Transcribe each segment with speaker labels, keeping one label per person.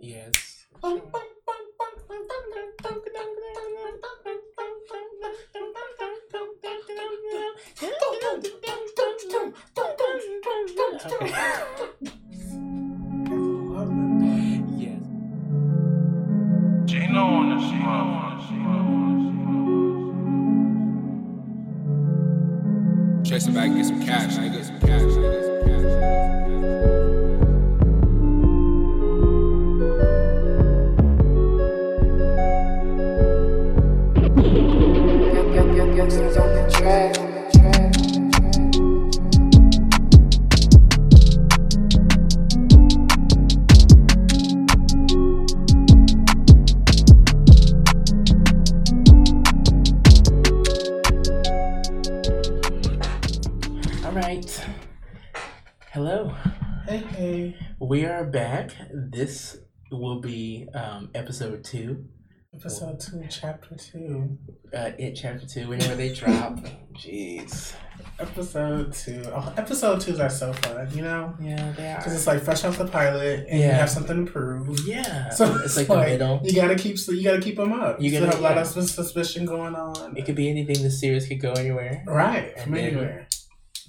Speaker 1: Yes. Episode two.
Speaker 2: Episode 2, Chapter 2.
Speaker 1: Uh, it chapter two. Whenever they drop. Jeez.
Speaker 2: Episode 2. Oh, episode 2s are so fun, you know?
Speaker 1: Yeah, they are.
Speaker 2: Because it's like fresh off the pilot and you have something to prove.
Speaker 1: Yeah.
Speaker 2: So
Speaker 1: it's like the middle.
Speaker 2: You gotta keep you gotta keep them up.
Speaker 1: You gotta-
Speaker 2: have a lot
Speaker 1: yeah.
Speaker 2: of suspicion going on.
Speaker 1: It could be anything. The series could go anywhere.
Speaker 2: right
Speaker 1: And
Speaker 2: from anywhere.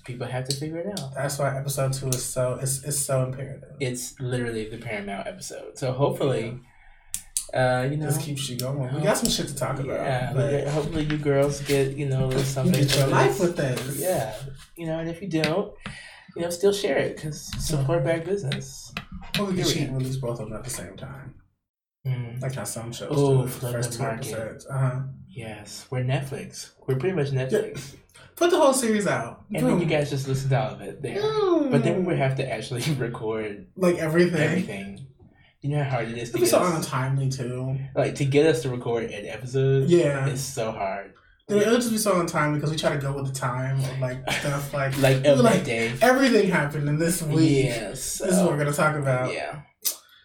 Speaker 1: People have to figure it out.
Speaker 2: That's why episode two is so it's, it's so imperative.
Speaker 1: It's literally the Paramount episode. So hopefully, uh, you know,
Speaker 2: Just keeps you going. We got some shit to talk about.
Speaker 1: yeah.
Speaker 2: but
Speaker 1: hopefully, you girls get you know a little
Speaker 2: you
Speaker 1: something.
Speaker 2: get your life with this.
Speaker 1: Yeah, you know, and if you don't, you know, still share it because support bad business.
Speaker 2: Or we can cheat and release both of them at the same time.
Speaker 1: Mm,
Speaker 2: Like how some shows
Speaker 1: Oh,
Speaker 2: do the first two episodes. Uh-huh.
Speaker 1: yes, we're Netflix. We're pretty much Netflix,
Speaker 2: Put the whole series out.
Speaker 1: and then you guys just listen to all of it there. But then we would have to actually record
Speaker 2: like everything.
Speaker 1: everything. You know how hard it is to
Speaker 2: be
Speaker 1: get
Speaker 2: so
Speaker 1: us,
Speaker 2: untimely too.
Speaker 1: like to get us to record an episode.
Speaker 2: Yeah,
Speaker 1: It's so hard.
Speaker 2: it would just be so untimely because we try to go with the time of like stuff like
Speaker 1: Like every
Speaker 2: like,
Speaker 1: day.
Speaker 2: everything happened in this week.
Speaker 1: Yes.
Speaker 2: This is what we're gonna talk about.
Speaker 1: Yeah.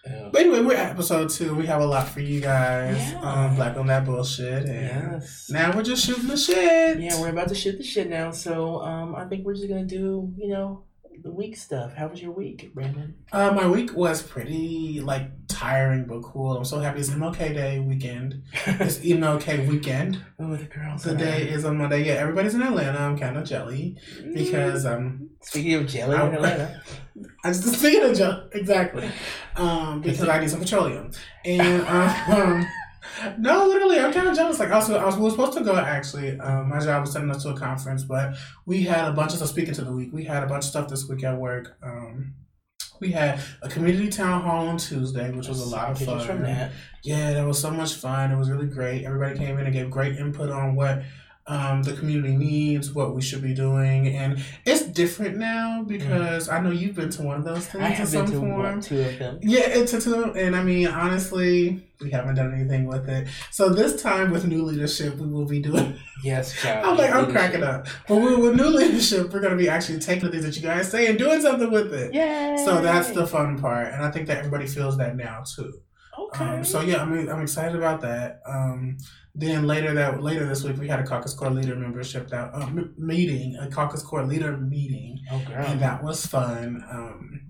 Speaker 1: Oh,
Speaker 2: But anyway, we're at episode two. We have a lot for you guys.
Speaker 1: Yeah.
Speaker 2: Um, black on that bullshit, and
Speaker 1: yes.
Speaker 2: now we're just shooting the shit.
Speaker 1: Yeah, we're about to shoot the shit now, so um, I think we're just gonna do, you know, the week stuff. How was your week, Brandon?
Speaker 2: Uh, my week was pretty like tiring but cool. I'm so happy it's MLK Day weekend. It's MLK weekend.
Speaker 1: oh, the girls.
Speaker 2: The day is on Monday. Yeah, everybody's in Atlanta. I'm kind of jelly because um,
Speaker 1: Speaking of jelly
Speaker 2: I-
Speaker 1: in Atlanta,
Speaker 2: I just speaking of jelly exactly. Um, because I need some petroleum and um. No, literally, I'm kind of jealous. Like, also, I was, we were supposed to go actually. Um, my job was sending us to a conference, but we had a bunch of stuff. Speaking to the week, we had a bunch of stuff this week at work. Um, we had a community town hall on Tuesday, which was a lot of fun.
Speaker 1: that.
Speaker 2: Yeah, that was so much fun. It was really great. Everybody came in and gave great input on what um, the community needs, what we should be doing, and it's different now because I know you've been to one of those things
Speaker 1: I
Speaker 2: in some
Speaker 1: been to
Speaker 2: form.
Speaker 1: one, two of them.
Speaker 2: Yeah, it's a two, and I mean honestly, we haven't done anything with it. So this time with new leadership, we will be doing.
Speaker 1: Yes, child.
Speaker 2: I'm like, I'm
Speaker 1: leadership.
Speaker 2: cracking up. But we, with new leadership, we're gonna be actually taking the things that you guys say and doing something with it.
Speaker 1: Yay!
Speaker 2: So that's the fun part, and I think that everybody feels that now too.
Speaker 1: okay.
Speaker 2: Um, so yeah, I mean, I'm excited about that. Um, then later that later this week, we had a caucus core leader membership that uh, m- meeting, a caucus core leader meeting,
Speaker 1: oh
Speaker 2: and that was fun. Um,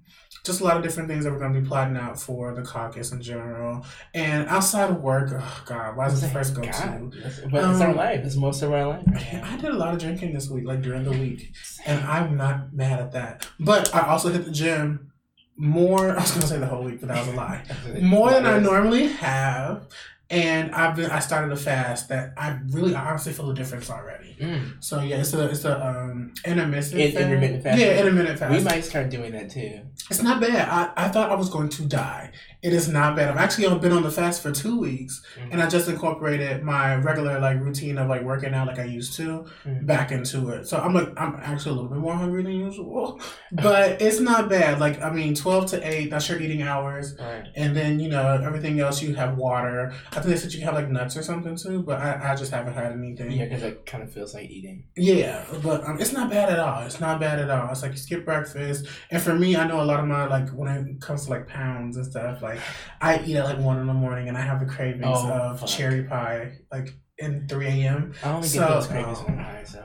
Speaker 2: just a lot of different things that we're going to be plotting out for the caucus in general. And outside of work, oh God, why is this first go to?
Speaker 1: But it's our
Speaker 2: Um,
Speaker 1: life. It's most of our life. right.
Speaker 2: I did a lot of drinking this week, like during the week, and I'm not mad at that. But I also hit the gym more. I was going to say the whole week, but that was a lie. more than I normally have. And I've been I started a fast that I really I honestly feel a difference already.
Speaker 1: Mm.
Speaker 2: So yeah, it's a it's a um intermittent
Speaker 1: In-
Speaker 2: fast.
Speaker 1: intermittent fast.
Speaker 2: Yeah, intermittent fast.
Speaker 1: We might start doing that too.
Speaker 2: It's not bad. I, I thought I was going to die. It is not bad. I've actually only been on the fast for two weeks,
Speaker 1: Mhm.
Speaker 2: and I just incorporated my regular like routine of like working out like I used to
Speaker 1: Mhm.
Speaker 2: back into it. So I'm like I'm actually a little bit more hungry than usual, but it's not bad. Like I mean, twelve to eight. That's your eating hours.
Speaker 1: Right.
Speaker 2: And then, you know, everything else you have water. I think they said you can have like nuts or something too, but I, I just haven't had anything.
Speaker 1: Yeah, because it kind of feels like eating.
Speaker 2: Yeah, but um, it's not bad at all. It's not bad at all. It's like you skip breakfast. And for me, I know a lot of my, like, when it comes to like pounds and stuff, like, I eat at like one in the morning and I have the cravings
Speaker 1: Oh,
Speaker 2: of
Speaker 1: fuck.
Speaker 2: cherry pie, like, in 3 a.m.
Speaker 1: I only get
Speaker 2: So,
Speaker 1: those cravings
Speaker 2: um,
Speaker 1: when I'm high, so.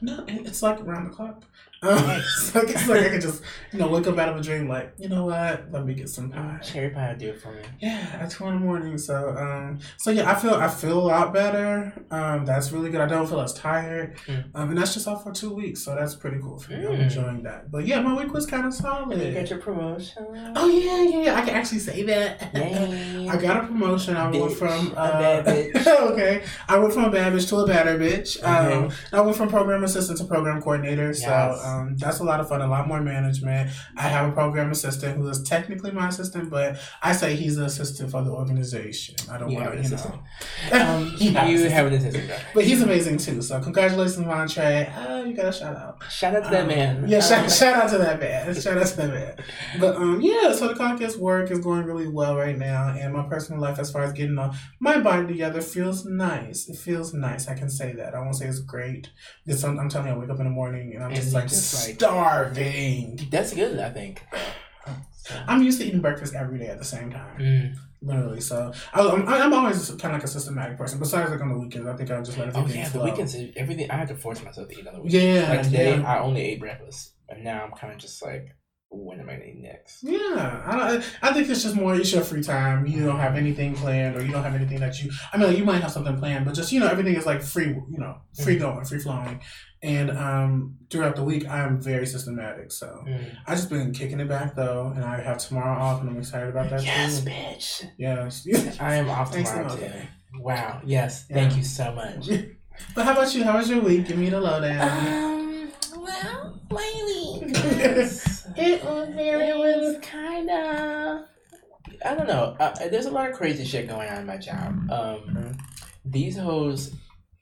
Speaker 2: No, it's like around the clock. Um, it's, like, it's like I could just, you know, wake up out of a dream like, you know what? Let me get some pie.
Speaker 1: Cherry pie will do it for me.
Speaker 2: Yeah, at two in the morning. So, um, so yeah, I feel I feel a lot better. Um, that's really good. I don't feel as tired.
Speaker 1: Mm.
Speaker 2: Um, and that's just all for two weeks, so that's pretty cool for me. I'm
Speaker 1: Mm.
Speaker 2: enjoying that. But yeah, my week was kind of
Speaker 1: And you got your promotion.
Speaker 2: Oh yeah, yeah, yeah. I can actually say that.
Speaker 1: Yay.
Speaker 2: I got a promotion. I went
Speaker 1: Bitch.
Speaker 2: from
Speaker 1: A
Speaker 2: uh,
Speaker 1: bad bitch.
Speaker 2: okay, I went from a bad bitch to a better bitch. Um,
Speaker 1: Okay.
Speaker 2: I went from program assistant to program coordinator. So
Speaker 1: Yes.
Speaker 2: Um, that's a lot of fun. A lot more management. I have a program assistant who is technically my assistant, but I say he's an assistant for the organization. I don't want to, you
Speaker 1: assistant.
Speaker 2: know.
Speaker 1: Um, you have an assistant.
Speaker 2: But he's amazing too. So congratulations, Montre. Ah, you got a shout out.
Speaker 1: Shout out to that
Speaker 2: Um,
Speaker 1: man.
Speaker 2: Yeah, shout, shout out to that man. Shout out to that man. But um, yeah. So the Caucus work is going really well right now, and my personal life, as far as getting uh, my body together, feels nice. It feels nice. I can say that. I won't say it's great because I'm, I'm telling you, I wake up in the morning and I'm just like
Speaker 1: like-
Speaker 2: starving.
Speaker 1: That's good, I think.
Speaker 2: I'm used to eating breakfast every day at the same time,
Speaker 1: Mm.
Speaker 2: literally. So I, I'm, I'm always kind of like a systematic person. Besides, like on the weekends, I think I just let
Speaker 1: Oh
Speaker 2: everything
Speaker 1: yeah, the weekends, everything. I had to force myself to eat on the weekends.
Speaker 2: Yeah,
Speaker 1: Like today,
Speaker 2: yeah.
Speaker 1: I only ate breakfast, and now I'm kind of just like, when am I gonna eat next?
Speaker 2: Yeah, I, I think it's just more. It's your free time. You don't have anything planned, or you don't have anything that you. I mean, like, you might have something planned, but just you know, everything is like free. You know, free going, free flowing. And um, throughout the week, I'm very systematic. So
Speaker 1: Mm.
Speaker 2: I just been kicking it back though, and I have tomorrow off, and I'm excited about that
Speaker 1: Yes,
Speaker 2: too.
Speaker 1: bitch.
Speaker 2: Yes.
Speaker 1: I am off tomorrow too.
Speaker 2: lot.
Speaker 1: Wow. Yes.
Speaker 2: Yeah.
Speaker 1: Thank you so much.
Speaker 2: but how about you? How was your week? Give me the lowdown.
Speaker 1: Um. Well, lately, yes.
Speaker 2: it was very
Speaker 1: it was kind of. I don't know. Uh, there's a lot of crazy shit going on in my job. Um, these hoes,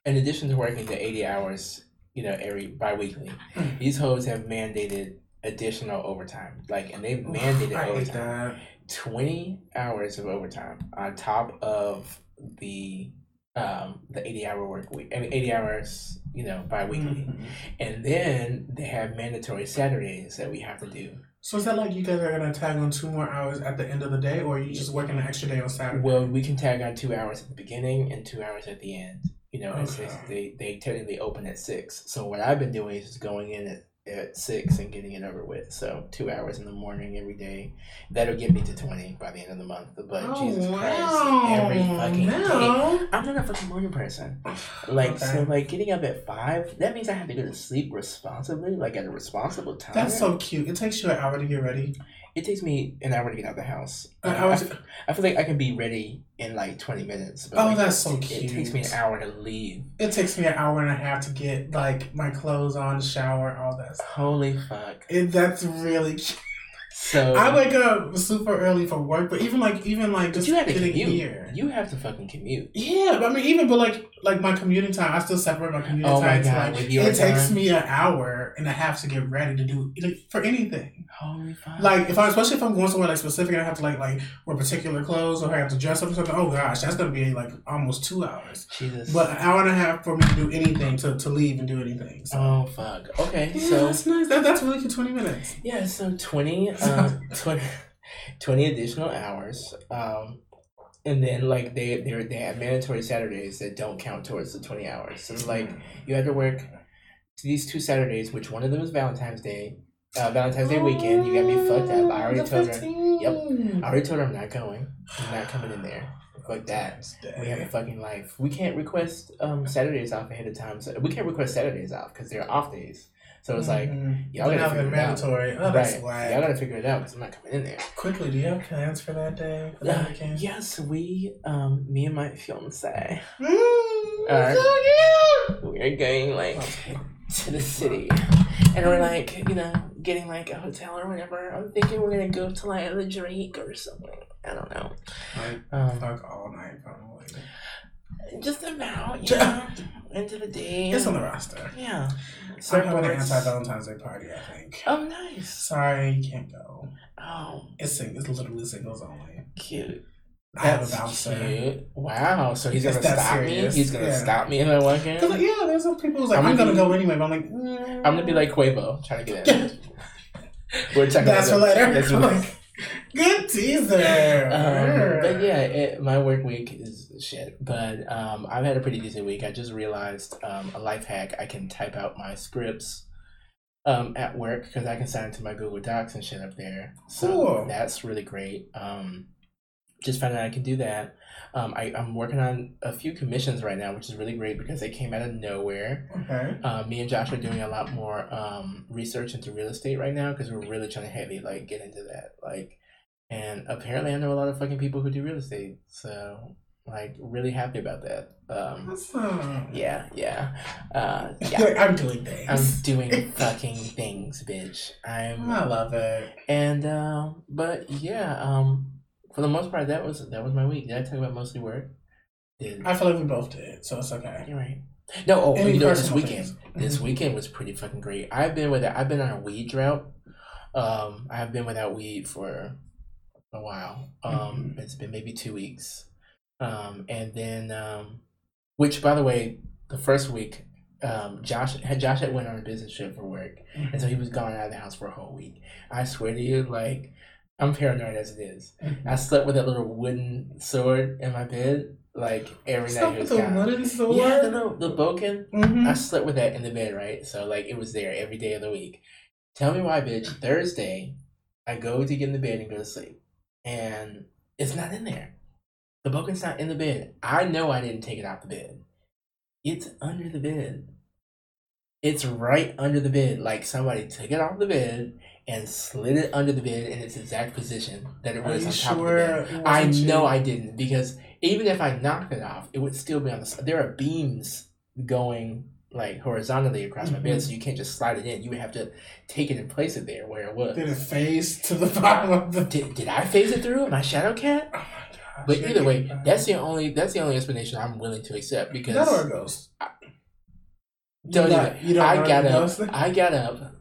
Speaker 1: in addition to working the 80 hours, you know, every bi-weekly, these hoes have mandated additional overtime. Like, and they've mandated
Speaker 2: I
Speaker 1: overtime.
Speaker 2: that.
Speaker 1: 20 hours of overtime on top of the um the 80 hour work week I mean 80 hours you know bi-weekly
Speaker 2: Mhm.
Speaker 1: and then they have mandatory saturdays that we have to do
Speaker 2: So is that like you guys are gonna tag on two more hours at the end of the day, or are you just working an extra day on Saturday?
Speaker 1: well we can tag on two hours at the beginning and two hours at the end you know it's, it's, they, they technically open at six so what i've been doing is just going in at, at six and getting it over with so two hours in the morning every day that'll get me to 20 by the end of the month but
Speaker 2: oh,
Speaker 1: jesus
Speaker 2: wow.
Speaker 1: christ every fucking day. I'm not a fucking morning person. Like
Speaker 2: Okay.
Speaker 1: so, like getting up at five. That means I have to go to sleep responsibly, like at a responsible time.
Speaker 2: That's so cute. It takes you an hour to get ready.
Speaker 1: It takes me an hour to get out of the house.
Speaker 2: Uh,
Speaker 1: I,
Speaker 2: hour
Speaker 1: I-
Speaker 2: to-
Speaker 1: I feel like I can be ready in like twenty minutes. But
Speaker 2: Oh,
Speaker 1: like,
Speaker 2: that's so
Speaker 1: it, It takes me an hour to leave.
Speaker 2: It takes me an hour and a half to get like my clothes on, shower, all that. Stuff.
Speaker 1: Holy fuck!
Speaker 2: It, that's really cute.
Speaker 1: So
Speaker 2: I wake up super early for work, but even like even like just
Speaker 1: you have to commute.
Speaker 2: here.
Speaker 1: You have to fucking commute.
Speaker 2: Yeah, but I mean, even but like like my commuting time, I still separate my commuting
Speaker 1: Oh my
Speaker 2: time. to,
Speaker 1: God,
Speaker 2: like, it takes me an hour and a half to get ready to do like, for anything.
Speaker 1: Holy fuck!
Speaker 2: Like if I, especially if I'm going somewhere like specific and I have to like like wear particular clothes or I have to dress up or something. Oh gosh, that's gonna be like almost two hours.
Speaker 1: Jesus.
Speaker 2: But an hour and a half for me to do anything to, to leave and do anything. So
Speaker 1: oh fuck. Okay,
Speaker 2: yeah,
Speaker 1: so
Speaker 2: that's nice. That, that's really good. Twenty minutes.
Speaker 1: Yeah, so 20, uh, 20, 20 additional hours. Um, and then like they they they have mandatory Saturdays that don't count towards the 20 hours. So like you have to work these two Saturdays, which one of them is Valentine's Day. Uh, Valentine's Day weekend, you got me fucked up. I already
Speaker 2: The
Speaker 1: told her. Yep. I already told her I'm not going. I'm not coming in there. Fuck that. We have a fucking life. We can't request um Saturdays off ahead of time. So we can't request Saturdays off because they're off days. So it's like
Speaker 2: Mhm.
Speaker 1: y'all gotta
Speaker 2: now
Speaker 1: figure
Speaker 2: they're
Speaker 1: it out.
Speaker 2: mandatory. Oh, that's
Speaker 1: right.
Speaker 2: why.
Speaker 1: Y'all gotta figure it out because I'm not coming in there.
Speaker 2: Quickly, do you have plans for that day? For that
Speaker 1: Uh,
Speaker 2: weekend?
Speaker 1: yes, we, um, me and my fiance,
Speaker 2: Mm,
Speaker 1: Alright.
Speaker 2: so cute.
Speaker 1: we are going like
Speaker 2: Okay.
Speaker 1: To the city, and we're like, you know, getting like a hotel or whatever. I'm thinking we're gonna go to like the Drake or something. I don't know.
Speaker 2: Like,
Speaker 1: Um,
Speaker 2: fuck all night, probably.
Speaker 1: just about, you know, into the day.
Speaker 2: It's on the roster.
Speaker 1: Yeah.
Speaker 2: I'm having an anti Valentine's Day party, I think.
Speaker 1: Oh, nice.
Speaker 2: Sorry, can't go.
Speaker 1: Oh,
Speaker 2: It's sing- it's literally singles only.
Speaker 1: cute.
Speaker 2: I have a bouncer.
Speaker 1: cute. Wow. So he's
Speaker 2: It's
Speaker 1: gonna stop
Speaker 2: serious.
Speaker 1: me. He's gonna
Speaker 2: Yeah.
Speaker 1: stop me if I walk in.
Speaker 2: Cause like, yeah, there's some people who's like,
Speaker 1: I'm
Speaker 2: I'm,
Speaker 1: gonna
Speaker 2: gonna go anyway, but I'm like, mm.
Speaker 1: I'm gonna be like Quavo, trying to get in. We're talking
Speaker 2: That's for later.
Speaker 1: That's for later.
Speaker 2: Good teaser.
Speaker 1: Um, but yeah, it, my work week is shit. But um, I've had a pretty decent week. I just realized um, a life hack: I can type out my scripts um, at work because I can sign into my Google Docs and shit up there. So
Speaker 2: Cool.
Speaker 1: that's really great. Um, just found out I can do that. Um, I, I'm working on a few commissions right now, which is really great because they came out of nowhere.
Speaker 2: Okay.
Speaker 1: Uh, me and Josh are doing a lot more um, research into real estate right now because we're really trying to heavy like get into that. Like, and apparently I know a lot of fucking people who do real estate, so like really happy about that. Um,
Speaker 2: Awesome.
Speaker 1: yeah, yeah, uh, yeah.
Speaker 2: I'm doing things.
Speaker 1: I'm doing fucking things, bitch. I'm
Speaker 2: I love it.
Speaker 1: and um, but yeah, um, for the most part, that was that was my week. Did I talk about mostly work? Did
Speaker 2: I feel like we both did, so it's okay.
Speaker 1: you're right. No, oh,
Speaker 2: Any
Speaker 1: you know, this weekend.
Speaker 2: things.
Speaker 1: This weekend was pretty fucking great. I've been with I've been on a weed drought. Um, I've been without weed for a while. Um,
Speaker 2: Mhm.
Speaker 1: it's been maybe two weeks. Um, and then um, which by the way, the first week, um, Josh had Josh had went on a business trip for work, and so he was gone out of the house for a whole week. I swear to you, like I'm paranoid as it is.
Speaker 2: Mhm.
Speaker 1: I slept with that little wooden sword in my bed, like every night
Speaker 2: Stop
Speaker 1: he
Speaker 2: with the
Speaker 1: gone.
Speaker 2: wooden sword.
Speaker 1: Yeah, the the bokken.
Speaker 2: Mhm.
Speaker 1: I slept with that in the bed, right? So like it was there every day of the week. Tell me why, bitch. Thursday, I go to get in the bed and go to sleep, and it's not in there. The bokken's not in the bed. I know I didn't take it out the bed. It's under the bed. It's right under the bed. Like somebody took it off the bed and slid it under the bed in its exact position that it was on top
Speaker 2: sure
Speaker 1: of the bed. I know
Speaker 2: you?
Speaker 1: I didn't because even if I knocked it off, it would still be on the. s- There are beams going like horizontally across my bed,
Speaker 2: Mhm.
Speaker 1: so you can't just slide it in. You would have to take it and place it there where it was.
Speaker 2: Did it face to the bottom of the?
Speaker 1: Did, did I phase it through? my Shadow Cat?
Speaker 2: Oh my gosh.
Speaker 1: But either way, that's the only that's the only explanation I'm willing to accept because
Speaker 2: that or a ghost.
Speaker 1: Don't
Speaker 2: you
Speaker 1: even.
Speaker 2: you don't
Speaker 1: I got up. I got up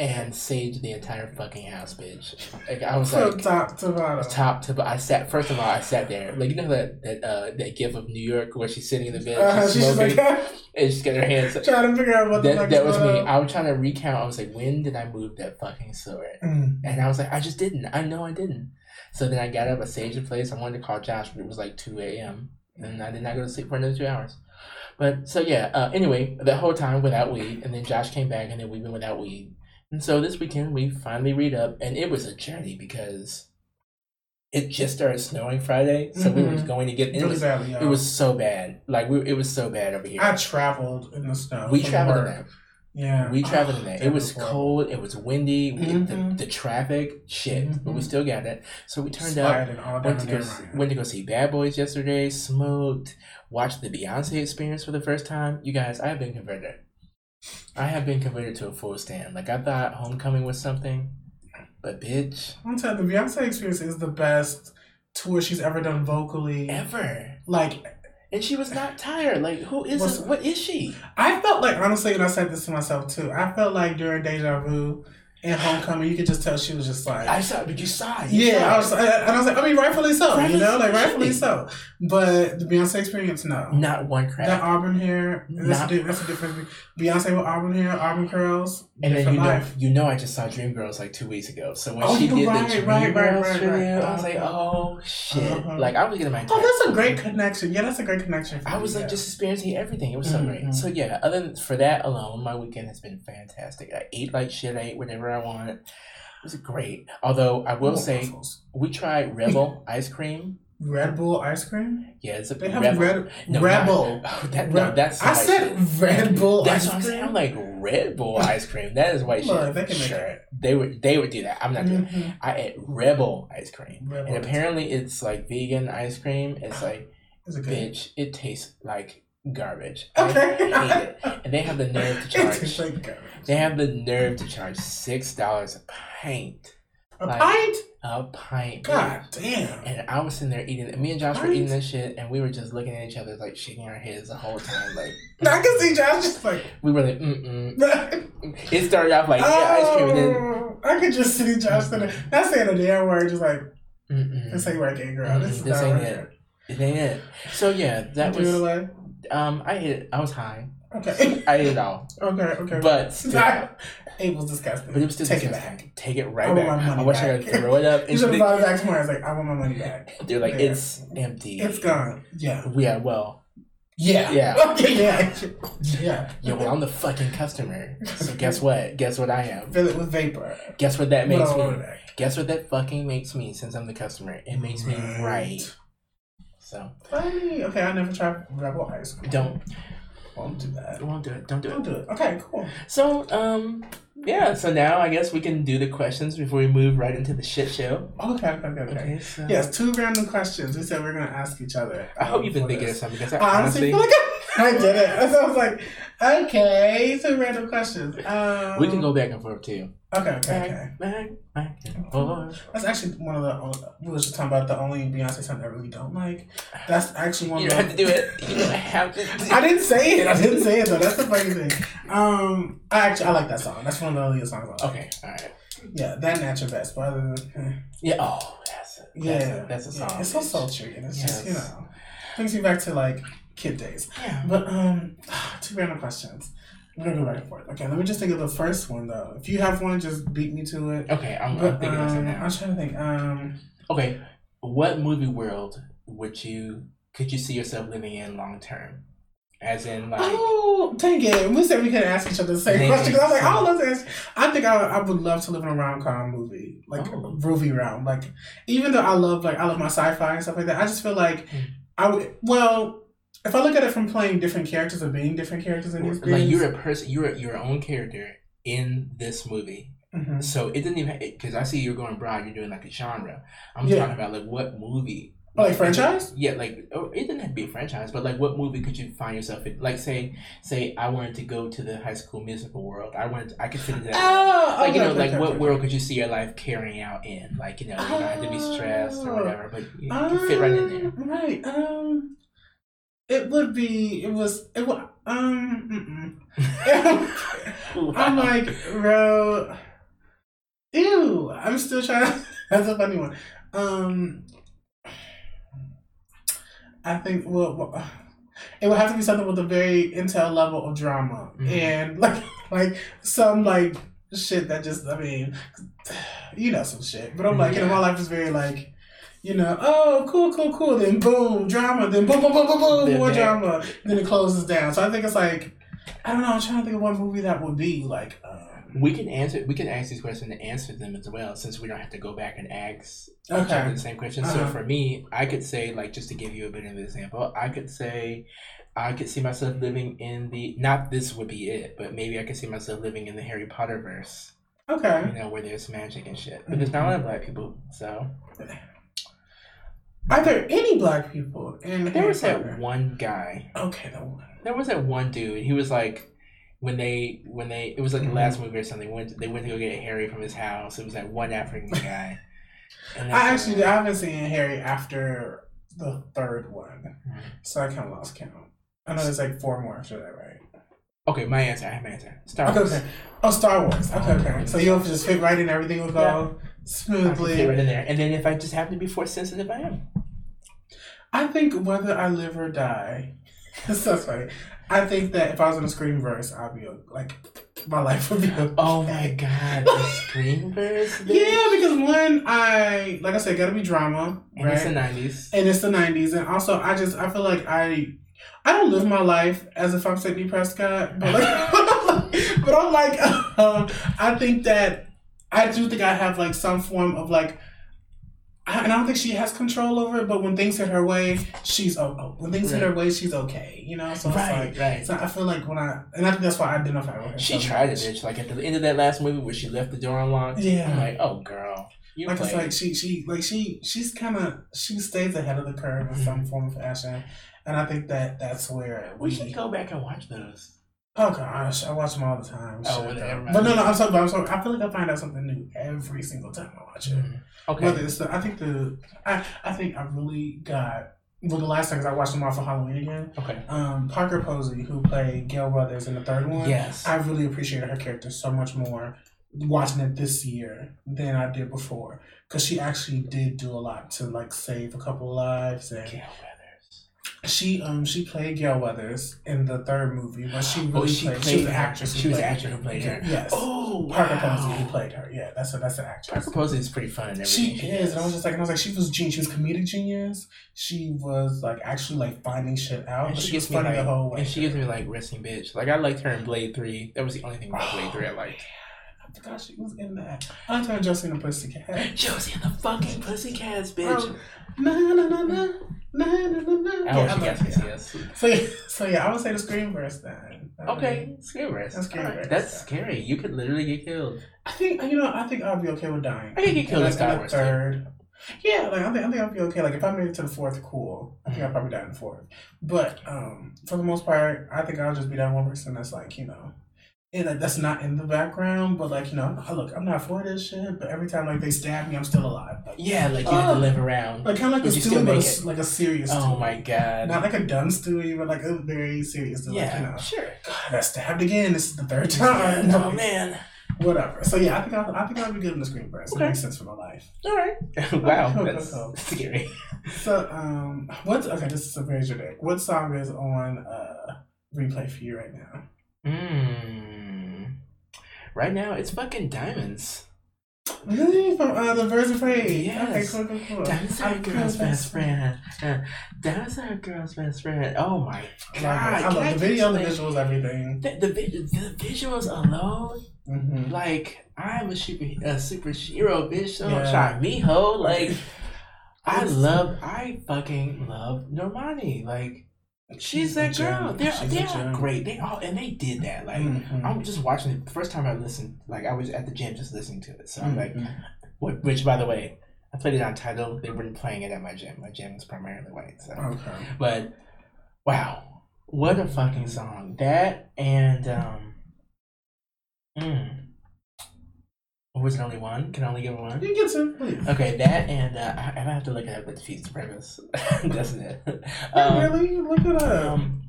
Speaker 1: and saged the entire fucking house, bitch. Like I was
Speaker 2: From
Speaker 1: like
Speaker 2: top to bottom.
Speaker 1: top to. bottom. I sat. First of all, I sat there. Like you know that that uh that gif of New York where she's sitting in the bed,
Speaker 2: Uh,
Speaker 1: she's
Speaker 2: she's
Speaker 1: smoking,
Speaker 2: like
Speaker 1: and she's got her hands. up.
Speaker 2: trying to figure out what the
Speaker 1: That,
Speaker 2: fuck
Speaker 1: that was me.
Speaker 2: on.
Speaker 1: I was trying to recount. I was like, when did I move that fucking sword?
Speaker 2: Mm.
Speaker 1: And I was like, I just didn't. I know I didn't. So then I got up, I saged the place. I wanted to call Josh, but it was like 2 a.m. And I did not go to sleep for another two hours. But so yeah, uh, anyway, that whole time without weed. And then Josh came back, and then we've been without weed. And so this weekend we finally read up, and it was a journey because it just started snowing Friday. So we were
Speaker 2: Mhm.
Speaker 1: going to get, it
Speaker 2: Really
Speaker 1: was,
Speaker 2: badly, y'all.
Speaker 1: it was so bad. Like, we, it was so bad over here.
Speaker 2: I traveled in the snow.
Speaker 1: we traveled in
Speaker 2: work.
Speaker 1: that.
Speaker 2: Yeah.
Speaker 1: We traveled in
Speaker 2: Oh,
Speaker 1: that. It was
Speaker 2: terrible.
Speaker 1: cold. It was windy. We,
Speaker 2: Mhm.
Speaker 1: the, the traffic, shit. But we
Speaker 2: Mhm.
Speaker 1: still got it. So we turned up.
Speaker 2: All down
Speaker 1: Went to go.
Speaker 2: neighborhood.
Speaker 1: Went to go see Bad Boys yesterday. Smoked. Watched the Beyonce experience for the first time. You guys, I have been converted. I have been converted to a full stand. Like I thought Homecoming was something, but bitch,
Speaker 2: I'm telling you, the Beyonce experience is the best tour she's ever done vocally.
Speaker 1: ever.
Speaker 2: Like,
Speaker 1: And she was not tired. Like who is
Speaker 2: Was-
Speaker 1: this? What is she?
Speaker 2: I felt like, honestly, and I said this to myself too, I felt like during Deja Vu and Homecoming, you could just tell she was just like,
Speaker 1: I saw, but you saw. You
Speaker 2: yeah,
Speaker 1: saw
Speaker 2: I was, and I was like, I mean, rightfully so, you know, like rightfully so. But the Beyonce experience, no.
Speaker 1: not one crap.
Speaker 2: That auburn hair, that's,
Speaker 1: Not-
Speaker 2: a, that's a difference. Beyonce with auburn hair, auburn curls,
Speaker 1: And then you know,
Speaker 2: life.
Speaker 1: you know, I just saw Dreamgirls like two weeks ago. So when
Speaker 2: Oh,
Speaker 1: she did
Speaker 2: right,
Speaker 1: the
Speaker 2: right,
Speaker 1: Dreamgirls
Speaker 2: right, right, right.
Speaker 1: I was like,
Speaker 2: Uh-huh.
Speaker 1: oh shit!
Speaker 2: Uh-huh.
Speaker 1: Like I was getting my.
Speaker 2: Oh, that's a great connection. Yeah, that's a great connection.
Speaker 1: I was like just experiencing everything. It was so great.
Speaker 2: Mhm.
Speaker 1: So yeah, other than for that alone, my weekend has been fantastic. I ate like shit. I ate whatever I want. It was great. Although I will say,
Speaker 2: waffles.
Speaker 1: we tried Rebel ice cream.
Speaker 2: Red Bull ice cream.
Speaker 1: Yeah, it's a
Speaker 2: They have
Speaker 1: Rebel.
Speaker 2: Red
Speaker 1: No,
Speaker 2: Rebel.
Speaker 1: not- oh, that, no, that's
Speaker 2: I said. Red Bull
Speaker 1: That's
Speaker 2: ice
Speaker 1: what I'm
Speaker 2: cream.
Speaker 1: saying. I'm like Red Bull ice cream. That is white
Speaker 2: Look,
Speaker 1: shit.
Speaker 2: they
Speaker 1: sure. They would. They would do that. I'm not doing. it.
Speaker 2: Mhm.
Speaker 1: I ate Rebel ice cream,
Speaker 2: Rebel
Speaker 1: and apparently it's like vegan ice cream. It's like,
Speaker 2: Is it
Speaker 1: bitch, it tastes like garbage.
Speaker 2: Okay.
Speaker 1: I hate it, and they have the nerve to charge.
Speaker 2: It tastes like garbage.
Speaker 1: They have the nerve to charge six dollars a pint.
Speaker 2: A
Speaker 1: like-
Speaker 2: pint?
Speaker 1: A pint.
Speaker 2: God damn.
Speaker 1: And I was sitting there eating. And Me and Josh were eating that shit, and we were just looking at each other, like shaking our heads the whole time. Like
Speaker 2: I can see Josh just like.
Speaker 1: we were like, mm mm. It started off like yeah, ice cream, and then
Speaker 2: Oh, I could just see Josh sitting. Not saying a damn word, just like
Speaker 1: mm mm.
Speaker 2: this ain't working, girl. This is
Speaker 1: Mm, this
Speaker 2: not
Speaker 1: ain't
Speaker 2: working.
Speaker 1: it. It ain't it. So yeah, that
Speaker 2: Do it
Speaker 1: was.
Speaker 2: away.
Speaker 1: Um, I ate it. I was high.
Speaker 2: Okay.
Speaker 1: I ate it all,
Speaker 2: Okay. Okay.
Speaker 1: but still,
Speaker 2: it was disgusting.
Speaker 1: but it was still
Speaker 2: Take it back.
Speaker 1: Take it right
Speaker 2: I
Speaker 1: right
Speaker 2: want
Speaker 1: back.
Speaker 2: my money
Speaker 1: I wish I
Speaker 2: back.
Speaker 1: could throw it up.
Speaker 2: You should have brought it back tomorrow. I was like, I want my money back.
Speaker 1: They're like,
Speaker 2: Yeah.
Speaker 1: it's empty.
Speaker 2: It's gone. Yeah.
Speaker 1: Yeah, well,
Speaker 2: Yeah.
Speaker 1: Yeah.
Speaker 2: Okay, yeah. Yeah.
Speaker 1: Yo, well, I'm the fucking customer. So guess what? Guess what I am?
Speaker 2: Fill it with vapor.
Speaker 1: Guess what that makes me? Guess what that fucking makes me since I'm the customer? It makes me right. So
Speaker 2: Funny. Okay, I never tried Rebel Ice Cream.
Speaker 1: don't
Speaker 2: Won't do that.
Speaker 1: won't do it. Don't do
Speaker 2: Don't
Speaker 1: it.
Speaker 2: do it. Okay, cool.
Speaker 1: So um yeah. So now I guess we can do the questions before we move right into the shit show.
Speaker 2: Okay, okay, okay. okay.
Speaker 1: So
Speaker 2: Yes, two random questions. We said we are gonna ask each other.
Speaker 1: I hope you've been thinking of something because I
Speaker 2: I honestly
Speaker 1: honestly,
Speaker 2: feel like I, I did it. So I was like, okay, two random questions. Um,
Speaker 1: we can go back and forth too.
Speaker 2: Okay, okay, okay. That's actually one of the. We were just talking about the only Beyonce song I really don't like. That's actually one
Speaker 1: You
Speaker 2: of
Speaker 1: don't
Speaker 2: the.
Speaker 1: have to do it. You don't have to. Do
Speaker 2: I didn't say it. I didn't say it though. That's the funny thing. Um, I actually I like that song. That's one of the only songs.
Speaker 1: Okay. All right.
Speaker 2: Yeah, that Your Best. But other than eh,
Speaker 1: Yeah. Oh, that's it.
Speaker 2: yeah,
Speaker 1: That's, a, that's a
Speaker 2: yeah,
Speaker 1: song.
Speaker 2: it's so sultry and it's just you know brings me back to like kid days.
Speaker 1: Yeah.
Speaker 2: But um, two random questions. We're gonna go back and forth. Okay, let me just think of the first one though. If you have one, just beat me to it.
Speaker 1: Okay. I'm, I'm
Speaker 2: But
Speaker 1: thinking of
Speaker 2: um,
Speaker 1: something
Speaker 2: I'm trying to think. Um,
Speaker 1: Okay. What movie world would you could you see yourself living in long term? As in, like,
Speaker 2: oh, dang it! We said we couldn't ask each other the same question. 'cause I was like, oh, let's ask. I think I, I would love to live in a rom com movie, like
Speaker 1: Oh.
Speaker 2: Rovie realm. Like, even though I love like I love my sci-fi and stuff like that, I just feel like
Speaker 1: Mm.
Speaker 2: I would. Well, if I look at it from playing different characters or being different characters in these
Speaker 1: like you're a person, you're your own character in this movie.
Speaker 2: Mhm.
Speaker 1: So it didn't even because I see you're going broad. You're doing like a genre. I'm
Speaker 2: Yeah.
Speaker 1: talking about like what movie.
Speaker 2: Oh, like franchise?
Speaker 1: Yeah, like oh, it didn't have to be a franchise, but like what movie could you find yourself in? Like say, say I wanted to go to the High School Musical world. I wanted, I could fit into that.
Speaker 2: Oh,
Speaker 1: like you know,
Speaker 2: okay,
Speaker 1: like
Speaker 2: okay,
Speaker 1: what
Speaker 2: okay.
Speaker 1: world could you see your life carrying out in? Like you know, you don't have to be stressed or
Speaker 2: Oh.
Speaker 1: whatever, but you, you can fit right in there.
Speaker 2: Um, Right. Um, it would be. It was. It would. Um. Mm-mm. I'm like, bro. Ew. I'm still trying. That's a funny one. Um. I think. Well, well, it would have to be something with a very intel level of drama
Speaker 1: Mhm.
Speaker 2: and like like some like shit that just. I mean, you know some shit. But I'm like, you know, my life is very like. You know, oh, cool, cool, cool. Then boom, drama. Then boom, boom, boom, boom, boom,
Speaker 1: Then
Speaker 2: more drama. Then it closes down. So I think it's like, I don't know. I'm trying to think of one movie that would be like. Um,
Speaker 1: we can answer. We can ask these questions and answer them as well, since we don't have to go back and ask
Speaker 2: okay.
Speaker 1: the same question. So
Speaker 2: Uh-huh.
Speaker 1: for me, I could say like just to give you a bit of an example, I could say I could see myself living in the not this would be it, but maybe I could see myself living in the Harry Potter verse.
Speaker 2: Okay.
Speaker 1: You know, where there's magic and shit. But there's not a lot of black people, so
Speaker 2: Are there any black people in
Speaker 1: there was that one guy.
Speaker 2: Okay, the one.
Speaker 1: There was that one dude. He was like when they when they it was like the last movie or something. Went they went to go get Harry from his house. It was that one African guy.
Speaker 2: I actually
Speaker 1: uh,
Speaker 2: I haven't seen Harry after the third one,
Speaker 1: Mhm.
Speaker 2: so I kind of lost count. I know there's like four more after that, right?
Speaker 1: Okay, my answer. I have my answer. Star
Speaker 2: Okay,
Speaker 1: Wars.
Speaker 2: okay. Oh, Star Wars. Okay, okay. So you'll just fit right in. Everything will go
Speaker 1: Yeah. I can
Speaker 2: smoothly.
Speaker 1: right in there. And then if I just happen to be force sensitive, I am.
Speaker 2: I think whether I live or die, that's so funny. I think that if I was in a Scream verse, I'd be like, my life would be. Okay.
Speaker 1: Oh my god, the Scream verse.
Speaker 2: Yeah, because one, I like I said, gotta be drama,
Speaker 1: and it's the nineties.
Speaker 2: And it's the '90s, and also I just I feel like I I don't live my life as if I'm Sidney Prescott, but like, but I'm like, um, I think that I do think I have like some form of like. I- And I don't think she has control over it, but when things hit her way, she's oh, oh when things hit her way, she's okay, you know. So it's
Speaker 1: Right,
Speaker 2: like,
Speaker 1: right.
Speaker 2: so I feel like when I and I think that's why I identify with her.
Speaker 1: She
Speaker 2: so
Speaker 1: tried it, bitch. Like at the end of that last movie where she left the door unlocked.
Speaker 2: Yeah.
Speaker 1: I'm like, oh girl, you
Speaker 2: like it's
Speaker 1: played.
Speaker 2: like she she like she she's kind of she stays ahead of the curve in some
Speaker 1: Mm-hmm.
Speaker 2: form of fashion, and I think that that's where
Speaker 1: we
Speaker 2: we.
Speaker 1: should go back and watch those.
Speaker 2: Oh gosh, I watch them all the time.
Speaker 1: Oh,
Speaker 2: Shit,
Speaker 1: well,
Speaker 2: though.
Speaker 1: never mind.
Speaker 2: but no, no, I'm sorry, I'm sorry. I feel like I find out something new every single time I watch it.
Speaker 1: Mm. Okay.
Speaker 2: Whether it's the, I think the, I, I think I really got. Well, the last time I watched them all for Halloween again.
Speaker 1: Okay.
Speaker 2: Um, Parker Posey, who played Gail Brothers in the third one.
Speaker 1: Yes.
Speaker 2: I really appreciated her character so much more watching it this year than I did before because she actually did do a lot to like save a couple of lives and. She um she played Gale Weathers in the third movie, but she really
Speaker 1: Oh, she
Speaker 2: played,
Speaker 1: played
Speaker 2: She was the actress.
Speaker 1: She was the
Speaker 2: played
Speaker 1: actress who played her.
Speaker 2: Yes.
Speaker 1: Oh,
Speaker 2: Parker
Speaker 1: wow.
Speaker 2: Posey who played her. Yeah, that's a, that's an actress.
Speaker 1: Parker Posey is pretty fun
Speaker 2: She
Speaker 1: everything.
Speaker 2: is, and I was just like, and I was like, she was genius. She was comedic genius. She was like actually like finding shit out.
Speaker 1: And she
Speaker 2: she
Speaker 1: me
Speaker 2: funny
Speaker 1: like,
Speaker 2: the whole way.
Speaker 1: and she gives me like resting bitch. Like I liked her in Blade Three. That was the only thing about Blade Three I liked.
Speaker 2: I forgot she was in that. I turned Josie and the Pussycat.
Speaker 1: Josie and the fucking Pussycats, bitch.
Speaker 2: Oh, Na na na na na na na na.
Speaker 1: I
Speaker 2: Yeah,
Speaker 1: hope
Speaker 2: I love
Speaker 1: gets yes.
Speaker 2: So yeah, so yeah, I would say the Scream verse then.
Speaker 1: Okay, scary verse.
Speaker 2: That's scary
Speaker 1: Alright,
Speaker 2: verse,
Speaker 1: That's
Speaker 2: yeah.
Speaker 1: scary. You could literally get killed.
Speaker 2: I think you know. I think I'll be okay with dying.
Speaker 1: I could get killed in
Speaker 2: And
Speaker 1: Star Wars.
Speaker 2: the
Speaker 1: too.
Speaker 2: Third. Yeah, like I think I think I'll be okay. Like if I made it to the fourth, cool. I think I'll probably die in the fourth. But um, for the most part, I think I'll just be that one person that's like you know, and like that's not in the background, but like you know, I look, I'm not for this shit. But every time like they stab me, I'm still alive. Like,
Speaker 1: Yeah, like you have
Speaker 2: Oh.
Speaker 1: to live around.
Speaker 2: like kind of like a Dewey, but a like a serious.
Speaker 1: Oh
Speaker 2: Dewey.
Speaker 1: my god.
Speaker 2: Not like a dumb Dewey, but like a very serious. Dewey,
Speaker 1: yeah,
Speaker 2: Like, you know,
Speaker 1: sure.
Speaker 2: God, I got stabbed again. This is the third time.
Speaker 1: oh man.
Speaker 2: Whatever. So yeah, I think I'll, I think I'll be good in the screen press.
Speaker 1: Okay.
Speaker 2: It makes sense for my life.
Speaker 1: All right. wow,
Speaker 2: Cool,
Speaker 1: that's
Speaker 2: cool, cool.
Speaker 1: scary.
Speaker 2: So, um, what's okay? This is a very generic. What song is on uh replay for you right now?
Speaker 1: Mm. Right now, it's fucking diamonds.
Speaker 2: Really, from uh, the Birds of Prey.
Speaker 1: Yes.
Speaker 2: Okay, cool, cool, cool.
Speaker 1: Diamonds are a girl's best friend. Uh, diamonds are a girl's best friend. Oh my
Speaker 2: I
Speaker 1: god!
Speaker 2: love. I love the video, the visuals, everything.
Speaker 1: The, the, the visuals alone,
Speaker 2: Mm-hmm.
Speaker 1: like I'm a super a super hero, bitch. Don't
Speaker 2: Yeah.
Speaker 1: try me, ho. Like I love, I fucking love Normani. Like she's that girl. They're they're
Speaker 2: gem.
Speaker 1: great. They all and they did that. Like
Speaker 2: Mhm.
Speaker 1: I'm just watching it. The first time I listened, like I was at the gym just listening to it. So I'm like,
Speaker 2: Mhm.
Speaker 1: Wh- Which, by the way, I played it on Tidal. They weren't playing it at my gym. My gym is primarily white. So,
Speaker 2: okay.
Speaker 1: but wow, what a fucking song! That and um, mm, or was it only one? Can I only give one?
Speaker 2: You get to please.
Speaker 1: Okay, that and uh, I, I have to look it up. But defeats the premise. Doesn't it?
Speaker 2: Oh,
Speaker 1: Um,
Speaker 2: really? Look it up.
Speaker 1: um,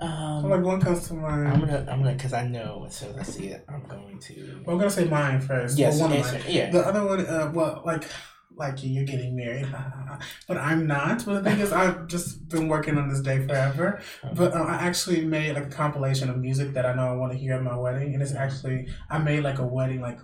Speaker 2: I'm
Speaker 1: um,
Speaker 2: like one comes to mind.
Speaker 1: I'm gonna, I'm gonna, cause I know as soon as I see it, I'm going to.
Speaker 2: Well, I'm gonna say mine first.
Speaker 1: Yes,
Speaker 2: well, one of
Speaker 1: answer-
Speaker 2: mine.
Speaker 1: yeah.
Speaker 2: The other one, uh, well, like, like you, you're getting married, but I'm not. But the thing is, I've just been working on this day forever. But uh, I actually made like a compilation of music that I know I want to hear at my wedding, and it's actually I made like a wedding like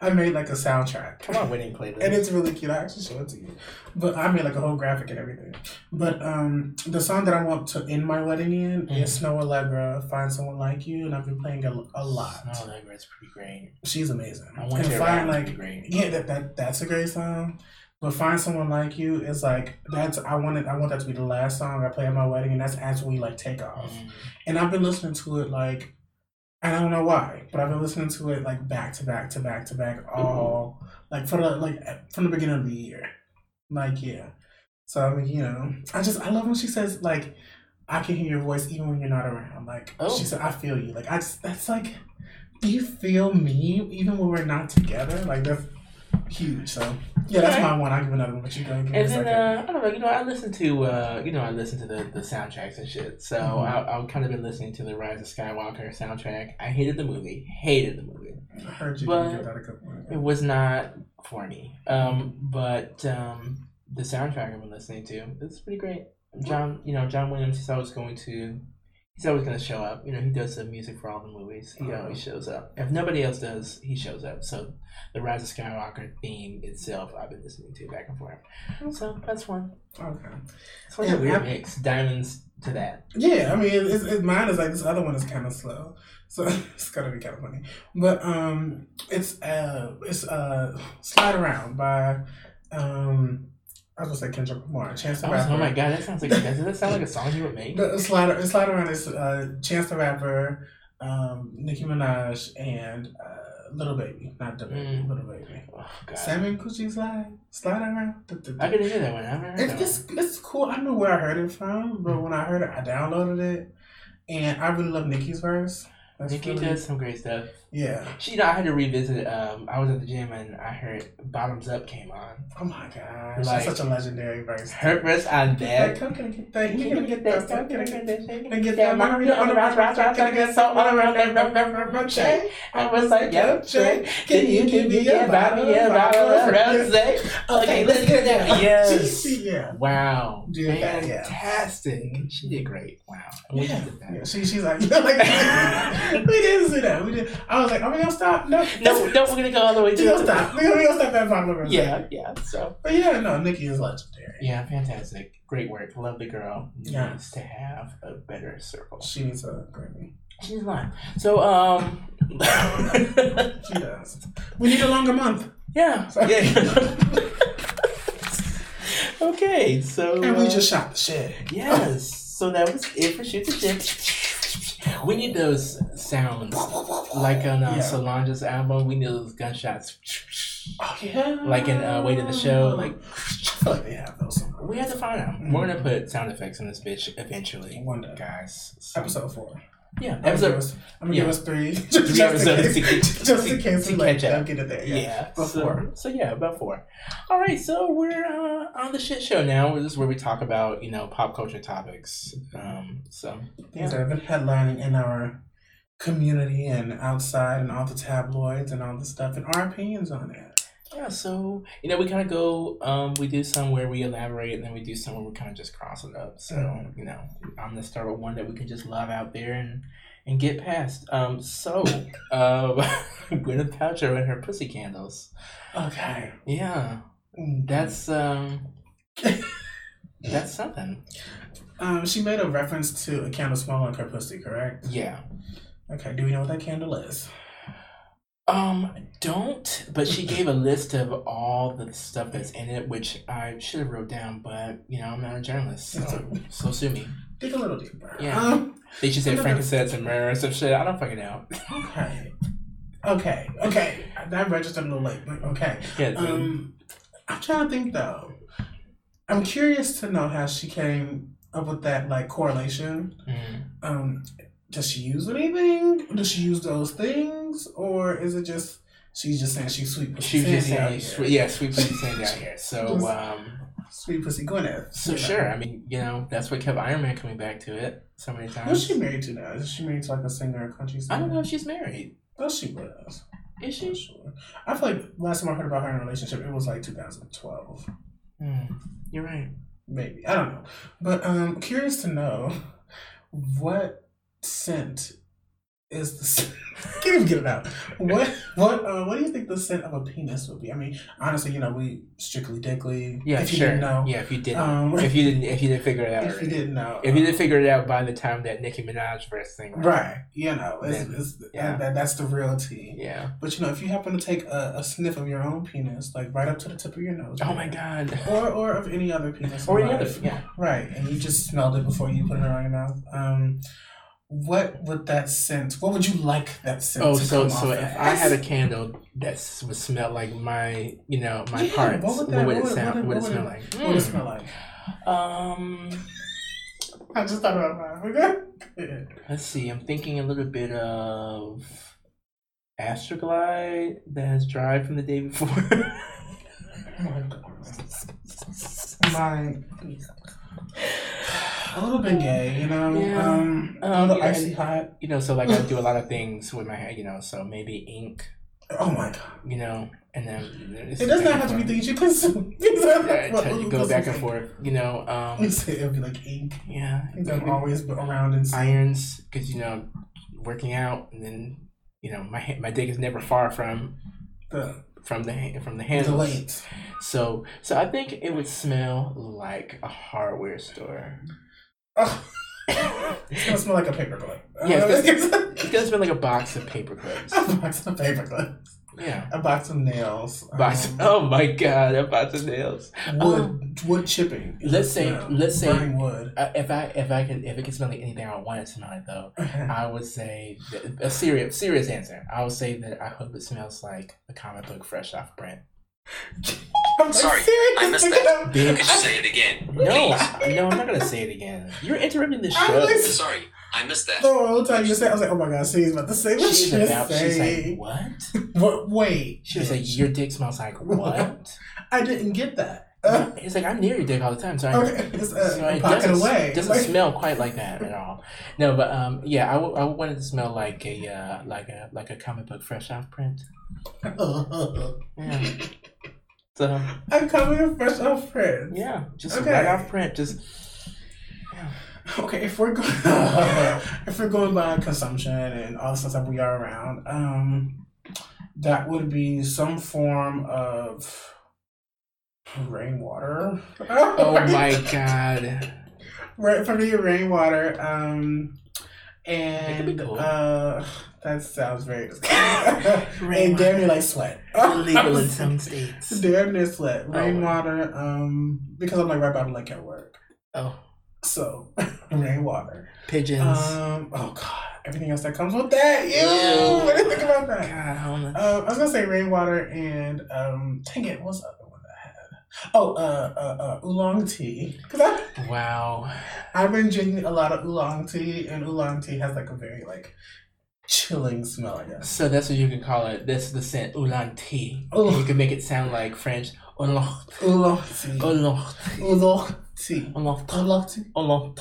Speaker 2: I made like a soundtrack.
Speaker 1: Come on, wedding playlist.
Speaker 2: And it's really cute. I actually show it to you. But I made like a whole graphic and everything. But um, the song that I want to end my wedding in
Speaker 1: Mm.
Speaker 2: is Snoh Aalegra, Find Someone Like You, and I've been playing a, a lot.
Speaker 1: Oh, Aalegra girl's pretty great.
Speaker 2: She's amazing.
Speaker 1: I want
Speaker 2: and
Speaker 1: you
Speaker 2: find
Speaker 1: to
Speaker 2: like
Speaker 1: great.
Speaker 2: yeah, that, that that's a great song. But find someone like you is like that's I wanted I want that to be the last song I play at my wedding, and that's as we like take off.
Speaker 1: Mm.
Speaker 2: And I've been listening to it like, and I don't know why, but I've been listening to it like back to back to back to back mm-hmm. all like for the like from the beginning of the year, like yeah. So I mean, you know, I just I love when she says like, I can hear your voice even when you're not around. Like
Speaker 1: Oh.
Speaker 2: she said, I feel you. Like I just that's like, do you feel me even when we're not together? Like that's huge. So yeah, that's
Speaker 1: Alright.
Speaker 2: my one. I give another one, but you go give me
Speaker 1: And then uh, I don't know, you know, I listen to uh, you know, I listen to the, the soundtracks and shit. So
Speaker 2: Mhm.
Speaker 1: I I've kind of been listening to the Rise of Skywalker soundtrack. I hated the movie, hated the movie.
Speaker 2: I heard you
Speaker 1: but-
Speaker 2: that a good one.
Speaker 1: It was not for me. Um, but um, the soundtrack I've been listening to, it's pretty great. John, you know, John Williams, he's always going to, he's always going to show up. You know, he does the music for all the movies. He
Speaker 2: Uh-huh.
Speaker 1: always shows up. If nobody else does, he shows up. So the Rise of Skywalker theme itself, I've been listening to back and forth. So that's one.
Speaker 2: Okay.
Speaker 1: It's
Speaker 2: Yeah,
Speaker 1: a weird
Speaker 2: I-
Speaker 1: mix. Diamonds to that.
Speaker 2: Yeah, I mean, it's, it's mine is like this other one is kind of slow, so it's gonna be kind of funny. But um, it's uh, it's uh, slide around by um, I was gonna say Kendrick Lamar, Chance the Rapper.
Speaker 1: oh my god, that sounds like does that sound like a song you would make?
Speaker 2: The slide slide around is uh, Chance the Rapper, um, Nicki Minaj, and uh, Lil Baby, not the baby,
Speaker 1: Mm.
Speaker 2: Lil Baby.
Speaker 1: Oh god,
Speaker 2: Salmon Coochie slide, slide around.
Speaker 1: I couldn't hear that one. I heard that
Speaker 2: It's, it's it's cool. I know where I heard it from, but when I heard it, I downloaded it, and I really love Nicki's verse.
Speaker 1: one.
Speaker 2: That's
Speaker 1: Nicki
Speaker 2: really-
Speaker 1: does some great stuff.
Speaker 2: Yeah.
Speaker 1: She, you know, I had to revisit. Um, I was at the gym and I heard "Bottoms Up" came on.
Speaker 2: Oh my gosh.
Speaker 1: Like-
Speaker 2: such a legendary verse.
Speaker 1: Her verse on that.
Speaker 2: come, can I get that? Can I get that? Can I get that?
Speaker 1: Can
Speaker 2: I get that margarita on the round, round, round, can I get salt all around that round, round, round, round, shake?
Speaker 1: I was like, yo, Trey,
Speaker 2: Can you give me a bottle, a bottle of
Speaker 1: rosé? Okay, let's get down. Yes.
Speaker 2: Yeah.
Speaker 1: Wow.
Speaker 2: Did that, yeah.
Speaker 1: Fantastic. She did great. Wow.
Speaker 2: Yeah.
Speaker 1: that.
Speaker 2: Yeah, she, she's like, we didn't see that. We did. I was like, are we gonna stop? No,
Speaker 1: No, no, we're gonna go all the way
Speaker 2: we
Speaker 1: to
Speaker 2: gonna stop. We gonna, we stop that rosé.
Speaker 1: Yeah, yeah. So
Speaker 2: but yeah, no, Nicki is legendary.
Speaker 1: yeah, fantastic. Great work. Lovely girl.
Speaker 2: Yeah.
Speaker 1: Needs to have a better circle.
Speaker 2: She needs a Grammy.
Speaker 1: She's lying. So um
Speaker 2: She does. We need a longer month.
Speaker 1: Yeah. Yeah. okay, so
Speaker 2: And we
Speaker 1: uh,
Speaker 2: just shot the shit.
Speaker 1: Yes. So that was it for shoot the shit. We need those sounds like on uh,
Speaker 2: Yeah.
Speaker 1: Solange's album. We need those gunshots.
Speaker 2: Oh yeah.
Speaker 1: Like in, uh, Way to the Show, like-
Speaker 2: I like they have those. somewhere.
Speaker 1: We have to find out. We're gonna put sound effects in this bitch eventually,
Speaker 2: One day.
Speaker 1: guys. So-
Speaker 2: Episode four.
Speaker 1: Yeah,
Speaker 2: I'm gonna give
Speaker 1: episode.
Speaker 2: us, I'm gonna
Speaker 1: yeah.
Speaker 2: give us three.
Speaker 1: Three
Speaker 2: just, in
Speaker 1: episodes
Speaker 2: case,
Speaker 1: to get-
Speaker 2: just in case we like don't get it there. Yeah.
Speaker 1: Yeah,
Speaker 2: Before.
Speaker 1: So, so yeah, about four. All right, so we're uh, on the shit show now. This is where we talk about you know pop culture topics. Um, so
Speaker 2: Things that have been headlining in our community and outside and all the tabloids and all the stuff and our opinions on it.
Speaker 1: Yeah, so you know, we kind of go. Um, we do some where we elaborate, and then we do some where we kind of just cross it up. So
Speaker 2: Mhm.
Speaker 1: you know, I'm gonna start with one that we can just love out there and and get past. Um, so um, Gwyneth Paltrow and her pussy candles.
Speaker 2: Okay.
Speaker 1: Yeah,
Speaker 2: Mm.
Speaker 1: that's um, that's something.
Speaker 2: Um, she made a reference to a candle smelling like her pussy, correct?
Speaker 1: Yeah.
Speaker 2: Okay, do we know what that candle is?
Speaker 1: Um, don't. But she gave a list of all the stuff that's in it, which I should have wrote down. But you know, I'm not a journalist, so, so sue me.
Speaker 2: Dig a little deeper.
Speaker 1: Yeah.
Speaker 2: Um,
Speaker 1: They should say frankincense and myrrh and some shit. I don't fucking know.
Speaker 2: okay. Okay. Okay. That registered a little late, but okay.
Speaker 1: Yeah.
Speaker 2: Um, I'm trying to think though. I'm curious to know how she came up with that like correlation.
Speaker 1: mm.
Speaker 2: Um, does she use anything? Does she use those things, or is it just she's just saying she's sweet pussy
Speaker 1: She was just saying, sweet, yeah, sweet pussy Sandy out here. So,
Speaker 2: Just-
Speaker 1: um,
Speaker 2: sweet pussy Gwyneth.
Speaker 1: so sure. I mean, you know, that's what kept Iron Man coming back to it so many times.
Speaker 2: Who's she married to now? Is she married to like a singer or country singer?
Speaker 1: I don't know if she's married.
Speaker 2: Oh, she was.
Speaker 1: Is she?
Speaker 2: sure. I feel like last time I heard about her in a relationship, it was like 2012.
Speaker 1: Hmm. You're right.
Speaker 2: Maybe. I don't know. But um curious to know what scent is the scent? Can't even get it out. What what uh, what do you think the scent of a penis would be? I mean, honestly, you know, we strictly dickly.
Speaker 1: Yeah,
Speaker 2: if you
Speaker 1: sure.
Speaker 2: didn't know.
Speaker 1: Yeah, if you didn't,
Speaker 2: Um,
Speaker 1: if you didn't, if you didn't figure it out,
Speaker 2: If you didn't know.
Speaker 1: if you
Speaker 2: um,
Speaker 1: didn't figure it out by the time that Nicki Minaj verse thing,
Speaker 2: Right. You know, it's,
Speaker 1: Then,
Speaker 2: it's,
Speaker 1: yeah.
Speaker 2: that, that's the reality.
Speaker 1: Yeah.
Speaker 2: But you know, if you happen to take a, a sniff of your own penis, like right up to the tip of your nose.
Speaker 1: Oh my god.
Speaker 2: Or or of any other penis.
Speaker 1: Or any other, yeah.
Speaker 2: Right, and you just smelled it before you put it around your mouth. Um, what would that scent? What would you like that scent?
Speaker 1: Oh,
Speaker 2: to
Speaker 1: so
Speaker 2: come
Speaker 1: so
Speaker 2: off
Speaker 1: if
Speaker 2: as?
Speaker 1: I had a candle that would smell like my, you know, my
Speaker 2: Yeah,
Speaker 1: parts,
Speaker 2: what would that-
Speaker 1: it
Speaker 2: what would-
Speaker 1: sound?
Speaker 2: what
Speaker 1: would it smell like?
Speaker 2: what would it
Speaker 1: Hmm.
Speaker 2: smell like?
Speaker 1: Um,
Speaker 2: I just thought about that. Okay.
Speaker 1: let's see. I'm thinking a little bit of Astroglide that has dried from the day before.
Speaker 2: My a little bit gay, you know.
Speaker 1: Yeah.
Speaker 2: Um, a
Speaker 1: Um,
Speaker 2: little
Speaker 1: yeah,
Speaker 2: icy
Speaker 1: and-
Speaker 2: hot.
Speaker 1: you know, so like I do a lot of things with my hair, you know, so maybe ink,
Speaker 2: Oh my god!
Speaker 1: you know, and then
Speaker 2: It does not have to be
Speaker 1: forth.
Speaker 2: things you consume.
Speaker 1: Yeah,
Speaker 2: What-
Speaker 1: to
Speaker 2: what-
Speaker 1: go back and forth, you know.
Speaker 2: You
Speaker 1: Um,
Speaker 2: say it'd be like ink.
Speaker 1: yeah,
Speaker 2: Ink I'm always around and
Speaker 1: irons because you know, working out, and then you know, my my dick is never far from
Speaker 2: the
Speaker 1: from the from the
Speaker 2: the
Speaker 1: handles.
Speaker 2: late.
Speaker 1: So so I think it would smell like a hardware store.
Speaker 2: Oh. it's gonna smell like a paperclip.
Speaker 1: Yeah, it's It's gonna smell like a box of paper clips.
Speaker 2: a box of paperclips.
Speaker 1: Yeah.
Speaker 2: A box of nails.
Speaker 1: Box.
Speaker 2: um,
Speaker 1: oh my god, a box of nails.
Speaker 2: wood. wood chipping.
Speaker 1: Let's say-
Speaker 2: Yeah,
Speaker 1: let's say-
Speaker 2: burning wood.
Speaker 1: Uh, if I if I could if it could smell like anything I want it to smell like though, I would say that, a serious serious answer. I would say that I hope it smells like a comic book fresh off print.
Speaker 2: I'm
Speaker 3: Sorry,
Speaker 2: serious?
Speaker 3: I missed that.
Speaker 1: Bitch.
Speaker 3: Could you say it again?
Speaker 1: No, I- no, I'm not gonna say it again. You're interrupting the show.
Speaker 2: I
Speaker 1: show.
Speaker 2: was-
Speaker 3: Sorry, I missed that.
Speaker 2: The whole time you said, I was like, oh my god, she's about to say what
Speaker 1: She's
Speaker 2: she
Speaker 1: about. She's like, what?
Speaker 2: What? Wait.
Speaker 1: She was like, your dick smells like what?
Speaker 2: I didn't get that. Uh,
Speaker 1: He's like, I'm near your dick all the time, so
Speaker 2: okay, it's uh,
Speaker 1: So it doesn't,
Speaker 2: away.
Speaker 1: doesn't
Speaker 2: Like-
Speaker 1: smell quite like that at all. No, but um, yeah, I, w- I wanted to smell like a uh, like a like a comic book fresh off print. Yeah. So
Speaker 2: I'm coming fresh off print.
Speaker 1: yeah, just
Speaker 2: Okay.
Speaker 1: right off print. Just
Speaker 2: Okay, if we're going, if we're going by consumption and all the stuff that we are around, um, that would be some form of rainwater.
Speaker 1: oh my god.
Speaker 2: Right from the rainwater. Um,
Speaker 1: It could be
Speaker 2: and
Speaker 1: cool.
Speaker 2: uh, that sounds very. disgusting. and damn near like sweat.
Speaker 1: Illegal in some states.
Speaker 2: Damn near sweat.
Speaker 1: Oh.
Speaker 2: Rainwater. Um, because I'm like right by the lake at work,
Speaker 1: Oh,
Speaker 2: so rainwater.
Speaker 1: pigeons.
Speaker 2: Um. Oh God. Everything else that comes with that. Ew. What do you think about that?
Speaker 1: God, homeless.
Speaker 2: Um, I was gonna say rainwater and um. Dang it. What's the other one that I had? Oh, uh, uh, uh oolong tea. Cause I
Speaker 1: wow.
Speaker 2: I've been drinking a lot of oolong tea, and oolong tea has like a very like chilling smell. I guess.
Speaker 1: So that's what you can call it. This is the scent oolong tea.
Speaker 2: Oh.
Speaker 1: You can make it sound like French. Oolong.
Speaker 2: Oolong tea.
Speaker 1: Oolong.
Speaker 2: Oolong tea.
Speaker 1: Oolong.
Speaker 2: Oolong tea.
Speaker 1: Oolong.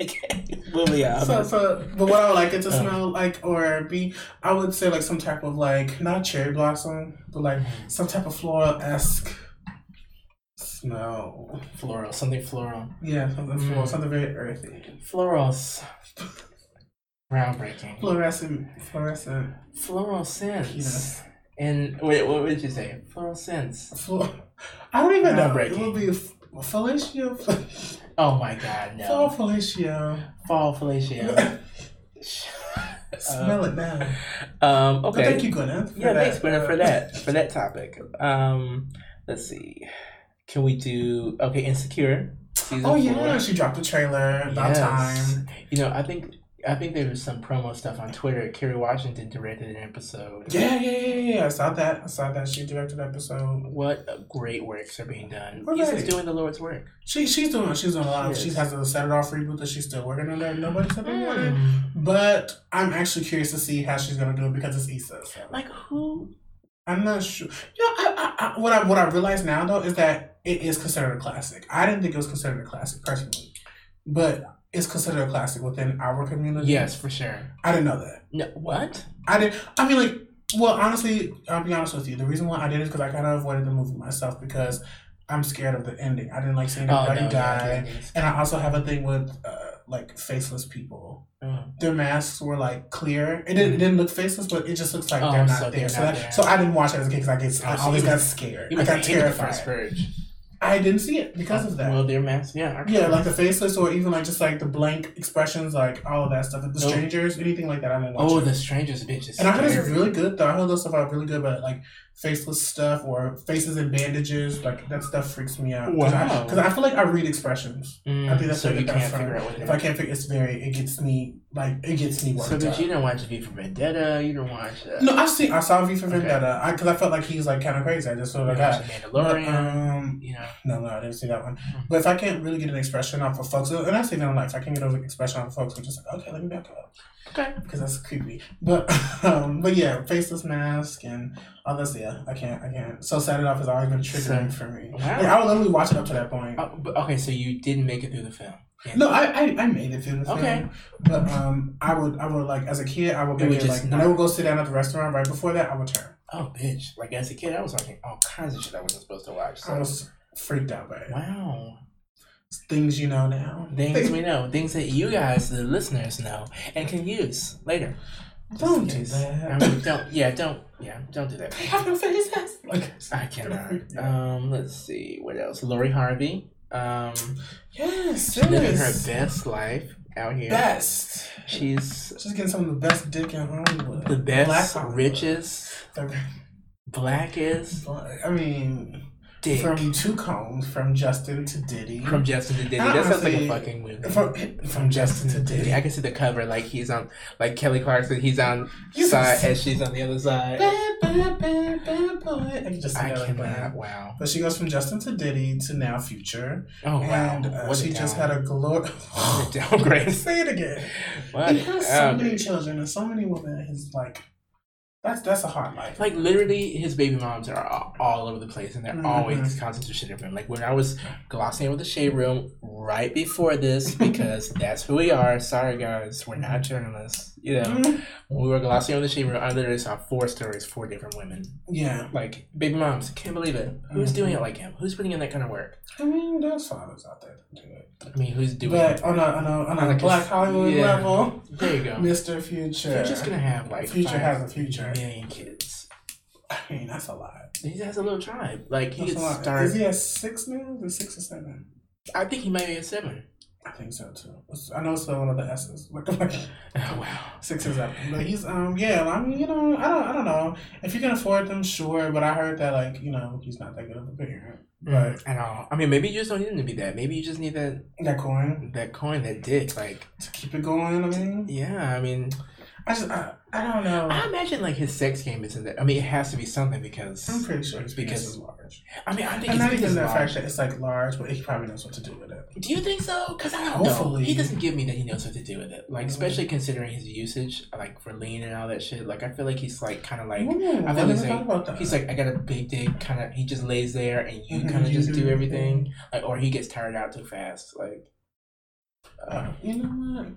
Speaker 1: okay, moving on.
Speaker 2: So, so, but what I would like it to smell like, or be, I would say like some type of like not cherry blossom, but like some type of floral esque smell.
Speaker 1: floral, something floral.
Speaker 2: Yeah, something floral,
Speaker 1: Mm.
Speaker 2: something very earthy,
Speaker 1: Florals. Groundbreaking.
Speaker 2: fluorescent, fluorescent.
Speaker 1: Floral scents.
Speaker 2: Yes.
Speaker 1: And wait, what would you say? Floral scents.
Speaker 2: Flu- I don't even know. It
Speaker 1: Groundbreaking.
Speaker 2: would be f- fellatio,
Speaker 1: Oh my god, no.
Speaker 2: fall fellatio.
Speaker 1: Fall fellatio.
Speaker 2: Smell it now.
Speaker 1: Um,
Speaker 2: But
Speaker 1: okay.
Speaker 2: thank you, Gwyneth.
Speaker 1: Yeah,
Speaker 2: that.
Speaker 1: thanks, Brenna, for that for that topic. Um, let's see. Can we do okay? Insecure.
Speaker 2: Oh yeah,
Speaker 1: four.
Speaker 2: she dropped the trailer about
Speaker 1: Yes.
Speaker 2: time.
Speaker 1: You know, I think I think there was some promo stuff on Twitter. Kerry Washington directed an episode.
Speaker 2: Yeah, yeah, yeah, yeah. I saw that. I saw that she directed an episode.
Speaker 1: What great works are being done.
Speaker 2: We're
Speaker 1: He's
Speaker 2: ready.
Speaker 1: just doing the Lord's work.
Speaker 2: She she's doing she's doing a lot.
Speaker 1: She
Speaker 2: She has a set it off reboot that she's still working on that. Nobody said they wanted.
Speaker 1: Mm.
Speaker 2: But I'm actually curious to see how she's gonna do it because it's Issa. So.
Speaker 1: Like who?
Speaker 2: I'm not sure. Yeah, I, I, I, what I what I realize now though is that it is considered a classic. I didn't think it was considered a classic personally, but it's considered a classic within our community.
Speaker 1: Yes, for sure.
Speaker 2: I didn't know that.
Speaker 1: No, what?
Speaker 2: I did. I mean, like, well, honestly, I'll be honest with you. The reason why I did it is because I kind of avoided the movie myself because I'm scared of the ending. I didn't like seeing
Speaker 1: Oh
Speaker 2: everybody
Speaker 1: no,
Speaker 2: die,
Speaker 1: yeah,
Speaker 2: and I also have a thing with uh, like faceless people.
Speaker 1: Mm.
Speaker 2: Their masks were like clear. It didn't, it didn't look faceless, but it just looks like
Speaker 1: Oh,
Speaker 2: they're not
Speaker 1: so
Speaker 2: there.
Speaker 1: they're
Speaker 2: so,
Speaker 1: not
Speaker 2: that,
Speaker 1: there.
Speaker 2: so I didn't watch it as a kid because I get I
Speaker 1: Oh,
Speaker 2: always got scared.
Speaker 1: You
Speaker 2: I got terrified. I didn't see it because of that.
Speaker 1: Well, their mask, yeah.
Speaker 2: yeah, like the faceless, or even like just like the blank expressions, like all of that stuff. The strangers, anything like that, I didn't watch.
Speaker 1: Oh,
Speaker 2: it.
Speaker 1: the strangers bitches.
Speaker 2: And I heard it's really good though. I heard those stuff are really good, but like faceless stuff or faces and bandages, like that stuff freaks me out. Because
Speaker 1: Wow.
Speaker 2: I, 'cause I feel like I read expressions.
Speaker 1: Mm,
Speaker 2: I think that's
Speaker 1: so
Speaker 2: like
Speaker 1: you
Speaker 2: the
Speaker 1: can't figure out what
Speaker 2: If I can't figure, it's very. It gets me like it gets me worked
Speaker 1: So, but you didn't watch V for Vendetta. You didn't watch. Uh,
Speaker 2: No, I see. I saw V for
Speaker 1: Okay.
Speaker 2: Vendetta. I because I felt like he's like kind of crazy. I just sort of
Speaker 1: didn't The
Speaker 2: But, um,
Speaker 1: you know.
Speaker 2: no, no, I didn't see that one.
Speaker 1: Hmm.
Speaker 2: But if I can't really get an expression off of folks, and I say that in life, if I can't get an expression off of folks, I'm just like, okay, let me back up.
Speaker 1: Okay.
Speaker 2: because that's creepy. But um, but yeah, faceless mask and this. Yeah, I can't, I can't. So set it off has always been triggering for me.
Speaker 1: Wow.
Speaker 2: Like, I would literally watch it up to that point.
Speaker 1: Oh, but, okay, so you didn't make it through the film. Yeah.
Speaker 2: No, I, I, I made it through the film.
Speaker 1: Okay.
Speaker 2: But um, I would I would like as a kid I would
Speaker 1: You
Speaker 2: make
Speaker 1: would
Speaker 2: it like
Speaker 1: not-
Speaker 2: when I would go sit down at the restaurant right before that I would turn.
Speaker 1: Oh, bitch! Like as a kid, I was watching all kinds of shit I wasn't supposed to watch. So.
Speaker 2: I was freaked out by it.
Speaker 1: wow.
Speaker 2: Things you know now.
Speaker 1: Things we know, things that you guys, the listeners, know and can use later.
Speaker 2: Don't do that.
Speaker 1: I mean, don't. Yeah, don't. Yeah, don't do that.
Speaker 2: They have no faces. Like
Speaker 1: I cannot. Um, let's see what else. Lori Harvey. Um,
Speaker 2: yes,
Speaker 1: she's living her best life out here.
Speaker 2: Best.
Speaker 1: She's
Speaker 2: Just getting some of the best dick in Hollywood.
Speaker 1: the best,
Speaker 2: Black
Speaker 1: richest,
Speaker 2: The-
Speaker 1: blackest.
Speaker 2: I mean,
Speaker 1: dick.
Speaker 2: from two combs from Justin to Diddy.
Speaker 1: From Justin to Diddy. That sounds like a fucking movie.
Speaker 2: from, from Justin to Diddy.
Speaker 1: I can see the cover, like he's on, like Kelly Clarkson. He's on
Speaker 2: He's
Speaker 1: side and she's on the other side.
Speaker 2: Bad, bad, bad, bad boy. I just
Speaker 1: I cannot. Wow.
Speaker 2: But she goes from Justin to Diddy to now Future,
Speaker 1: Oh wow.
Speaker 2: and uh, she just had a glory.
Speaker 1: downgrade.
Speaker 2: Say it again.
Speaker 1: What
Speaker 2: He has so many children and so many women. He's like, that's that's a hard life.
Speaker 1: Like literally, his baby moms are all, all over the place, and they're
Speaker 2: Mhm.
Speaker 1: always constantly shit over him. Like when I was glossing over the shade room right before this, because that's who we are. Sorry guys, we're not journalists. You know,
Speaker 2: Mm,
Speaker 1: when we were glossing over the room, I literally saw four stories, four different women.
Speaker 2: yeah,
Speaker 1: Like baby moms, can't believe it. Who's
Speaker 2: Mhm.
Speaker 1: doing it like him? Who's putting in that kind of work?
Speaker 2: I mean, there's fathers out there that do it.
Speaker 1: I mean, who's doing
Speaker 2: But
Speaker 1: it?
Speaker 2: on a on a on a
Speaker 1: On a cons-
Speaker 2: Black Hollywood
Speaker 1: yeah.
Speaker 2: level,
Speaker 1: There you go.
Speaker 2: Mr. Future.
Speaker 1: You're just gonna have like
Speaker 2: Future has a future.
Speaker 1: million kids.
Speaker 2: I mean, that's a lot.
Speaker 1: He has a little tribe. Like he
Speaker 2: That's
Speaker 1: could
Speaker 2: a lot.
Speaker 1: start.
Speaker 2: Is he at six now? It six or seven?
Speaker 1: I think he might be at seven.
Speaker 2: I think so too. I know it's one of the S's. Like, like
Speaker 1: Oh wow.
Speaker 2: six or seven. But he's um yeah. I mean you know I don't I don't know if you can afford them sure. But I heard that like you know he's not that good of a parent. But
Speaker 1: At all. I mean, maybe you just don't need him to be that. Maybe you just need that
Speaker 2: that coin
Speaker 1: that coin, that dick. Like,
Speaker 2: to keep it going. I mean
Speaker 1: yeah. I mean,
Speaker 2: I just I, I don't know.
Speaker 1: I imagine like his sex game isn't that. I mean, it has to be something because.
Speaker 2: I'm pretty sure his
Speaker 1: Because-
Speaker 2: is large.
Speaker 1: I mean, I think it's
Speaker 2: not even the
Speaker 1: large.
Speaker 2: fact that it's like large, but he probably knows what to do with it.
Speaker 1: Do you think so? Because I don't know. He doesn't give me that he knows what to do with it. Like,
Speaker 2: Mhm.
Speaker 1: especially considering his usage, like for lean and all that shit. Like, I feel like he's like kind of like.
Speaker 2: Ooh,
Speaker 1: I feel like, he's like, I got a big dick, kind of. He just lays there, and you
Speaker 2: Mhm,
Speaker 1: kind of just
Speaker 2: do everything.
Speaker 1: like, or he gets tired out too fast, like. Uh,
Speaker 2: you know what?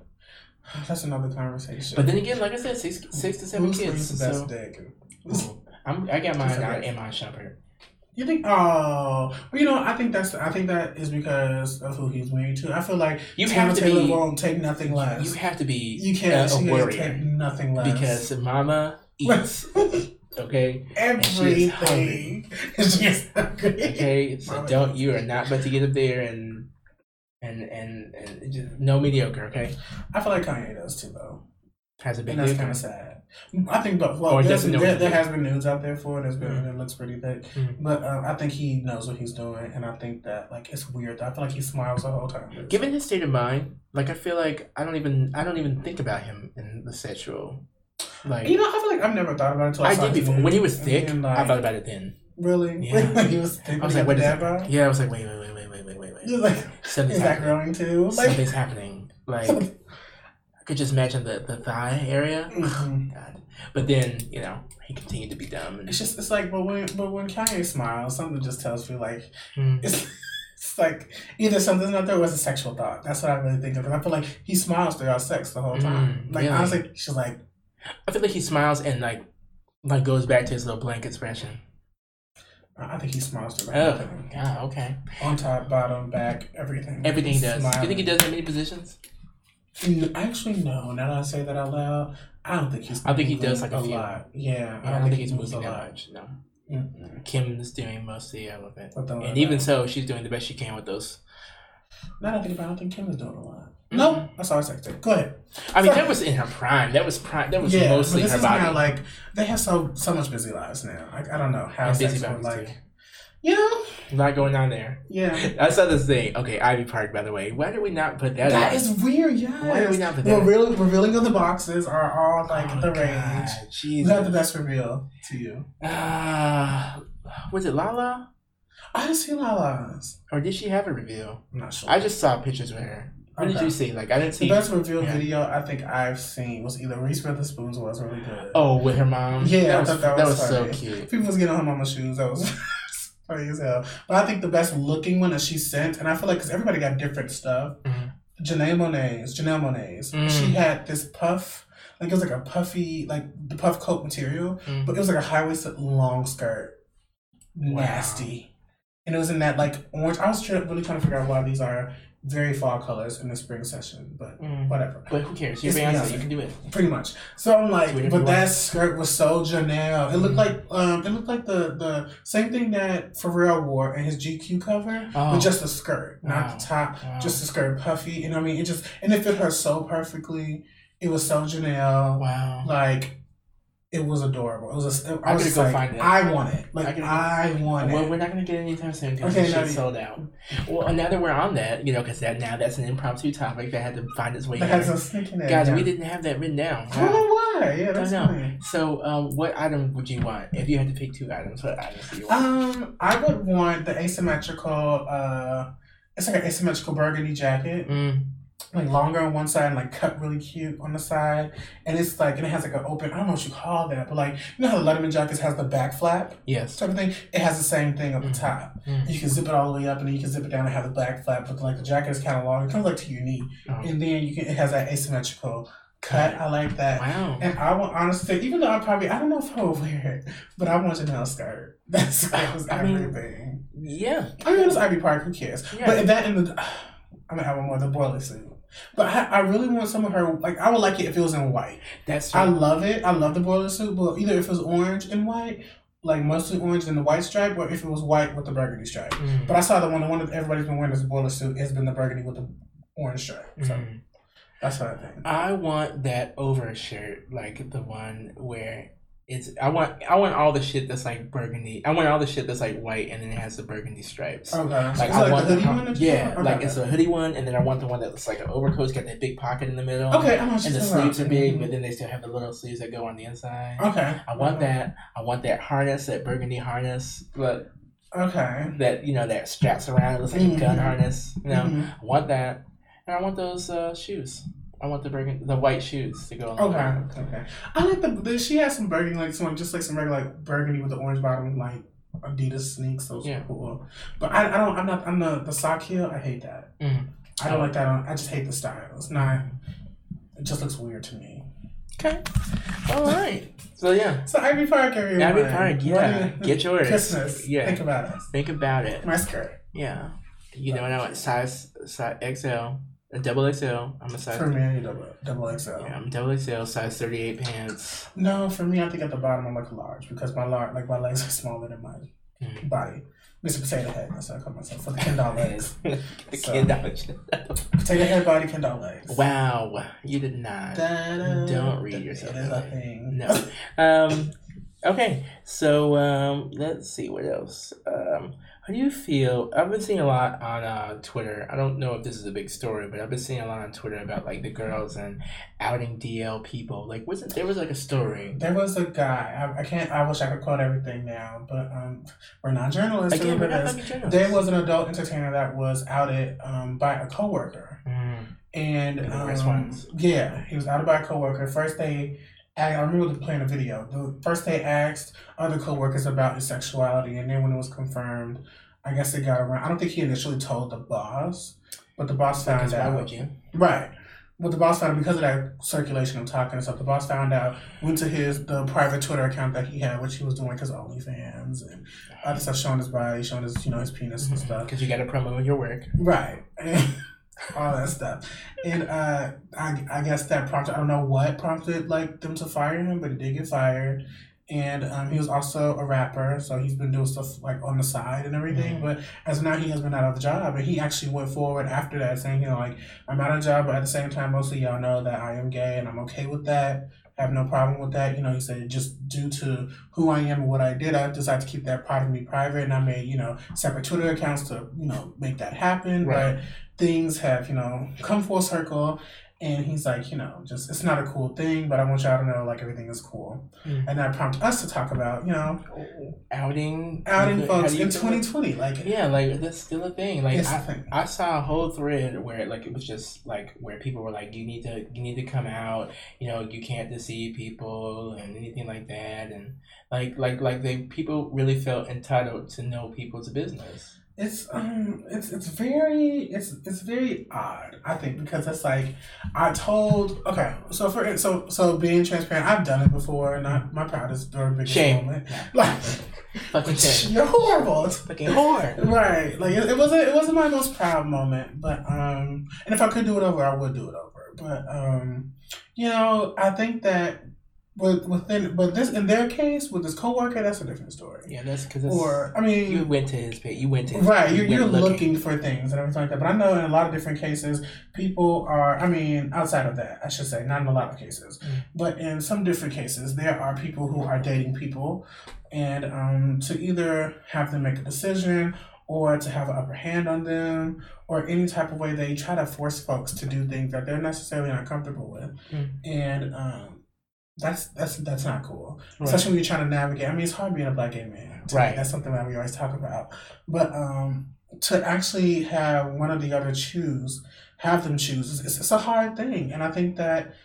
Speaker 2: That's another conversation.
Speaker 1: but then again, like I said, six, six to seven
Speaker 2: Who's
Speaker 1: kids.
Speaker 2: the best
Speaker 1: So,
Speaker 2: dick?
Speaker 1: Ooh, I'm, I got mine
Speaker 2: Who's the
Speaker 1: on
Speaker 2: best?
Speaker 1: Iman Shumpert.
Speaker 2: You think? Oh, well, you know, I think that's. I think that is because of who he's married to. I feel like
Speaker 1: You
Speaker 2: Teyana
Speaker 1: have to
Speaker 2: Taylor
Speaker 1: be.
Speaker 2: won't take nothing less.
Speaker 1: You have to be.
Speaker 2: You can't. she
Speaker 1: a warrior
Speaker 2: take nothing less
Speaker 1: because Mama eats. Okay.
Speaker 2: everything. She's hungry.
Speaker 1: Okay. So
Speaker 2: Mama
Speaker 1: don't. You are not about to get up there and. And and and just no mediocre, okay?
Speaker 2: I feel like Kanye does too, though,
Speaker 1: Has a big
Speaker 2: and that's kind of sad. I think, but well,
Speaker 1: Or
Speaker 2: there's, there, there has been news out there for it. There's been
Speaker 1: Mm.
Speaker 2: it looks pretty thick,
Speaker 1: Mm.
Speaker 2: but uh, I think he knows what he's doing, and I think that like it's weird. I feel like he smiles the whole time.
Speaker 1: Given his state of mind, like I feel like I don't even I don't even think about him in the sexual. Like
Speaker 2: You know, I feel like I've never thought about it until I,
Speaker 1: I
Speaker 2: saw
Speaker 1: did before when he was thick.
Speaker 2: and then,
Speaker 1: I thought about it then.
Speaker 2: really,
Speaker 1: Yeah.
Speaker 2: when he was thick.
Speaker 1: I was like,
Speaker 2: he
Speaker 1: what
Speaker 2: had
Speaker 1: is that? Yeah, I was like, wait, wait, wait,
Speaker 2: like,
Speaker 1: Something's
Speaker 2: is that growing too? Like,
Speaker 1: Something's happening. Like I could just imagine the, the thigh area.
Speaker 2: Mhm.
Speaker 1: God. But then, you know, he continued to be dumb and
Speaker 2: it's just it's like, but when but when Kanye smiles, something just tells me like
Speaker 1: Hmm.
Speaker 2: it's. It's like either something's not there or it's a sexual thought. That's what I really think of. And I feel like he smiles throughout sex the whole time.
Speaker 1: Mm,
Speaker 2: like
Speaker 1: really?
Speaker 2: honestly, she's like,
Speaker 1: I feel like he smiles and like like goes back to his little blank expression.
Speaker 2: I I think he smiles through
Speaker 1: Oh, yeah, okay.
Speaker 2: On top, bottom, back, everything.
Speaker 1: Everything he does. Do you think he does that many positions?
Speaker 2: Actually, no. Now that I say that out loud, I don't think he's.
Speaker 1: I think he does, like, a few.
Speaker 2: lot. Yeah,
Speaker 1: I don't think he's
Speaker 2: moves
Speaker 1: moving
Speaker 2: a
Speaker 1: that
Speaker 2: lot.
Speaker 1: much. No.
Speaker 2: Mm-mm.
Speaker 1: Kim's doing most of the of it. And even so, she's doing the best she can with those.
Speaker 2: Now that I think about it, I don't think Kim is doing a lot.
Speaker 1: Mhm.
Speaker 2: No, that's all I said. Go ahead.
Speaker 1: I mean, that was in her prime. That was prime. That was
Speaker 2: yeah,
Speaker 1: mostly
Speaker 2: but this
Speaker 1: her
Speaker 2: is
Speaker 1: body.
Speaker 2: now like they have so so much busy lives now. Like I don't know how
Speaker 1: And busy
Speaker 2: would like.
Speaker 1: too.
Speaker 2: You know,
Speaker 1: A lot going on there.
Speaker 2: yeah.
Speaker 1: I saw this thing. Okay, Ivy Park, by the way. Why did we not put that?
Speaker 2: That
Speaker 1: on?
Speaker 2: is weird. Yes.
Speaker 1: Why did we not put that? on?
Speaker 2: reveal, revealing of the boxes are all like
Speaker 1: Oh,
Speaker 2: the
Speaker 1: God,
Speaker 2: range.
Speaker 1: Jesus.
Speaker 2: had the best reveal to you?
Speaker 1: Ah, was it Lala?
Speaker 2: I didn't see Lala's.
Speaker 1: Or did she have a reveal?
Speaker 2: I'm not sure.
Speaker 1: I just saw pictures with her. What did
Speaker 2: Okay.
Speaker 1: you see? Like I didn't see the
Speaker 2: best reveal
Speaker 1: yeah.
Speaker 2: video I think I've seen was either Reese Witherspoon's was really good.
Speaker 1: Oh, with her mom.
Speaker 2: Yeah, I
Speaker 1: that was,
Speaker 2: thought that
Speaker 1: that
Speaker 2: was
Speaker 1: was so cute.
Speaker 2: People was getting on her mama's shoes. That was funny as hell. But I think the best looking one that she sent, and I feel like because everybody got different stuff.
Speaker 1: Mhm.
Speaker 2: Janelle Monae's, Janelle Monae's.
Speaker 1: Mm.
Speaker 2: She had this puff, like it was like a puffy, like the puff coat material,
Speaker 1: Mm.
Speaker 2: but it was like a high waisted long skirt. Nasty. And it was in that like orange. I was really trying to figure out why these are very fall colors in the spring session, but
Speaker 1: Mm.
Speaker 2: whatever.
Speaker 1: But who cares? You're Beyonce.
Speaker 2: Beyonce.
Speaker 1: You can do it.
Speaker 2: Pretty much. So I'm like, but that
Speaker 1: want.
Speaker 2: skirt was so Janelle. It looked
Speaker 1: Mhm.
Speaker 2: like um, it looked like the the same thing that Pharrell wore in his GQ cover,
Speaker 1: Oh.
Speaker 2: but just a skirt,
Speaker 1: Wow.
Speaker 2: not the top,
Speaker 1: Wow.
Speaker 2: just a skirt, puffy. You know what I mean? It just and it fit her so perfectly. It was so Janelle.
Speaker 1: Wow.
Speaker 2: Like it was adorable. It was. A, I
Speaker 1: I
Speaker 2: was just
Speaker 1: go
Speaker 2: like,
Speaker 1: find it.
Speaker 2: I want it. Like
Speaker 1: I
Speaker 2: can,
Speaker 1: I,
Speaker 2: want
Speaker 1: Well,
Speaker 2: it.
Speaker 1: we're not gonna get it anytime soon because
Speaker 2: Okay,
Speaker 1: shit's sold out. Well, now that we're on that, you know, because that now that's an impromptu topic that had to find its way
Speaker 2: That has a sneak in there.
Speaker 1: Guys,
Speaker 2: yeah.
Speaker 1: we didn't have that written down.
Speaker 2: I don't know why. Yeah, that's
Speaker 1: know.
Speaker 2: funny.
Speaker 1: So, um, what item would you want if you had to pick two items? What items do you want?
Speaker 2: Um, I would want the asymmetrical. Uh, it's like an asymmetrical burgundy jacket,
Speaker 1: Mm,
Speaker 2: like longer on one side and like cut really cute on the side, and it's like and it has like an open. I don't know what you call that, but like you know how the Letterman jackets has the back flap
Speaker 1: yes.
Speaker 2: type of thing. It has the same thing up the
Speaker 1: Mhm.
Speaker 2: top.
Speaker 1: Mm.
Speaker 2: You can zip it all the way up, and then you can zip it down and have the back flap. But like the jacket is kind of long. It comes like to your knee,
Speaker 1: Oh.
Speaker 2: and then you can. It has that asymmetrical cut. I like that.
Speaker 1: Wow.
Speaker 2: And I will honestly even though I probably, I don't know if I will wear it, but I want Janelle skirt. That's, That skirt was
Speaker 1: I mean,
Speaker 2: everything.
Speaker 1: Yeah.
Speaker 2: I mean, it's Ivy Park, who cares?
Speaker 1: Yeah.
Speaker 2: But that in the, I mean, I want more the boiler suit. But I, I really want some of her, like, I would like it if it was in white.
Speaker 1: That's true.
Speaker 2: I love it. I love the boiler suit, but either if it was orange and white, like mostly orange and the white stripe, or if it was white with the burgundy stripe.
Speaker 1: Mm.
Speaker 2: But I saw the one, the one that everybody's been wearing this boiler suit has been the burgundy with the orange stripe. So
Speaker 1: Mm.
Speaker 2: that's what I think.
Speaker 1: I want that overshirt, like the one where it's. I want. I want all the shit that's like burgundy. I want all the shit that's like white, and then it has the burgundy stripes.
Speaker 2: Okay.
Speaker 1: Like
Speaker 2: So
Speaker 1: I
Speaker 2: like
Speaker 1: want
Speaker 2: the hoodie one
Speaker 1: yeah.
Speaker 2: Okay.
Speaker 1: like it's a hoodie one, and then I want the one that looks like an overcoat, it's got that big pocket in the middle.
Speaker 2: Okay, I what
Speaker 1: And the sleeves are big, but then they still have the little sleeves that go on the inside.
Speaker 2: Okay.
Speaker 1: I want that. I want that harness, that burgundy harness, but
Speaker 2: Okay.
Speaker 1: that you know that straps around. It looks like a gun
Speaker 2: Mhm.
Speaker 1: harness. You know,
Speaker 2: Mhm.
Speaker 1: I want that, and I want those uh, shoes. I want the burgundy, the white shoes to go. on the
Speaker 2: Okay. Okay. I like the, the. She has some burgundy, like some, just like some regular like burgundy with the orange bottom, like Adidas sneaks. Those
Speaker 1: Yeah.
Speaker 2: are cool. But I, I don't. I'm not. I'm the the sock heel. I hate that.
Speaker 1: Mhm.
Speaker 2: I don't like that. On, I just hate the style. It's not. It just looks weird to me.
Speaker 1: Okay. All right. So yeah,
Speaker 2: So Ivy Park, everyone.
Speaker 1: Ivy Park. Yeah, get yours.
Speaker 2: Christmas.
Speaker 1: Yeah.
Speaker 2: Think about it.
Speaker 1: Think about it.
Speaker 2: My skirt.
Speaker 1: Yeah. You know, what I know size size XL, a double XL. I'm a size.
Speaker 2: For me, I double double XL.
Speaker 1: Yeah, I'm double XL, size 38 pants.
Speaker 2: No, for me, I think at the bottom I'm like a large because my large, like my legs are smaller than my
Speaker 1: Mm.
Speaker 2: body. Mr. Potato Head. That's what I call myself. For the Ken doll legs.
Speaker 1: the
Speaker 2: So-
Speaker 1: kid knowledge.
Speaker 2: Potato Head body, Ken doll legs.
Speaker 1: wow, you did not.
Speaker 2: Da-da,
Speaker 1: Don't read yourself
Speaker 2: It is a thing.
Speaker 1: No. Um, okay, so um, let's see what else. Um, how do you feel? I've been seeing a lot on uh, Twitter. I don't know if this is a big story, but I've been seeing a lot on Twitter about like the girls and outing DL people. Like, wasn't there was like a story?
Speaker 2: There was a guy. I, I can't. I wish I could quote everything now, but um, we're not journalists.
Speaker 1: Again, we're not journalists.
Speaker 2: There was an adult entertainer that was outed um, by a coworker,
Speaker 1: Mm,
Speaker 2: and um, yeah, he was outed by a coworker. First, they. I remember playing a video. The first they asked other coworkers about his sexuality, and then when it was confirmed, I guess it got around. I don't think he initially told the boss, but the boss found
Speaker 1: because why
Speaker 2: out.
Speaker 1: would you?
Speaker 2: Right. What the boss found out because of that circulation of talking and stuff, the boss found out, went to his the private Twitter account that he had, which he was doing his OnlyFans and other stuff showing his body, showing his you know his penis and mm-hmm. stuff.
Speaker 1: Because you got to promote your work.
Speaker 2: Right. All that stuff. And uh I I guess that prompted I don't know what prompted like them to fire him, but he did get fired. And um, he was also a rapper, so he's been doing stuff like on the side and everything.
Speaker 1: Mhm.
Speaker 2: But as of now, he has been out of the job, and he actually went forward after that, saying, you know, like I'm out of job, but at the same time, most of y'all know that I am gay, and I'm okay with that. I have no problem with that. You know, he said just due to who I am and what I did, I decided to keep that part of me private, and I made you know separate Twitter accounts to you know make that happen.
Speaker 1: Right.
Speaker 2: But things have you know come full circle, and he's like, you know, just it's not a cool thing, but I want y'all to know like everything is cool,
Speaker 1: Mm.
Speaker 2: and that prompted us to talk about you know
Speaker 1: Outing,
Speaker 2: outing
Speaker 1: how
Speaker 2: folks in 2020. Like
Speaker 1: Yeah, like that's still a thing. Like I,
Speaker 2: thing.
Speaker 1: I saw a whole thread where like it was just like where people were like, you need to you need to come out. You know, you can't deceive people and anything like that. And like like like they people really felt entitled to know people's business.
Speaker 2: It's um it's it's very it's it's very odd I think because it's like I told okay so for so so being transparent I've done it before not my proudest or biggest
Speaker 1: Shame.
Speaker 2: moment like
Speaker 1: Fucking shame.
Speaker 2: you're horrible It's
Speaker 1: Fucking whore.
Speaker 2: right like it, it wasn't it wasn't my most proud moment but um and if I could do it over I would do it over but um you know I think that with within, but this in their case with this coworker, that's a different story.
Speaker 1: Yeah, that's because it's
Speaker 2: Or I mean,
Speaker 1: you went to his page. You went to his
Speaker 2: Right,
Speaker 1: you
Speaker 2: you're, you're
Speaker 1: went
Speaker 2: looking. for things and everything like that. But I know in a lot of different cases, people are, I mean, outside of that, I should say, not in a lot of cases,
Speaker 1: Mm.
Speaker 2: but in some different cases, there are people who are dating people and um, to either have them make a decision or to have an upper hand on them or any type of way they try to force folks to do things that they're necessarily not comfortable with.
Speaker 1: Mm.
Speaker 2: And, um, that's that's that's not cool,
Speaker 1: Right.
Speaker 2: especially when you're trying to navigate. I mean, it's hard being a black gay man. to me.
Speaker 1: Right.
Speaker 2: That's something that we always talk about. But um, to actually have one or the other choose, have them choose, it's, it's a hard thing. And I think that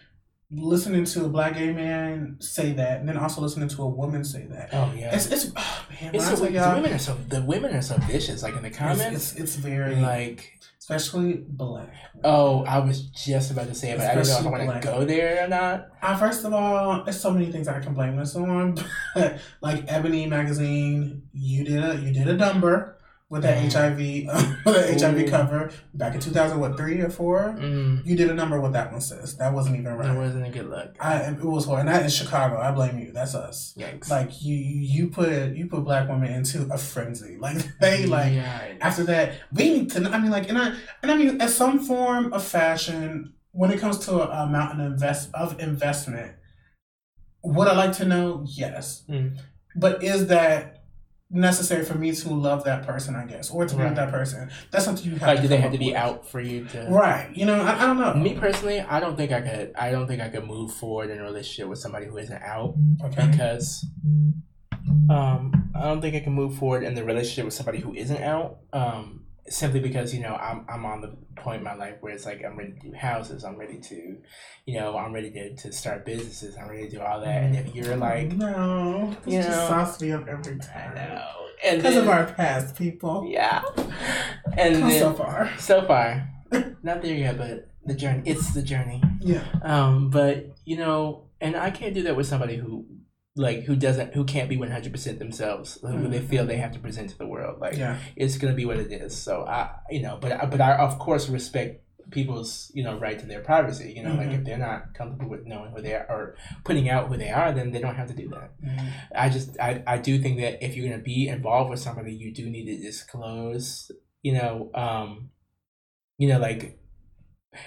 Speaker 2: listening to a black gay man say that, and then also listening to a woman say that,
Speaker 1: Oh yeah.
Speaker 2: it's it's oh, man.
Speaker 1: It's so, the women are so the women are so vicious. Like in the
Speaker 2: it's,
Speaker 1: comments,
Speaker 2: it's, it's very
Speaker 1: like
Speaker 2: especially black.
Speaker 1: oh, I was just about to say it, but I don't know if I want to go there or not.
Speaker 2: Uh, first of all, there's so many things I can blame this on. Like Ebony magazine, you did a you did a number with that
Speaker 1: Mm.
Speaker 2: HIV with that HIV cover back in two thousand what three or four.
Speaker 1: Mm,
Speaker 2: You did a number with that one, sis. That wasn't even right.
Speaker 1: that wasn't a good look.
Speaker 2: I it was horrible, and that is Chicago. I blame you. That's us.
Speaker 1: Yikes.
Speaker 2: Like you you put you put black women into a frenzy. Like they like
Speaker 1: yeah.
Speaker 2: after that, we need to. I mean, like, and I and I mean, as some form of fashion, when it comes to a amount of invest of investment, would I like to know? Yes,
Speaker 1: Mm.
Speaker 2: but is that necessary for me to love that person? I guess, or to be with that person. That's something you have.
Speaker 1: Like,
Speaker 2: to
Speaker 1: do they have to be
Speaker 2: with.
Speaker 1: out for you to?
Speaker 2: Right. You know, I, I don't know.
Speaker 1: Me personally, I don't think I could. I don't think I could move forward in a relationship with somebody who isn't out
Speaker 2: Okay.
Speaker 1: because um, I don't think I can move forward in the relationship with somebody who isn't out. Um, simply because you know I'm I'm on the point in my life where it's like I'm ready to do houses. I'm ready to, you know, I'm ready to, to start businesses. I'm ready to do all that. And if you're like,
Speaker 2: no,
Speaker 1: you
Speaker 2: just
Speaker 1: know,
Speaker 2: sauce me up every
Speaker 1: I
Speaker 2: time.
Speaker 1: know, and
Speaker 2: Because of our past, people.
Speaker 1: yeah, and then
Speaker 2: so far.
Speaker 1: so far, not there yet, but the journey. It's the journey.
Speaker 2: Yeah.
Speaker 1: Um, but you know, and I can't do that with somebody who, like, who doesn't, who can't be one hundred percent themselves, who they feel they have to present to the world. Like,
Speaker 2: Yeah.
Speaker 1: it's gonna be what it is. So I, you know, but I, but I of course respect people's you know right to their privacy. You know, like
Speaker 2: Mhm.
Speaker 1: if they're not comfortable with knowing who they are or putting out who they are, then they don't have to do that.
Speaker 2: Mhm.
Speaker 1: I just I, I do think that if you're gonna be involved with somebody, you do need to disclose. You know, um, you know, like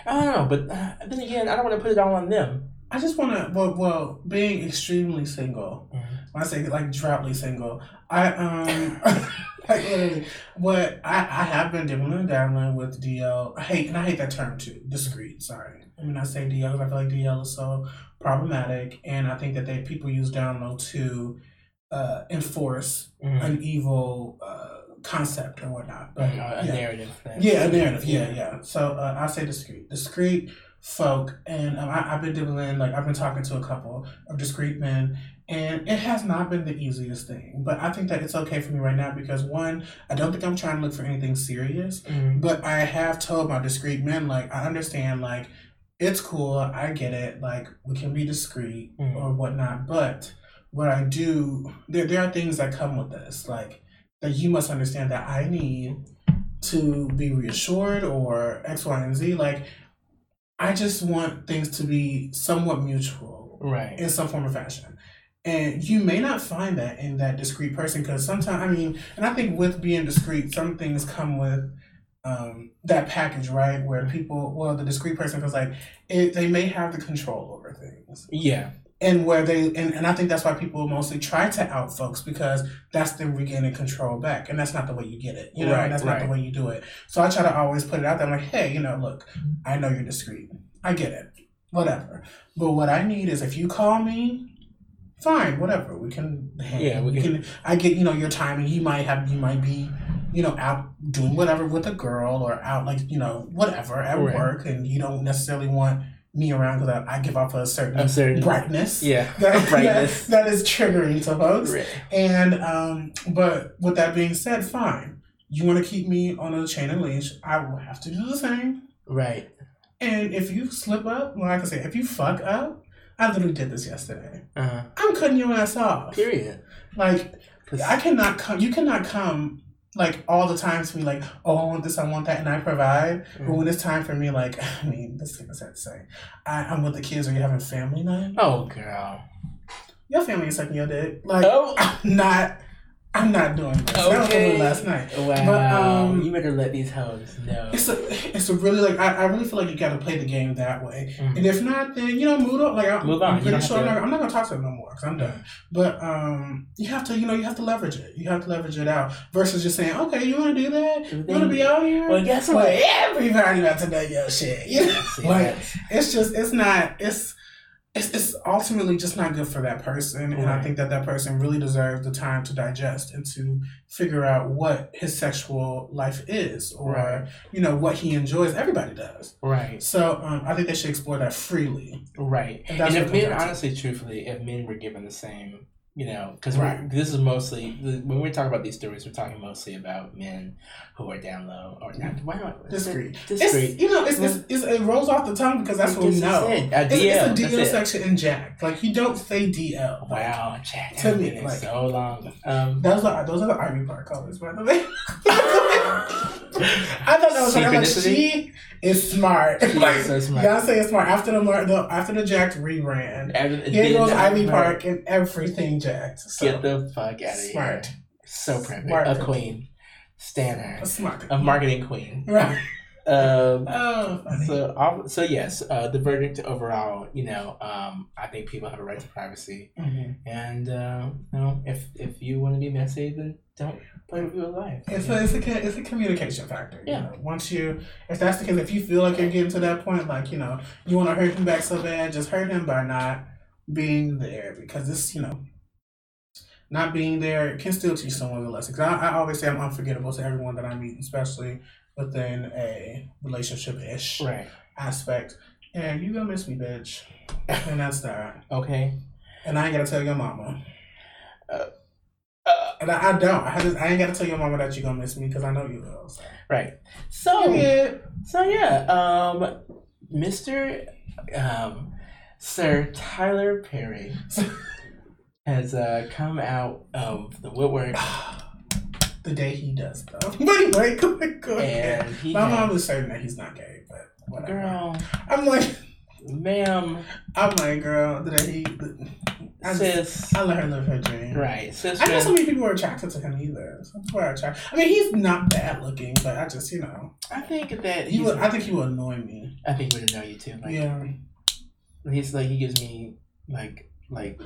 Speaker 1: I don't know, but uh, then again, I don't want to put it all on them.
Speaker 2: I just want to, well, well, being extremely single, when I say like droughtly single, I, um, like literally, what I, I have been dibbling and dabbling with DL. I hate, and I hate that term too, discreet, sorry. I mean, I say DL because I feel like DL is so problematic, and I think that they people use down low to uh, enforce
Speaker 1: Mm.
Speaker 2: an evil uh, concept or whatnot. But
Speaker 1: Uh, a
Speaker 2: yeah.
Speaker 1: narrative. That,
Speaker 2: Yeah, a narrative. Yeah, yeah. So uh, I say discreet, discreet folk, and um, I, I've been dibbling. Like I've been talking to a couple of discreet men, and it has not been the easiest thing. But I think that it's okay for me right now because one, I don't think I'm trying to look for anything serious.
Speaker 1: Mm.
Speaker 2: But I have told my discreet men, like I understand, like it's cool, I get it, like we can be discreet
Speaker 1: Mm.
Speaker 2: or whatnot. But what I do, there there are things that come with this, like that you must understand that I need to be reassured or X, Y, and Z. Like I just want things to be somewhat mutual
Speaker 1: Right.
Speaker 2: in some form or fashion. And you may not find that in that discreet person because sometimes, I mean, and I think with being discreet, some things come with um, that package, right? Where people, well, the discreet person feels like it, they may have the control over things.
Speaker 1: Yeah.
Speaker 2: And where they, and, and I think that's why people mostly try to out folks because that's them regaining control back. And that's not the way you get it. You know,
Speaker 1: Right,
Speaker 2: that's not the way you do it. So I try to always put it out there. I'm like, hey, you know, look, I know you're discreet. I get it. Whatever. But what I need is if you call me, fine, whatever. We can hang.
Speaker 1: Yeah, we
Speaker 2: we can. I get you know your timing. You might have you might be you know out doing whatever with a girl or out like you know whatever at
Speaker 1: Right.
Speaker 2: work, and you don't necessarily want me around because I, I give off a certain,
Speaker 1: A certain-
Speaker 2: brightness.
Speaker 1: Yeah.
Speaker 2: That,
Speaker 1: Brightness.
Speaker 2: that, that is triggering to folks.
Speaker 1: Right.
Speaker 2: And um, but with that being said, fine. You want to keep me on a chain and leash? I will have to do the same.
Speaker 1: Right.
Speaker 2: And if you slip up, well, like I say, if you fuck up, I literally did this yesterday.
Speaker 1: Uh,
Speaker 2: I'm cutting your ass off.
Speaker 1: period.
Speaker 2: Like I cannot come. You cannot come like all the time to me like, oh, I want this, I want that, and I provide. But
Speaker 1: Mm.
Speaker 2: when it's time for me, like, I mean, this thing is sad to say. I, I'm with the kids, or you're having family night.
Speaker 1: Oh, girl.
Speaker 2: your family is sucking your dick. Like,
Speaker 1: Oh.
Speaker 2: I'm not, I'm not doing this. That was
Speaker 1: Okay.
Speaker 2: only last night.
Speaker 1: Wow.
Speaker 2: But, um,
Speaker 1: you better let these hoes know.
Speaker 2: It's a, it's a really like I, I really feel like you got to play the game that way,
Speaker 1: Mhm.
Speaker 2: and if not, then you know move on. Like I,
Speaker 1: Move on.
Speaker 2: I'm pretty sure I'm not,
Speaker 1: to-
Speaker 2: I'm not gonna talk to them no more because I'm done. But um, you have to you know you have to leverage it. You have to leverage it out versus just saying okay, you want to do that? You want to be out here?
Speaker 1: Well, guess what?
Speaker 2: everybody about to know your shit. You know? Like it's just it's not it's it's, it's ultimately just not good for that person and i think that that person really deserves the time to digest and to figure out what his sexual life is or
Speaker 1: Right.
Speaker 2: you know what he enjoys everybody does
Speaker 1: right.
Speaker 2: so um, i think they should explore that freely
Speaker 1: Right.
Speaker 2: And
Speaker 1: And, if men,
Speaker 2: comes down to.
Speaker 1: honestly, truthfully, if men were given the same, you know, because
Speaker 2: Right.
Speaker 1: this is mostly when we talk about these stories, we're talking mostly about men who are down low or not. Why not
Speaker 2: Discreet.
Speaker 1: Discreet.
Speaker 2: you know it's, it's, it's, it rolls off the tongue because that's what we know
Speaker 1: it. A
Speaker 2: it's,
Speaker 1: DL,
Speaker 2: it's a DL
Speaker 1: it.
Speaker 2: section in jack like you don't say dl Like,
Speaker 1: Wow, Jack,
Speaker 2: To me, like-
Speaker 1: so long. Um,
Speaker 2: those are those are the army Park colors, by the way. I thought that was. I'm like, she is smart.
Speaker 1: She
Speaker 2: like,
Speaker 1: is so smart.
Speaker 2: Beyonce is smart. After the, the after the Jacked rebrand,
Speaker 1: and
Speaker 2: here goes Ivy Park and everything Jacked. So,
Speaker 1: Get the fuck out of
Speaker 2: smart.
Speaker 1: here. So perfect.
Speaker 2: Smart.
Speaker 1: A queen. Stan her.
Speaker 2: Smart.
Speaker 1: A marketing queen.
Speaker 2: Right.
Speaker 1: Um,
Speaker 2: Oh, funny.
Speaker 1: So, so yes, uh, the verdict overall, you know, um, I think people have a right to privacy,
Speaker 2: Mhm.
Speaker 1: and uh, you know, if if you want to be messy, then don't play with people's life.
Speaker 2: It's
Speaker 1: you
Speaker 2: a, it's a it's a communication factor. You
Speaker 1: Yeah.
Speaker 2: know? Once you, if that's the case, if you feel like you're getting to that point, like you know, you want to hurt him back so bad, just hurt him by not being there because this, you know, not being there can still teach someone a lesson. 'Cause I, I always say I'm unforgettable to everyone that I meet, especially within a relationship ish
Speaker 1: right.
Speaker 2: aspect. And you gonna miss me, bitch. And that's that.
Speaker 1: Okay.
Speaker 2: And I ain't gotta tell your mama.
Speaker 1: Uh,
Speaker 2: And I, I don't. I, just, I ain't gotta tell your mama that you're gonna miss me because I know you will. So.
Speaker 1: right. So,
Speaker 2: Yeah.
Speaker 1: so yeah, um, Mister, um, Sir Tyler Perry has uh, come out of the woodwork,
Speaker 2: the day he does though. But anyway, go go ahead. My mom
Speaker 1: has,
Speaker 2: is certain that he's not gay, but whatever.
Speaker 1: girl,
Speaker 2: I'm like,
Speaker 1: ma'am,
Speaker 2: I'm like, girl, the day he, I, just,
Speaker 1: sis,
Speaker 2: I let her live her dream.
Speaker 1: right, sister.
Speaker 2: I know so many people are attracted to him either. So that's why I try. I mean, he's not bad looking, but I just, you know,
Speaker 1: I think that
Speaker 2: he would. I think he would annoy me.
Speaker 1: I think he would annoy you too. Like,
Speaker 2: yeah,
Speaker 1: he's like he gives me like like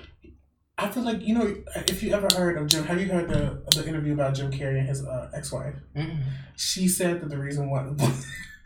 Speaker 2: I feel like you know, if you ever heard of Jim, have you heard the the interview about Jim Carrey and his uh, ex wife?
Speaker 1: mm,
Speaker 2: She said that the reason why.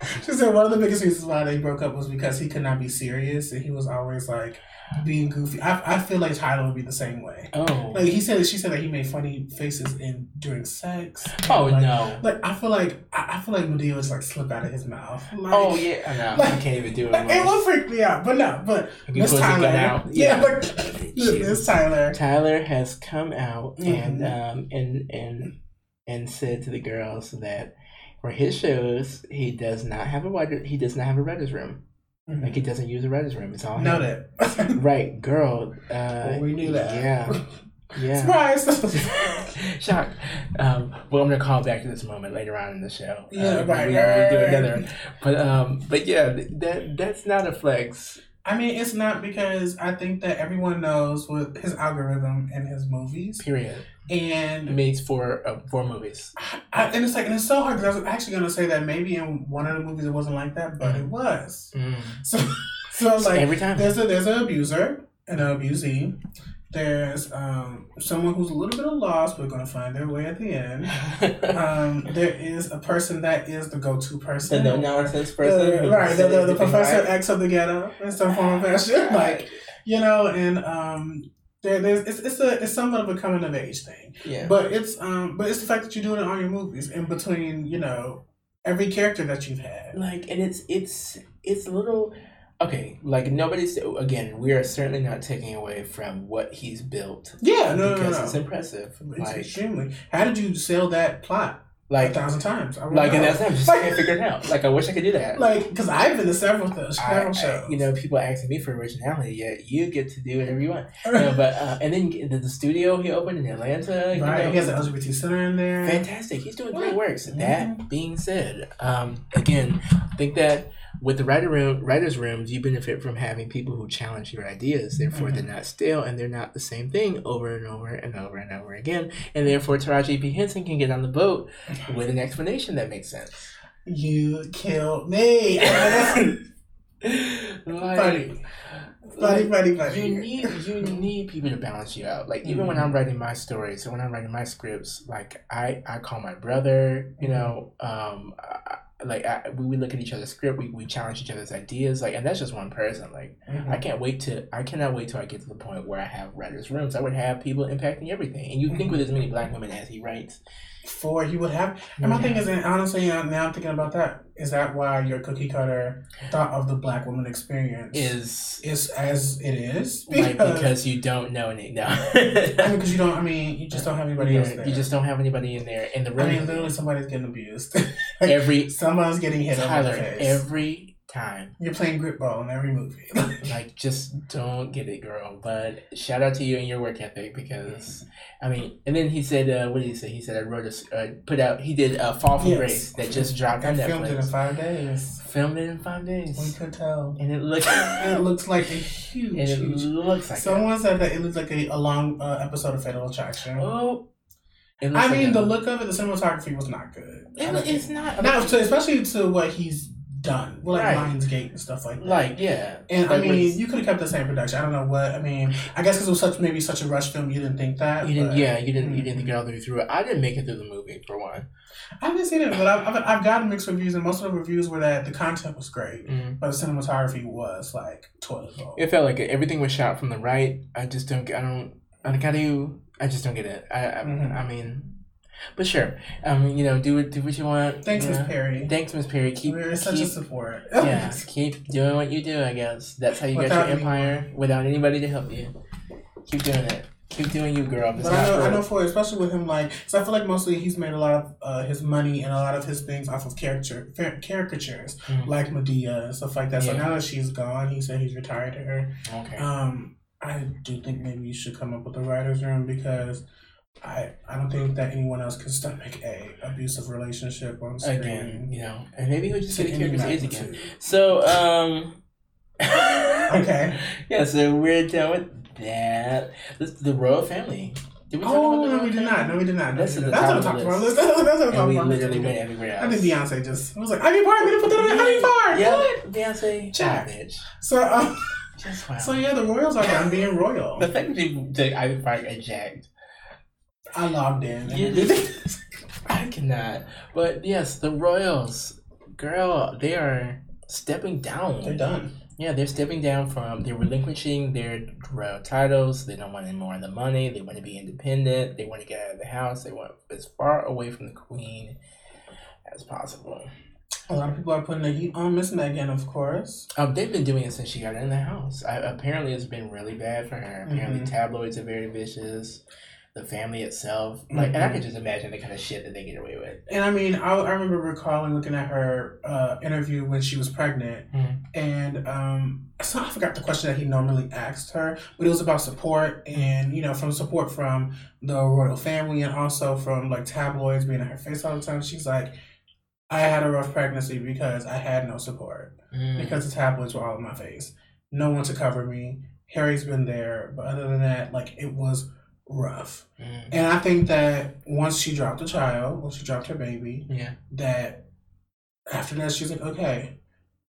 Speaker 2: She said one of the biggest reasons why they broke up was because he could not be serious and he was always like being goofy. I, I feel like Tyler would be the same way.
Speaker 1: oh
Speaker 2: Like he said, she said that he made funny faces in during sex.
Speaker 1: oh
Speaker 2: like,
Speaker 1: no
Speaker 2: Like I feel like I, feel like Madea would like slip out of his mouth. Like,
Speaker 1: oh yeah I know
Speaker 2: like-
Speaker 1: I can't even do it.
Speaker 2: Like, it will freak me out, but no, but Miss
Speaker 1: close the gun
Speaker 2: Tyler, yeah,
Speaker 1: Yeah.
Speaker 2: but Miss Tyler,
Speaker 1: Tyler has come out and
Speaker 2: Mhm.
Speaker 1: um and and and said to the girls that for his shows he does not have a writer he does not have a writer's room like he doesn't use a writer's room it's all him.
Speaker 2: know that.
Speaker 1: right girl uh
Speaker 2: Well, we knew that.
Speaker 1: yeah yeah
Speaker 2: Surprise!
Speaker 1: Shock. Um, well, I'm gonna call back to this moment later on in the show.
Speaker 2: Yeah,
Speaker 1: Uh,
Speaker 2: right,
Speaker 1: We,
Speaker 2: right,
Speaker 1: we do
Speaker 2: right,
Speaker 1: another, but um, but yeah, that that's not a flex.
Speaker 2: I mean, it's not because I think that everyone knows what his algorithm and his movies,
Speaker 1: Period. It
Speaker 2: and
Speaker 1: makes four uh, four movies.
Speaker 2: I, and it's like, and it's so hard because I was actually gonna say that maybe in one of the movies it wasn't like that, but it was.
Speaker 1: Mm.
Speaker 2: So, so like,
Speaker 1: Every time.
Speaker 2: there's a there's an abuser and an abusee. There's um someone who's a little bit of lost, but gonna find their way at the end. Um, there is a person that is the go-to person, the
Speaker 1: no nonsense person,
Speaker 2: The- right? The, the, the Professor
Speaker 1: right.
Speaker 2: X of the ghetto in some form of fashion, like you know, and um, there, there's it's, it's a it's somewhat of a coming of age thing,
Speaker 1: Yeah.
Speaker 2: but it's um, but it's the fact that you're doing it on your movies in between, you know, every character that you've had.
Speaker 1: like and it's it's it's a little okay like nobody's again we are certainly not taking away from what he's built
Speaker 2: Yeah, no, no,
Speaker 1: because
Speaker 2: no,
Speaker 1: it's impressive
Speaker 2: It's
Speaker 1: like
Speaker 2: extremely. How did you sell that plot a thousand times? I
Speaker 1: like and that's it. I just
Speaker 2: Like-
Speaker 1: can't figure it out like I wish I could do that
Speaker 2: like because I've been to several th-
Speaker 1: I,
Speaker 2: several
Speaker 1: I-
Speaker 2: shows.
Speaker 1: you know people asking me for originality yet you get to do whatever you want you know, but uh, and then the, the studio he opened in Atlanta you
Speaker 2: right,
Speaker 1: know,
Speaker 2: he has an LGBT center in there.
Speaker 1: fantastic he's doing great
Speaker 2: What?
Speaker 1: works that being said um, again I think that with the writer room, writers' rooms, you benefit from having people who challenge your ideas. Therefore, they're not stale and they're not the same thing over and over and over and over again. And therefore, Taraji P. Henson can get on the boat with an explanation that makes sense.
Speaker 2: You killed me.
Speaker 1: Like,
Speaker 2: funny. Funny, funny, funny.
Speaker 1: you need you need people to balance you out. Like even when
Speaker 2: Mm-hmm.
Speaker 1: I'm writing my stories, so when I'm writing my scripts, like I I call my brother, you
Speaker 2: Mm-hmm.
Speaker 1: know, um, I, like I, we, we look at each other's script, we, we challenge each other's ideas, like, and that's just one person. Like
Speaker 2: Mhm.
Speaker 1: I can't wait to I cannot wait till I get to the point where I have writers' rooms. I would have people impacting everything, and you think with as many black women as he writes,
Speaker 2: Four, you would have. And my thing is, and honestly, uh, now I'm thinking about that. Is that why your cookie cutter thought of the black woman experience
Speaker 1: is
Speaker 2: is as it is?
Speaker 1: like because you don't know any no.
Speaker 2: I mean, because you don't. I mean, you just don't have anybody else there.
Speaker 1: you just don't have anybody in there in the room.
Speaker 2: I mean, literally, somebody's getting abused.
Speaker 1: like, every
Speaker 2: Someone's getting hit
Speaker 1: Tyler, every time.
Speaker 2: You're playing grip ball in every movie.
Speaker 1: Like, just don't get it, girl. But shout out to you and your work ethic because, I mean, and then he said, uh, what did he say? He said, I wrote a, uh, put out, he did uh, Fall from
Speaker 2: Yes.
Speaker 1: Grace that just dropped
Speaker 2: I
Speaker 1: on
Speaker 2: filmed it in five days.
Speaker 1: Filmed it in five days.
Speaker 2: We could tell.
Speaker 1: And it looks,
Speaker 2: And it looks like a huge,
Speaker 1: it
Speaker 2: huge.
Speaker 1: looks like a-
Speaker 2: Someone said that it looks like a, a long uh, episode of Fatal Attraction.
Speaker 1: oh.
Speaker 2: I mean,
Speaker 1: a-
Speaker 2: the look of it, the cinematography was not good.
Speaker 1: It, it's not.
Speaker 2: not especially to what he's done, well, like
Speaker 1: Right.
Speaker 2: Lionsgate and stuff like that.
Speaker 1: like, yeah.
Speaker 2: and I
Speaker 1: Like,
Speaker 2: mean,
Speaker 1: when-
Speaker 2: you could have kept the same production. I don't know what. I mean, I guess because it was such maybe such a rush film, you didn't think that.
Speaker 1: you didn't,
Speaker 2: but-
Speaker 1: yeah, you didn't, you didn't think it all the way through. I didn't make it through the movie for one.
Speaker 2: I haven't seen it, but I've, I've, I've gotten mixed reviews, and most of the reviews were that the content was great,
Speaker 1: Mm.
Speaker 2: but the cinematography was like toilet bowl.
Speaker 1: It felt like it. everything was shot from the right. I just don't. get- I don't. I got to. I just don't get it. I. I,
Speaker 2: Mhm.
Speaker 1: I mean, but sure. Mean, you know, do it. Do what you want.
Speaker 2: Thanks,
Speaker 1: you
Speaker 2: Miss. Perry.
Speaker 1: Thanks, Miss Perry. Keep.
Speaker 2: We're such a support.
Speaker 1: yeah. Keep doing what you do. I guess that's how you
Speaker 2: Without
Speaker 1: get your empire without anybody to help you. Keep doing it. Keep doing you, girl. It's
Speaker 2: But I know,
Speaker 1: for-
Speaker 2: I know for especially with him, like, so I feel like mostly he's made a lot of uh, his money and a lot of his things off of fa- caricatures,
Speaker 1: Mhm.
Speaker 2: like Madea and stuff like that. So now that she's gone, he said he's retired to her.
Speaker 1: Okay.
Speaker 2: Um, I do think maybe you should come up with a writers' room because I I don't think that anyone else can stomach a abusive relationship on screen.
Speaker 1: Again, you know, and maybe he'll just
Speaker 2: to
Speaker 1: get the
Speaker 2: any
Speaker 1: character's age again. So, um.
Speaker 2: Okay.
Speaker 1: Yeah, so we're done with that. This the royal family. Did we talk
Speaker 2: Oh
Speaker 1: about the
Speaker 2: no, we did not. No, we did not. No,
Speaker 1: That's
Speaker 2: we did. That's
Speaker 1: of
Speaker 2: on
Speaker 1: the
Speaker 2: top of our
Speaker 1: list.
Speaker 2: list. That's on top
Speaker 1: And
Speaker 2: of
Speaker 1: we literally went everywhere else.
Speaker 2: I think Beyonce just was like, Ivy Park, we didn't put that on the Ivy Park.
Speaker 1: Yeah,
Speaker 2: What?
Speaker 1: Beyonce.
Speaker 2: Jack.
Speaker 1: Bitch.
Speaker 2: So, um,
Speaker 1: Just wow.
Speaker 2: so yeah, the Royals are done being royal.
Speaker 1: the fact that took Ivy Park jacked.
Speaker 2: I logged in.
Speaker 1: I cannot. But yes, the Royals, girl, they are stepping down.
Speaker 2: They're done.
Speaker 1: Yeah, they're stepping down from. They're relinquishing their royal titles. They don't want any more of the money. They want to be independent. They want to get out of the house. They want as far away from the queen as possible.
Speaker 2: A lot of people are putting the heat on Miss Meghan, of course.
Speaker 1: Um, they've been doing it since she got in the house. I, apparently, it's been really bad for her. Apparently,
Speaker 2: Mhm.
Speaker 1: tabloids are very vicious. The family itself, like, and I can just imagine the kind of shit that they get away with.
Speaker 2: And I mean, I, I remember recalling looking at her uh, interview when she was pregnant,
Speaker 1: Mhm.
Speaker 2: and um, so I forgot the question that he normally asked her, but it was about support and you know from support from the royal family and also from like tabloids being in her face all the time. She's like, I had a rough pregnancy because I had no support
Speaker 1: Mm.
Speaker 2: because the tabloids were all in my face, no one to cover me. Harry's been there, but other than that, like it was rough.
Speaker 1: Mm.
Speaker 2: And I think that once she dropped the child, once she dropped her baby,
Speaker 1: Yeah.
Speaker 2: that after that she's like, okay,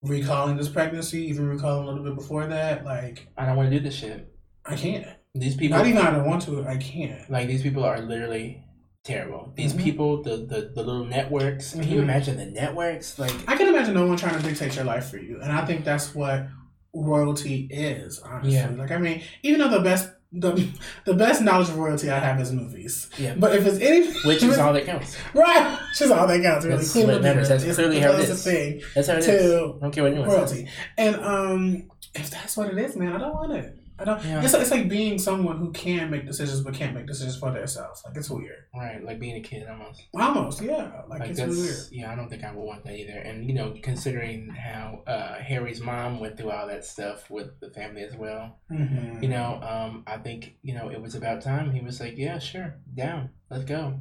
Speaker 2: recalling this pregnancy, even recalling a little bit before that, like
Speaker 1: I don't want to do this shit.
Speaker 2: I can't.
Speaker 1: These people,
Speaker 2: Not even I don't want to, I can't.
Speaker 1: like these people, are literally terrible. These
Speaker 2: Mhm.
Speaker 1: people, the, the the little networks. Can you
Speaker 2: Mhm.
Speaker 1: imagine the networks? Like,
Speaker 2: I can imagine no one trying to dictate your life for you, and I think that's what royalty is. Honestly,
Speaker 1: Yeah.
Speaker 2: like I mean, even though the best the the best knowledge of royalty I have is movies,
Speaker 1: yeah,
Speaker 2: but if it's any
Speaker 1: which is all that counts.
Speaker 2: right, which is all that counts. Really,
Speaker 1: That's
Speaker 2: Queen
Speaker 1: what matters. That's
Speaker 2: Elizabeth
Speaker 1: clearly
Speaker 2: is
Speaker 1: how it
Speaker 2: the thing
Speaker 1: That's how it is.
Speaker 2: to
Speaker 1: I don't care what anyone
Speaker 2: royalty. And um, if that's what it is, man, I don't want it. I don't.
Speaker 1: Yeah.
Speaker 2: It's, it's like being someone who can make decisions but can't make decisions for themselves. Like it's weird.
Speaker 1: Right, like being a kid almost.
Speaker 2: Almost, yeah. Like,
Speaker 1: Like
Speaker 2: it's weird.
Speaker 1: yeah, I don't think I would want that either. And you know, considering how uh, Harry's mom went through all that stuff with the family as well,
Speaker 2: Mm-hmm.
Speaker 1: you know, um, I think you know it was about time. He was like, "Yeah, sure, down, let's go,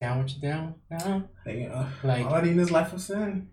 Speaker 1: down with you down." No,
Speaker 2: They, uh,
Speaker 1: like
Speaker 2: all I need is life of sin.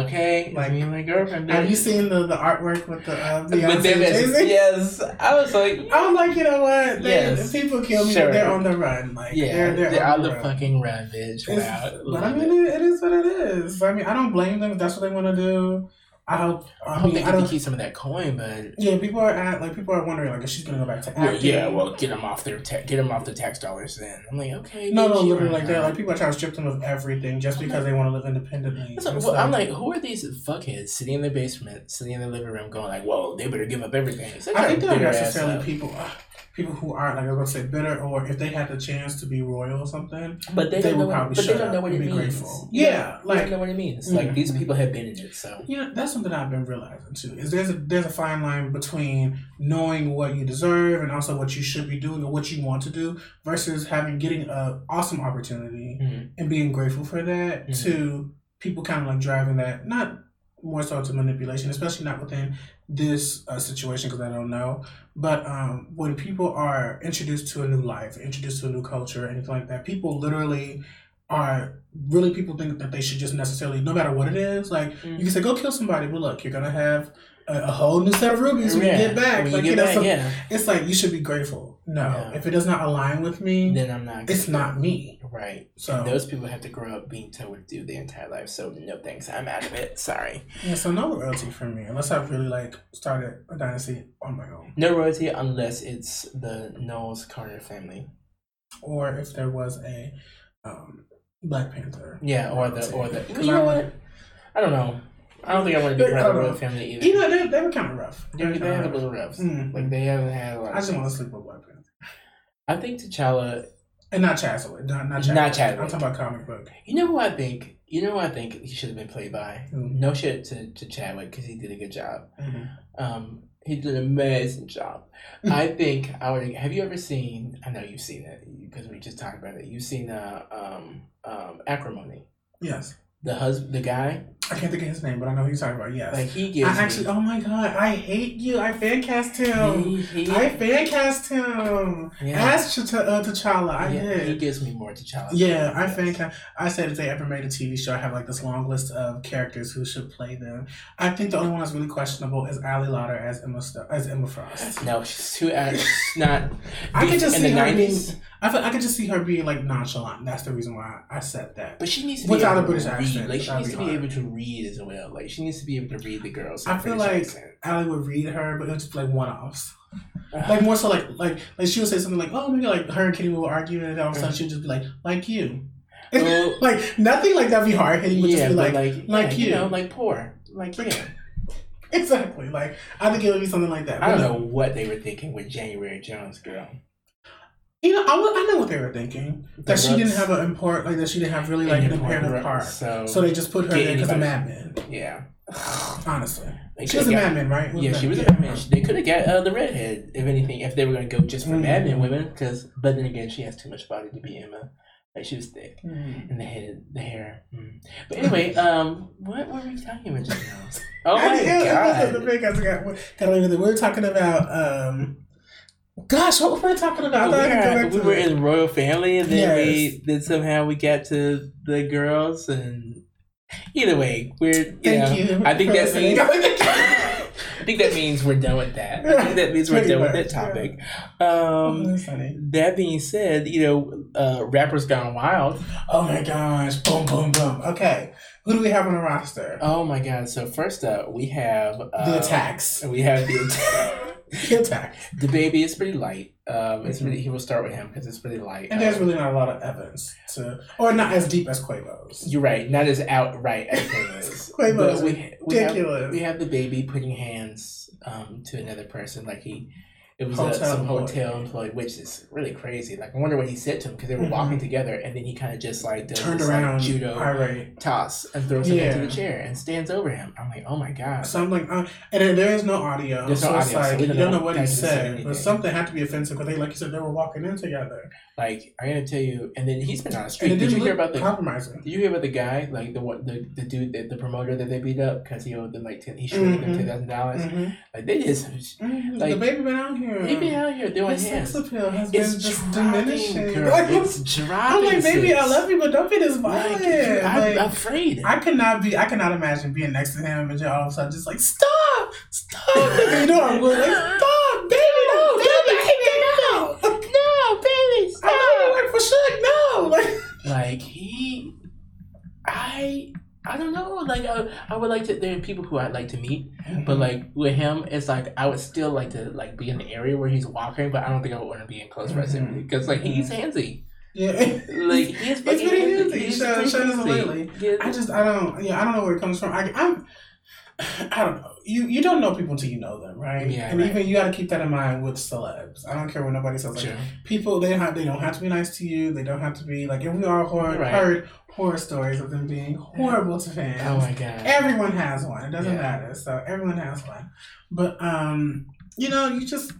Speaker 1: Okay,
Speaker 2: Like,
Speaker 1: like me and my girlfriend.
Speaker 2: Have you seen the, the artwork with the uh,
Speaker 1: But
Speaker 2: Beyonce
Speaker 1: them
Speaker 2: and Jay-Z?
Speaker 1: yes, I was like,
Speaker 2: I was like, you know what? They,
Speaker 1: Yes.
Speaker 2: People kill me,
Speaker 1: Sure.
Speaker 2: they're on the run. Like,
Speaker 1: yeah,
Speaker 2: they're, they're,
Speaker 1: they're
Speaker 2: on
Speaker 1: on
Speaker 2: the
Speaker 1: the fucking run, bitch.
Speaker 2: It's-
Speaker 1: Wow,
Speaker 2: but I mean,
Speaker 1: it.
Speaker 2: it, it is what it is. I mean, I don't blame them if that's what they want to do. I hope.
Speaker 1: I
Speaker 2: I
Speaker 1: hope
Speaker 2: mean,
Speaker 1: they
Speaker 2: I don't.
Speaker 1: keep some of that coin, but
Speaker 2: Yeah, people are at like people are wondering like if she's gonna go back to
Speaker 1: well,
Speaker 2: acting.
Speaker 1: yeah, well, get them off their ta- get them off the tax dollars. Then I'm like, okay,
Speaker 2: No, no, literally like that. Like people are trying to strip them of everything just because they want to live independently.
Speaker 1: That's what-
Speaker 2: It's
Speaker 1: well, I'm like, who are these fuckheads sitting in the basement, sitting in the living room, going like, "Whoa, they better give up everything."
Speaker 2: I think they're necessarily people, uh, people who aren't like I was gonna say bitter, or if they had the chance to be royal or something,
Speaker 1: but they,
Speaker 2: they
Speaker 1: don't
Speaker 2: will
Speaker 1: know. What,
Speaker 2: probably
Speaker 1: but they don't know
Speaker 2: up
Speaker 1: what
Speaker 2: and
Speaker 1: it
Speaker 2: be
Speaker 1: means.
Speaker 2: grateful. Yeah,
Speaker 1: they
Speaker 2: like-
Speaker 1: don't know what it means. Like these people have been in it, so
Speaker 2: you know that's something I've been realizing too. Is there's a there's a fine line between knowing what you deserve and also what you should be doing or what you want to do versus having getting a awesome opportunity
Speaker 1: Mhm.
Speaker 2: and being grateful for that
Speaker 1: Mhm.
Speaker 2: to people kind of like driving that not more so to manipulation especially not within this uh, situation because i don't know but um, when people are introduced to a new life introduced to a new culture anything like that people literally are really people think that they should just necessarily no matter what it is like
Speaker 1: Mm.
Speaker 2: you can say go kill somebody but look you're gonna have a, a whole new set of rubies when
Speaker 1: Yeah,
Speaker 2: you get back
Speaker 1: When
Speaker 2: like
Speaker 1: you
Speaker 2: you
Speaker 1: get
Speaker 2: know
Speaker 1: back,
Speaker 2: so
Speaker 1: yeah,
Speaker 2: it's like you should be grateful no
Speaker 1: Yeah.
Speaker 2: if it does not align with me
Speaker 1: then I'm not.
Speaker 2: it's not me
Speaker 1: right.
Speaker 2: so
Speaker 1: And those people have to grow up being told what to do their entire life. So no thanks, I'm out of it. Sorry.
Speaker 2: Yeah, so no royalty for me unless I've really like started a dynasty on my own,
Speaker 1: No royalty unless it's the Knowles Carter family.
Speaker 2: or if there was a um, Black Panther.
Speaker 1: Yeah, or the or the. You know
Speaker 2: I
Speaker 1: what? I don't know. I don't think I want to be part of the royal
Speaker 2: know.
Speaker 1: family either.
Speaker 2: You know, they, they were kind of rough.
Speaker 1: they, they
Speaker 2: kinda
Speaker 1: have a
Speaker 2: rough.
Speaker 1: little rough.
Speaker 2: Mm.
Speaker 1: Like they haven't had a lot.
Speaker 2: I
Speaker 1: Of
Speaker 2: just want to sleep with Black Panther.
Speaker 1: I think T'Challa.
Speaker 2: And not Chadwick. Not, not Chadwick.
Speaker 1: Not.
Speaker 2: I'm talking about comic book.
Speaker 1: You know who I think? You know who I think he should have been played by?
Speaker 2: Who?
Speaker 1: No shit to, to Chadwick because he did a good job.
Speaker 2: Mhm.
Speaker 1: Um, he did an amazing job.
Speaker 2: Mm-hmm.
Speaker 1: I think I would. Have you ever seen? I know you've seen it because we just talked about it. You've seen uh, um, um, acrimony.
Speaker 2: Yes.
Speaker 1: The husband, the guy,
Speaker 2: I can't think of his name, but I know who you're talking about. Yes.
Speaker 1: like he gives.
Speaker 2: I actually,
Speaker 1: me,
Speaker 2: oh my god, I hate you. I fan cast him.
Speaker 1: he, he,
Speaker 2: I fan cast him.
Speaker 1: yeah,
Speaker 2: As Ch- uh, T'Challa, I
Speaker 1: yeah,
Speaker 2: did.
Speaker 1: he gives me more T'Challa.
Speaker 2: Yeah, I
Speaker 1: Yes.
Speaker 2: think I, said if they ever made a TV show, I have like this long list of characters who should play them. I think the only one that's really questionable is Ali Larter as Emma Sto- as Emma Frost.
Speaker 1: No, she's too. Uh, she's not.
Speaker 2: I could just
Speaker 1: in
Speaker 2: see
Speaker 1: the nineties.
Speaker 2: I feel, I could just see her being like nonchalant. That's the reason why I said that.
Speaker 1: But she needs to
Speaker 2: Without
Speaker 1: be
Speaker 2: a
Speaker 1: able
Speaker 2: British
Speaker 1: to read.
Speaker 2: accent,
Speaker 1: Like she needs to be
Speaker 2: hard.
Speaker 1: able to read as well. Like she needs to be able to read the girls.
Speaker 2: I feel
Speaker 1: British
Speaker 2: like
Speaker 1: accent.
Speaker 2: Ali would read her, but it would just be like one offs.
Speaker 1: Uh,
Speaker 2: Like more so like like like she would say something like, "Oh, maybe like her and Kitty will argue," and then all of a sudden she would just be like, "Like you."
Speaker 1: Well,
Speaker 2: like nothing like that'd be hard hitting. Would
Speaker 1: yeah,
Speaker 2: just be like,
Speaker 1: like,
Speaker 2: like you.
Speaker 1: you know, like poor, like you.
Speaker 2: exactly. Like I think it would be something like that.
Speaker 1: I don't know what they were thinking with January Jones, girl.
Speaker 2: You know, I, know what they were thinking. That she didn't have an import, like that she didn't have really like an
Speaker 1: important
Speaker 2: imperative part.
Speaker 1: So,
Speaker 2: So they just put her there because of. Mad Men.
Speaker 1: yeah,
Speaker 2: Honestly,
Speaker 1: They
Speaker 2: she was a Mad Men, right?
Speaker 1: got- Yeah, she was a. Mad Men. They could have got uh, the redhead, if anything, if they were going to go just for Mad Men
Speaker 2: Mhm.
Speaker 1: women. Because, but then again, she has too much body to be Emma. Like she was thick,
Speaker 2: Mm.
Speaker 1: and the head, the hair. Mm. But anyway, um, what were we talking about just now? Oh my god!
Speaker 2: got gotta leave it there. We were talking about um, gosh, what were we talking about?
Speaker 1: We were, we were in royal family, and then we then somehow we got to the girls, and either way, we're you
Speaker 2: Thank
Speaker 1: know,
Speaker 2: you.
Speaker 1: I think that means I think that means we're done with that. I think that means we're done with that topic.
Speaker 2: Oh,
Speaker 1: Um,
Speaker 2: that's
Speaker 1: that being said, you know, uh, rappers gone wild.
Speaker 2: Oh my gosh! Boom, boom, boom. Okay, who do we have on the roster?
Speaker 1: Oh my god! So first up, we have uh,
Speaker 2: the attacks.
Speaker 1: We have the attack.
Speaker 2: The attacks.
Speaker 1: DaBaby is pretty light. Um, it's really he will start with him because it's pretty light.
Speaker 2: And there's
Speaker 1: Um,
Speaker 2: really not a lot of evidence to, or not as deep as Quavo's.
Speaker 1: You're right. Not as outright as Quavo's.
Speaker 2: Quavo's
Speaker 1: But we, we have we have DaBaby putting hands um, to another person, like he. It was
Speaker 2: Hotel
Speaker 1: a, some
Speaker 2: employee.
Speaker 1: hotel employee, which is really crazy. Like I wonder what he said to him because they were
Speaker 2: Mhm.
Speaker 1: walking together, and then he kind of just like does
Speaker 2: Turned
Speaker 1: this,
Speaker 2: around,
Speaker 1: like, judo
Speaker 2: irate.
Speaker 1: toss and throws him
Speaker 2: Yeah.
Speaker 1: into the chair and stands over him. I'm like, oh my god.
Speaker 2: So I'm like, uh, and then there is no audio.
Speaker 1: There's no
Speaker 2: so it's
Speaker 1: audio, so
Speaker 2: like
Speaker 1: we
Speaker 2: you
Speaker 1: don't know
Speaker 2: know what he
Speaker 1: said
Speaker 2: but something had to be offensive because they, like you said, they were walking in together,
Speaker 1: Like I gotta tell you, and then he's been on the street. Did you hear about the?
Speaker 2: compromising.
Speaker 1: Did you hear about the guy, like the one, the, the dude, the, the promoter that they beat up because he owed them like ten, he shorted them
Speaker 2: Mhm.
Speaker 1: ten thousand dollars.
Speaker 2: Mhm.
Speaker 1: Like they just
Speaker 2: Mhm.
Speaker 1: Like-
Speaker 2: DaBaby been out. He here.
Speaker 1: He be out here doing
Speaker 2: His sex appeal has been just
Speaker 1: dropping,
Speaker 2: diminishing.
Speaker 1: girl.
Speaker 2: Like,
Speaker 1: It's
Speaker 2: I'm like, baby, I love you, but don't be this
Speaker 1: Like,
Speaker 2: violent.
Speaker 1: I'm
Speaker 2: Like,
Speaker 1: afraid.
Speaker 2: I could not be. I cannot imagine being next to him and just all of a sudden just like stop, stop. you know I would like stop, baby, no, baby, no,
Speaker 1: no, baby,
Speaker 2: I know you work for Suge, no, like.
Speaker 1: like he i i don't know like I, I would like to there are people who i'd like to meet but mm-hmm. like with him it's like i would still like to like be in the area where he's walking but i don't think i would want to be in close mm-hmm. proximity because like he's mm-hmm. handsy
Speaker 2: yeah.
Speaker 1: like he's
Speaker 2: pretty
Speaker 1: handsy. He's
Speaker 2: Shout-
Speaker 1: pretty
Speaker 2: shout out to
Speaker 1: handsy.
Speaker 2: Lately.
Speaker 1: Yeah.
Speaker 2: I just I don't yeah I don't know where it comes from. I I'm I don't know. You you don't know people until you know them, right?
Speaker 1: Yeah,
Speaker 2: And
Speaker 1: right.
Speaker 2: even you got to keep that in mind with celebs. I don't care what nobody says. Like
Speaker 1: Sure.
Speaker 2: people, they don't have they don't have to be nice to you. They don't have to be like. And we all heard,
Speaker 1: Right.
Speaker 2: heard horror stories of them being horrible to fans.
Speaker 1: oh my god
Speaker 2: Everyone has one. It doesn't
Speaker 1: Yeah.
Speaker 2: matter. So everyone has one. But um, you know, you just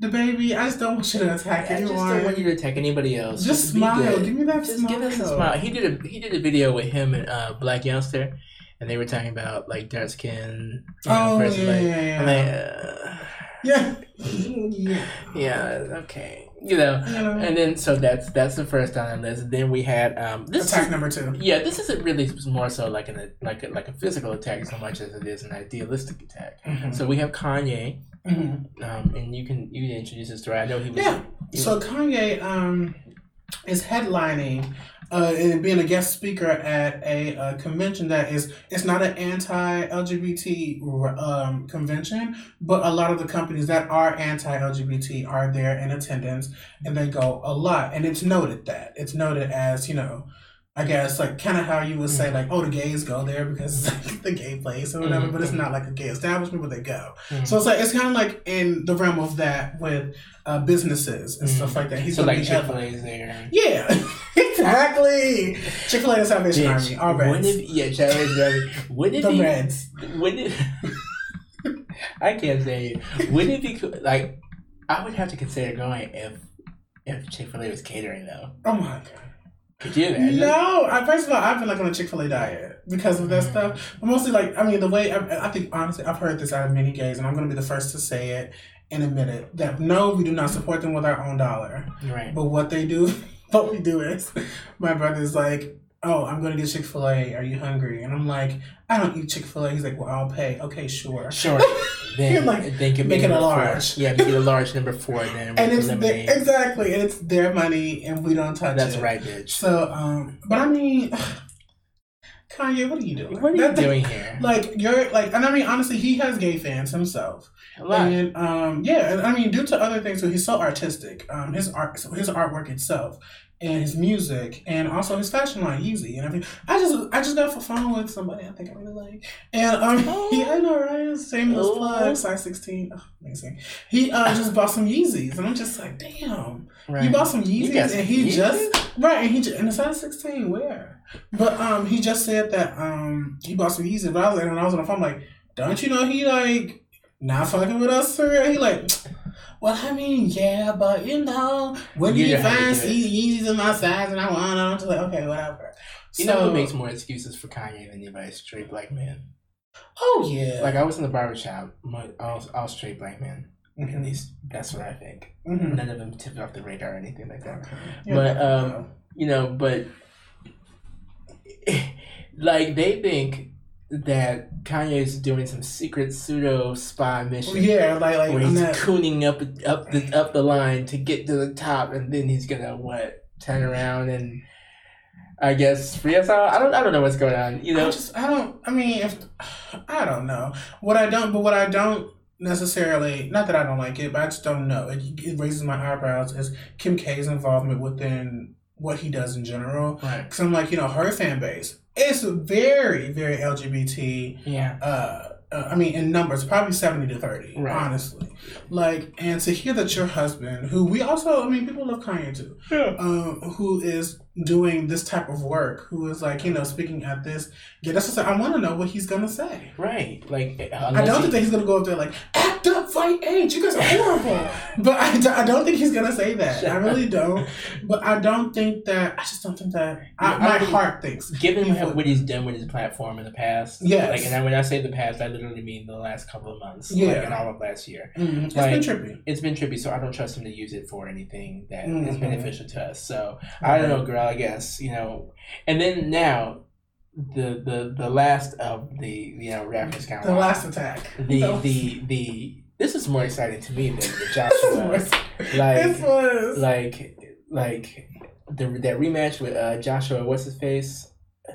Speaker 2: DaBaby. I just don't want you to attack anyone.
Speaker 1: I just don't want you to attack anybody else.
Speaker 2: just
Speaker 1: be
Speaker 2: smile. Give me that
Speaker 1: Just
Speaker 2: smile.
Speaker 1: give us a smile. He did a he did a video with him and uh, Blac Youngsta, and they were talking about like dark skin. you know,
Speaker 2: Oh yeah, yeah,
Speaker 1: like,
Speaker 2: yeah.
Speaker 1: I'm like, uh,
Speaker 2: yeah. yeah.
Speaker 1: yeah, okay, you know.
Speaker 2: Know.
Speaker 1: And then so that's that's the first on the list. Then we had um this
Speaker 2: Attack
Speaker 1: is,
Speaker 2: number two.
Speaker 1: yeah this isn't really more so like an like a, like a physical attack so much as it is an idealistic attack.
Speaker 2: Mhm.
Speaker 1: So we have Kanye,
Speaker 2: Mhm.
Speaker 1: um, and you can you can introduce this story. I know he was
Speaker 2: Yeah. So Kanye um is headlining uh, and being a guest speaker at a, uh convention that is it's not an anti-LGBT um, convention, but a lot of the companies that are anti-LGBT are there in attendance, and they go a lot, and it's noted that it's noted as you know. I guess like kind of how you would say like oh the gays go there because it's like the gay place or whatever, but it's not like a gay establishment where they go.
Speaker 1: Mhm.
Speaker 2: So it's like it's kind of like in the realm of that with uh, businesses and stuff like that. He's
Speaker 1: so like Chick Fil. A's there.
Speaker 2: Yeah, exactly. Chick Fil A and Salvation Army, all
Speaker 1: wouldn't
Speaker 2: reds,
Speaker 1: it be, yeah, Salvation Army. Wouldn't it
Speaker 2: the
Speaker 1: be
Speaker 2: reds.
Speaker 1: Wouldn't it? I can't say it. Wouldn't it be? Like, I would have to consider going if if Chick Fil A was catering though.
Speaker 2: Oh my god.
Speaker 1: You?
Speaker 2: No, I, first of all, I've been like on a Chick Fil A diet because of that
Speaker 1: Mhm.
Speaker 2: stuff. But mostly, like, I mean, the way I, I think honestly, I've heard this out of many gays, and I'm going to be the first to say it and admit it that no, we do not support them with our own dollar.
Speaker 1: Right.
Speaker 2: But what they do, what we do is, my brother's like, "Oh, I'm going to get Chick Fil A. Are you hungry?" And I'm like, "I don't eat Chick Fil A." He's like, "Well, I'll pay." Okay, sure.
Speaker 1: Sure. Then,
Speaker 2: Like,
Speaker 1: then can
Speaker 2: make it a
Speaker 1: number four.
Speaker 2: large.
Speaker 1: Yeah, make it a large number four. Then
Speaker 2: And it's their, exactly, it's their money, and we don't touch
Speaker 1: That's
Speaker 2: it.
Speaker 1: right, bitch.
Speaker 2: So, um, but I mean, Kanye, what are you doing?
Speaker 1: What are you
Speaker 2: That-
Speaker 1: doing here?
Speaker 2: Like you're like, and I mean, honestly, he has gay fans himself,
Speaker 1: A lot.
Speaker 2: and um, yeah, and I mean, due to other things, so he's so artistic. Um, his art, so his artwork itself, and his music, and also his fashion line, Yeezy, and everything. I just, I just got off the phone with somebody I think I really like, and um,
Speaker 1: Oh.
Speaker 2: yeah, I know, right? Shameless
Speaker 1: Oh.
Speaker 2: plug, size sixteen, oh, amazing. He uh just bought some Yeezys, and I'm just like, damn.
Speaker 1: right.
Speaker 2: You bought some Yeezys,
Speaker 1: some
Speaker 2: and he
Speaker 1: Yeezys?
Speaker 2: just right, and he just, and a size sixteen. Where? But um, he just said that um he bought some Yeezys. But I was when I was on the phone, like, don't you know he like not fucking with us for real? He like, well, I mean, yeah, but you know, when
Speaker 1: You
Speaker 2: you
Speaker 1: know how to
Speaker 2: find see Yeezys in my size and I want them? I'm just like, okay, whatever.
Speaker 1: You know who makes more excuses for Kanye than anybody? Straight black man.
Speaker 2: Oh yeah,
Speaker 1: Like I was in the barber shop. My, all, all straight black men. At
Speaker 2: Mhm.
Speaker 1: least that's what I think.
Speaker 2: Mhm.
Speaker 1: None of them tipped off the radar or anything like that.
Speaker 2: Yeah.
Speaker 1: But um, you know, but like they think that Kanye is doing some secret pseudo spy mission.
Speaker 2: yeah, like like
Speaker 1: where he's
Speaker 2: not,
Speaker 1: cooning up up the up the line to get to the top, and then he's gonna what turn around and I guess free us all. I don't I don't know what's going on. You
Speaker 2: I
Speaker 1: know,
Speaker 2: just I don't. I mean, if I don't know what I don't, but what I don't necessarily not that I don't like it, but I just don't know. It, it raises my eyebrows as Kim K's involvement within what he does in general.
Speaker 1: right?
Speaker 2: Because I'm like, you know, her fan base is very, very LGBT.
Speaker 1: Yeah,
Speaker 2: Uh, uh, I mean, in numbers, probably seventy to thirty,
Speaker 1: Right.
Speaker 2: honestly. Like, and to hear that your husband, who we also, I mean, people love Kanye too,
Speaker 1: yeah.
Speaker 2: um, who is doing this type of work who is like you know speaking at this get us to say I want to know what he's gonna say.
Speaker 1: Right. Like
Speaker 2: I don't
Speaker 1: he-
Speaker 2: think he's gonna go up there like act up, fight age. You guys are horrible. but I don't think he's gonna say that. I really don't. But I don't think that. I just don't think that. I,
Speaker 1: I
Speaker 2: my heart thinks.
Speaker 1: Given
Speaker 2: he
Speaker 1: what, what he's done with his platform in the past,
Speaker 2: yeah
Speaker 1: Like, and I, when I say the past, I literally mean the last couple of months,
Speaker 2: Yeah.
Speaker 1: like, and all of last year.
Speaker 2: Mhm. It's
Speaker 1: like-
Speaker 2: been trippy.
Speaker 1: It's been trippy, so I don't trust him to use it for anything that is
Speaker 2: Mhm.
Speaker 1: beneficial to us. So I don't know, girl. I guess you know. And then now, the the the last of the you know rappers count.
Speaker 2: The last attack.
Speaker 1: the
Speaker 2: No.
Speaker 1: the the this is more exciting to me than the
Speaker 2: This
Speaker 1: Joshua.
Speaker 2: was.
Speaker 1: like
Speaker 2: This was.
Speaker 1: like like the that rematch with uh, Joshua. What's his face?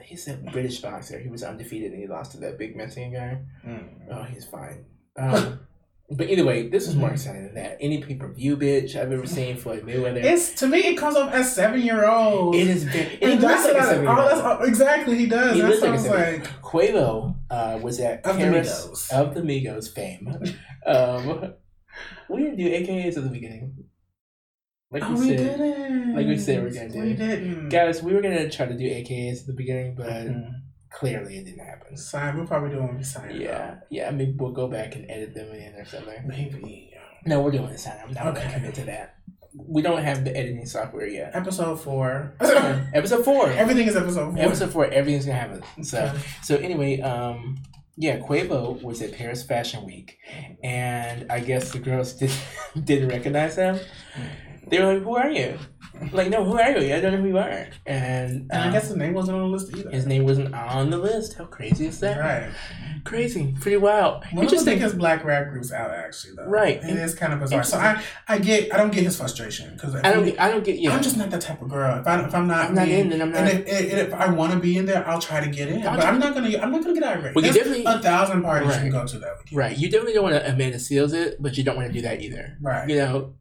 Speaker 1: He's a British boxer. He was undefeated and he lost to that big Mexican guy.
Speaker 2: Mm.
Speaker 1: Oh, he's fine. Um, but either way, this is more
Speaker 2: Mhm.
Speaker 1: exciting than that. Any pay per view bitch I've ever seen Floyd Mayweather.
Speaker 2: It's to me. It comes off as seven year old.
Speaker 1: it is very. It
Speaker 2: that's
Speaker 1: looks like a
Speaker 2: oh, that's exactly he does.
Speaker 1: He
Speaker 2: that
Speaker 1: looks like
Speaker 2: like
Speaker 1: Quavo uh, was at
Speaker 2: Of the
Speaker 1: Paris
Speaker 2: Migos.
Speaker 1: of the Migos fame. um, we didn't do AKAs at the beginning. Like
Speaker 2: oh,
Speaker 1: we
Speaker 2: we didn't.
Speaker 1: like we said we're gonna do.
Speaker 2: We didn't.
Speaker 1: guys, we were gonna try to do AKAs at the beginning, but
Speaker 2: Mhm.
Speaker 1: Clearly it didn't happen.
Speaker 2: Sign. We'll probably do when we sign.
Speaker 1: Yeah, yeah. Maybe we'll go back and edit them in or something.
Speaker 2: Maybe.
Speaker 1: No, we're doing this time. I'm not
Speaker 2: Okay.
Speaker 1: gonna commit to that. We don't have the editing software yet.
Speaker 2: Episode four.
Speaker 1: episode four.
Speaker 2: Everything is episode four.
Speaker 1: Episode four. Everything's gonna happen. So.
Speaker 2: Okay.
Speaker 1: So anyway, um, yeah, Quavo was at Paris Fashion Week, and I guess the girls did, didn't recognize him. They were like, "Who are you?" Like, no, who are you? I don't know who you are. And,
Speaker 2: And I
Speaker 1: um,
Speaker 2: guess his name wasn't on the list either.
Speaker 1: his name wasn't on the list. How crazy is that?
Speaker 2: Right.
Speaker 1: Crazy, pretty wild.
Speaker 2: One of the
Speaker 1: Interesting.
Speaker 2: biggest black rap groups out, actually, though.
Speaker 1: Right.
Speaker 2: It is kind of bizarre. So I, I get, I don't get his frustration because
Speaker 1: I don't. Get, I don't get. Yeah,
Speaker 2: I'm just not that type of girl. If I, if I'm not,
Speaker 1: I'm not
Speaker 2: being-
Speaker 1: in, then I'm
Speaker 2: And
Speaker 1: not.
Speaker 2: if, and if I want to be in there, I'll try to get in.
Speaker 1: I'll
Speaker 2: but I'm not gonna. I'm not gonna get irate.
Speaker 1: Well, you
Speaker 2: There's
Speaker 1: definitely-
Speaker 2: a thousand parties
Speaker 1: Right.
Speaker 2: you can go to that weekend.
Speaker 1: Right. You definitely don't want to Amanda Seales it, but you don't want to do that either.
Speaker 2: Right.
Speaker 1: You know.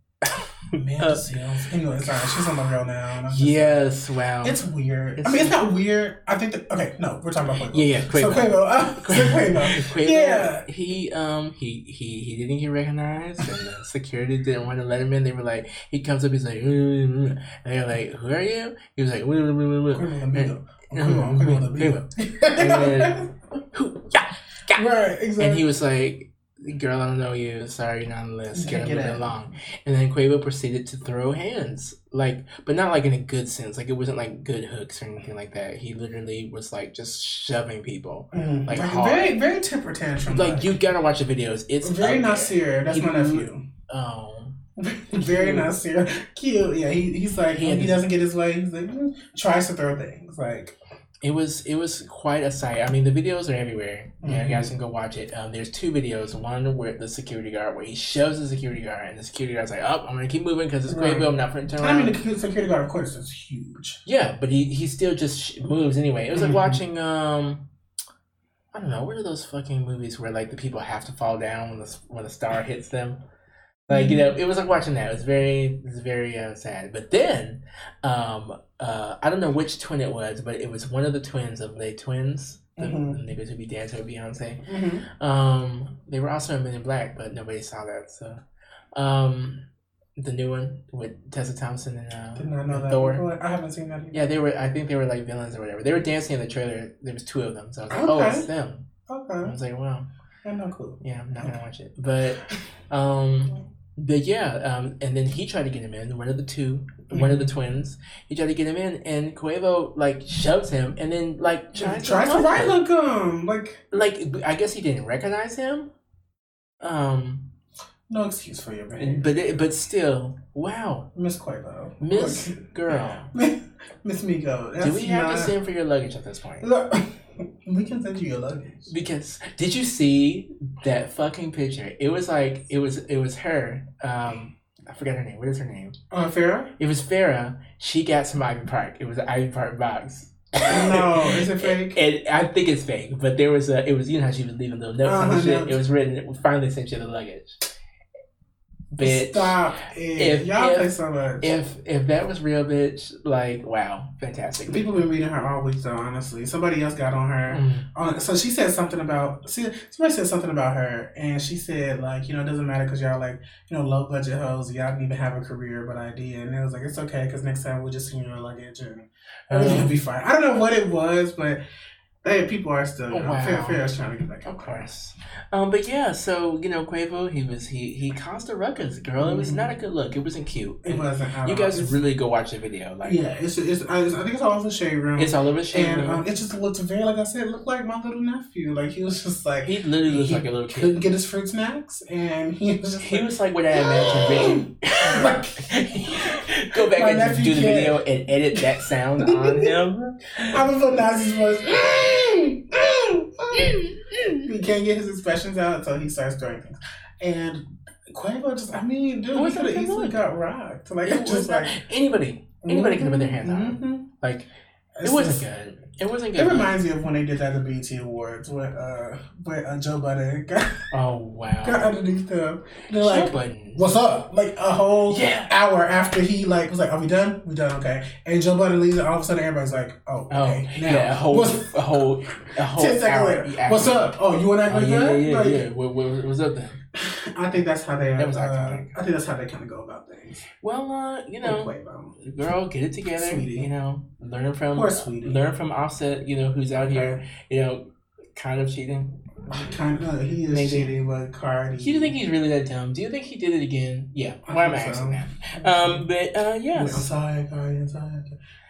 Speaker 2: Amanda
Speaker 1: Uh,
Speaker 2: Seales. Anyway, sorry, she's on the real now.
Speaker 1: Yes. Wow.
Speaker 2: it's weird.
Speaker 1: It's-
Speaker 2: I mean, it's not weird. I think that. Okay, no, we're talking about Quavo.
Speaker 1: yeah. Yeah.
Speaker 2: So
Speaker 1: Quavo.
Speaker 2: Quavo. Uh, Quavo.
Speaker 1: Quavo,
Speaker 2: Yeah.
Speaker 1: he um he he he didn't get recognized, and the security didn't want to let him in. They were like, he comes up, he's like, "Mm, mm," and they're like, who are you? He was like.
Speaker 2: Quavo Amigo.
Speaker 1: Yeah.
Speaker 2: Quavo, Quavo
Speaker 1: And
Speaker 2: Amigo.
Speaker 1: then- who? Yeah.
Speaker 2: Right, exactly.
Speaker 1: And he was like, girl, I don't know you. Sorry, you're not on the list.
Speaker 2: Get-
Speaker 1: Get,
Speaker 2: out.
Speaker 1: along. And then Quavo proceeded to throw hands, like, but not like in a good sense. Like it wasn't like good hooks or anything like that. He literally was like just shoving people.
Speaker 2: Mm,
Speaker 1: like,
Speaker 2: like
Speaker 1: hard.
Speaker 2: very, very temper tantrum.
Speaker 1: Like you gotta watch the videos. It's
Speaker 2: very. Nasir. That's
Speaker 1: He
Speaker 2: my nephew.
Speaker 1: Oh.
Speaker 2: very Nasir. Cute. Yeah, he, he's like
Speaker 1: He
Speaker 2: he doesn't get his way. He's like mm, tries to throw things. Like
Speaker 1: It was it was quite a sight. I mean, the videos are everywhere. Yeah,
Speaker 2: Mhm.
Speaker 1: you guys can go watch it. Um, there's two videos. One where the security guard, where he shoves the security guard, and the security guard's like, "Oh, I'm gonna keep moving because it's
Speaker 2: Right.
Speaker 1: Quavo. I'm not to turn
Speaker 2: I mean, the security guard, of course, is huge.
Speaker 1: yeah, but he he still just moves anyway. It was like
Speaker 2: Mhm.
Speaker 1: watching um. I don't know. What are those fucking movies where like the people have to fall down when the when the star hits them? Like you know, it was like watching that. It was very, it was very uh, sad. But then, um, uh, I don't know which twin it was, but it was one of the twins of the twins, the,
Speaker 2: Mhm.
Speaker 1: the niggas who be dancing with Beyonce.
Speaker 2: Mm-hmm.
Speaker 1: Um, they were also in Men in Black, but nobody saw that. So, um, the new one with Tessa Thompson and uh,
Speaker 2: Did not know that.
Speaker 1: Thor.
Speaker 2: I haven't seen that either.
Speaker 1: Yeah, they were. I think they were like villains or whatever. They were dancing in the trailer. There was two of them, so I was like, "Oh, it's them."
Speaker 2: Okay.
Speaker 1: I was like, "Wow,
Speaker 2: I'm not cool.
Speaker 1: yeah, I'm not gonna watch it." But, um, but yeah, um, and then he tried to get him in. One of the 2 one of the twins. He tried to get him in, and Quavo like shoves him, and then like tries,
Speaker 2: Tries to right
Speaker 1: him.
Speaker 2: hook him. Like
Speaker 1: Like I guess he didn't recognize him. Um,
Speaker 2: no excuse for your behavior,
Speaker 1: but it, but still, wow,
Speaker 2: Miss Quavo,
Speaker 1: Miss
Speaker 2: Look.
Speaker 1: Girl.
Speaker 2: Miss Migo. That's
Speaker 1: Do we have to send for your luggage at this point?
Speaker 2: Look, we can send you your luggage.
Speaker 1: Because did you see that fucking picture? It was like it was it was her. Um, I forgot her name. What is her name?
Speaker 2: Uh, Farrah?
Speaker 1: It was Farah. She got some Ivy Park. It was an Ivy Park box.
Speaker 2: No, is it fake?
Speaker 1: And I think it's fake, but there was a. It was you know how she was leaving little notes
Speaker 2: Uh-huh,
Speaker 1: and shit. It was written. Finally sent you the luggage. Bitch.
Speaker 2: Stop it.
Speaker 1: If-
Speaker 2: Y'all
Speaker 1: if-
Speaker 2: play so much.
Speaker 1: If if that was real, bitch, like wow, fantastic.
Speaker 2: People been reading her all week though, honestly. Somebody else got on her.
Speaker 1: Mm.
Speaker 2: On, so she said something about see somebody said something about her and she said like you know it doesn't matter because y'all like you know low budget hoes y'all didn't even have a career but I did and it was like it's okay because next time we'll just you your luggage and Everything
Speaker 1: Um,
Speaker 2: will be fine. I don't know what it was, but hey, people are still. You know,
Speaker 1: Wow.
Speaker 2: Fair, fair is trying to get back.
Speaker 1: Of course. Um, but yeah, so you know, Quavo, he was he he caused a ruckus, girl. It was
Speaker 2: Mhm.
Speaker 1: not a good look. It wasn't cute.
Speaker 2: It wasn't.
Speaker 1: You guys
Speaker 2: It's-
Speaker 1: really go watch the video. Like,
Speaker 2: Yeah, it's, it's, I, I think it's all over the shade room.
Speaker 1: it's all over the shade
Speaker 2: and
Speaker 1: room.
Speaker 2: um, it just looked very, like I said, it looked like my little nephew. Like he was just like
Speaker 1: he literally looks like a little kid.
Speaker 2: couldn't get his fruit snacks, and he was just
Speaker 1: He
Speaker 2: like,
Speaker 1: was like what I imagine Ricky. Go back and just do the
Speaker 2: can't.
Speaker 1: video and edit that sound on him.
Speaker 2: I'm gonna put Nazi's voice. Mm, mm, mm. he can't get his expressions out until he starts doing things. And Quavo just, I mean, dude, he could have easily got rocked. Like,
Speaker 1: It
Speaker 2: just like.
Speaker 1: anybody, anybody can put their hands on. it.
Speaker 2: Mhm.
Speaker 1: Like it wasn't good. It wasn't
Speaker 2: It reminds me of when they did that at the BET Awards where uh where uh, Joe Budden got,
Speaker 1: Oh wow got
Speaker 2: underneath them. They're
Speaker 1: Joe
Speaker 2: like,
Speaker 1: Budden.
Speaker 2: "What's up?" Like a whole
Speaker 1: Yeah.
Speaker 2: hour after he like was like, "Are we done? We done? Okay." And Joe Budden leaves, and all of a sudden everybody's like, "Oh,
Speaker 1: Oh
Speaker 2: okay." now,
Speaker 1: yeah, a whole,
Speaker 2: what's,
Speaker 1: a whole, a whole
Speaker 2: ten seconds later,
Speaker 1: after.
Speaker 2: what's up? Oh, you want to act
Speaker 1: Oh,
Speaker 2: like
Speaker 1: yeah,
Speaker 2: that?
Speaker 1: yeah, yeah,
Speaker 2: Like,
Speaker 1: yeah. What, what, what's up then?
Speaker 2: I think that's how they.
Speaker 1: That was
Speaker 2: uh. I think that's how they kind of go about things.
Speaker 1: Well, uh, you know, girl, get it together.
Speaker 2: Sweetie.
Speaker 1: You know, learn from
Speaker 2: Poor sweetie.
Speaker 1: learn from Offset. You know, who's out here. You know, kind of cheating.
Speaker 2: Kind of, he is
Speaker 1: Maybe.
Speaker 2: cheating, but Cardi.
Speaker 1: Do you think he's really that dumb? Do you think he did it again? Yeah. Why am I asking that? Um, but uh,
Speaker 2: Wait, I'm sorry, Cardi. I'm sorry.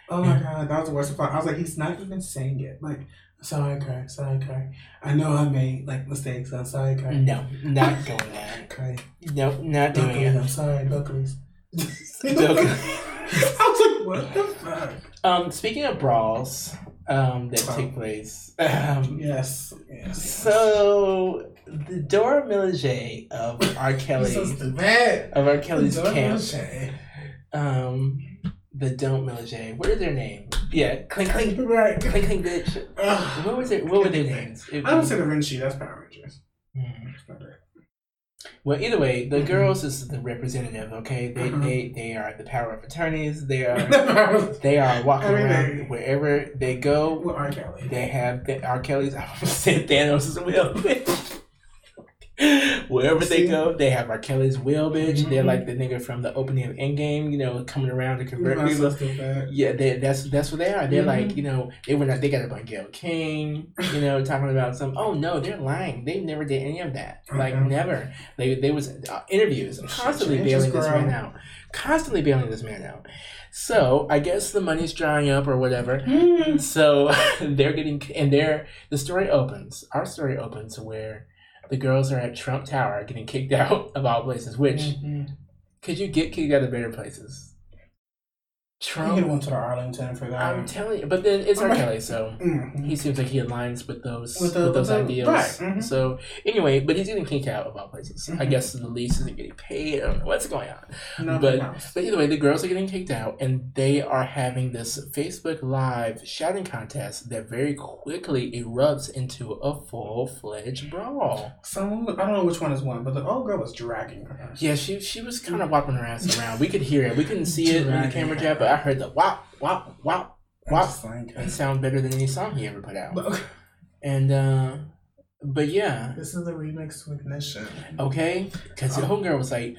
Speaker 2: Oh my god, that was the worst part. I was like, he's not even saying it. Like, Sorry, Cardi. I know I made like mistakes. I'm sorry, Cardi.
Speaker 1: No, not going there.
Speaker 2: Cardi.
Speaker 1: No, not doing
Speaker 2: Buckley,
Speaker 1: it.
Speaker 2: I'm sorry.
Speaker 1: Buckley.
Speaker 2: I was like, what the fuck?
Speaker 1: Um, speaking of brawls, um, that
Speaker 2: Oh.
Speaker 1: take place. Um,
Speaker 2: Yes. yes.
Speaker 1: so the Dora Milaje of R. Kelly
Speaker 2: so
Speaker 1: of R. Kelly's camp.
Speaker 2: say.
Speaker 1: Um, the Don't Milaje. What is their name? Yeah, clink clink
Speaker 2: Right.
Speaker 1: clink clink bitch.
Speaker 2: Ugh.
Speaker 1: What was it? What were their names? It
Speaker 2: I don't say the Rinchi. That's Power Rangers. It.
Speaker 1: Well, either way, the
Speaker 2: Mhm.
Speaker 1: girls is the representative. Okay, they
Speaker 2: Uh-huh.
Speaker 1: they they are the power of attorneys. They are they are walking
Speaker 2: Everything.
Speaker 1: around wherever they go.
Speaker 2: With R. Kelly.
Speaker 1: They have the R. Kelly's. I almost said Thanos' will. Wherever they go, they have R. Kelly's will, bitch. They're
Speaker 2: Mhm.
Speaker 1: like the nigga from the opening of Endgame, you know, coming around to convert people. Yeah, they, that's that's what they are. They're
Speaker 2: Mhm.
Speaker 1: like, you know, they were not. They got up on Gayle King, you know, talking about some. Oh no, they're lying. They never did any of that. Like never. They they was uh, interviews constantly bailing this man out, constantly bailing this man out. So I guess the money's drying up or whatever.
Speaker 2: Hmm.
Speaker 1: So they're getting and they're the story opens. Our story opens where the girls are at Trump Tower getting kicked out of all places. Which
Speaker 2: Mhm.
Speaker 1: could you get kicked out of better places?
Speaker 2: I could have went to the Arlington for that.
Speaker 1: I'm telling you, but then it's R. Kelly, so
Speaker 2: Mhm.
Speaker 1: he seems like he aligns with those
Speaker 2: With
Speaker 1: with, those
Speaker 2: with the-
Speaker 1: ideas.
Speaker 2: right, mhm.
Speaker 1: So anyway, but he's getting kicked out of all places. I
Speaker 2: Mhm.
Speaker 1: guess the lease isn't getting paid. I don't know what's going on.
Speaker 2: No,
Speaker 1: but-
Speaker 2: no.
Speaker 1: But either way, the girls are getting kicked out, and they are having this Facebook Live shouting contest that very quickly erupts into a full fledged brawl.
Speaker 2: Someone, I don't know which one is one, but the old girl was dragging her.
Speaker 1: Yeah, she she was kind of whopping her ass around. We could hear it. We couldn't see it in the camera jab, but I heard the wop wop wop.
Speaker 2: I'm
Speaker 1: Wow.
Speaker 2: just like,
Speaker 1: It sounded better than any song he ever put out. And uh but yeah,
Speaker 2: this is the remix with Nisha.
Speaker 1: okay, because the homegirl was like,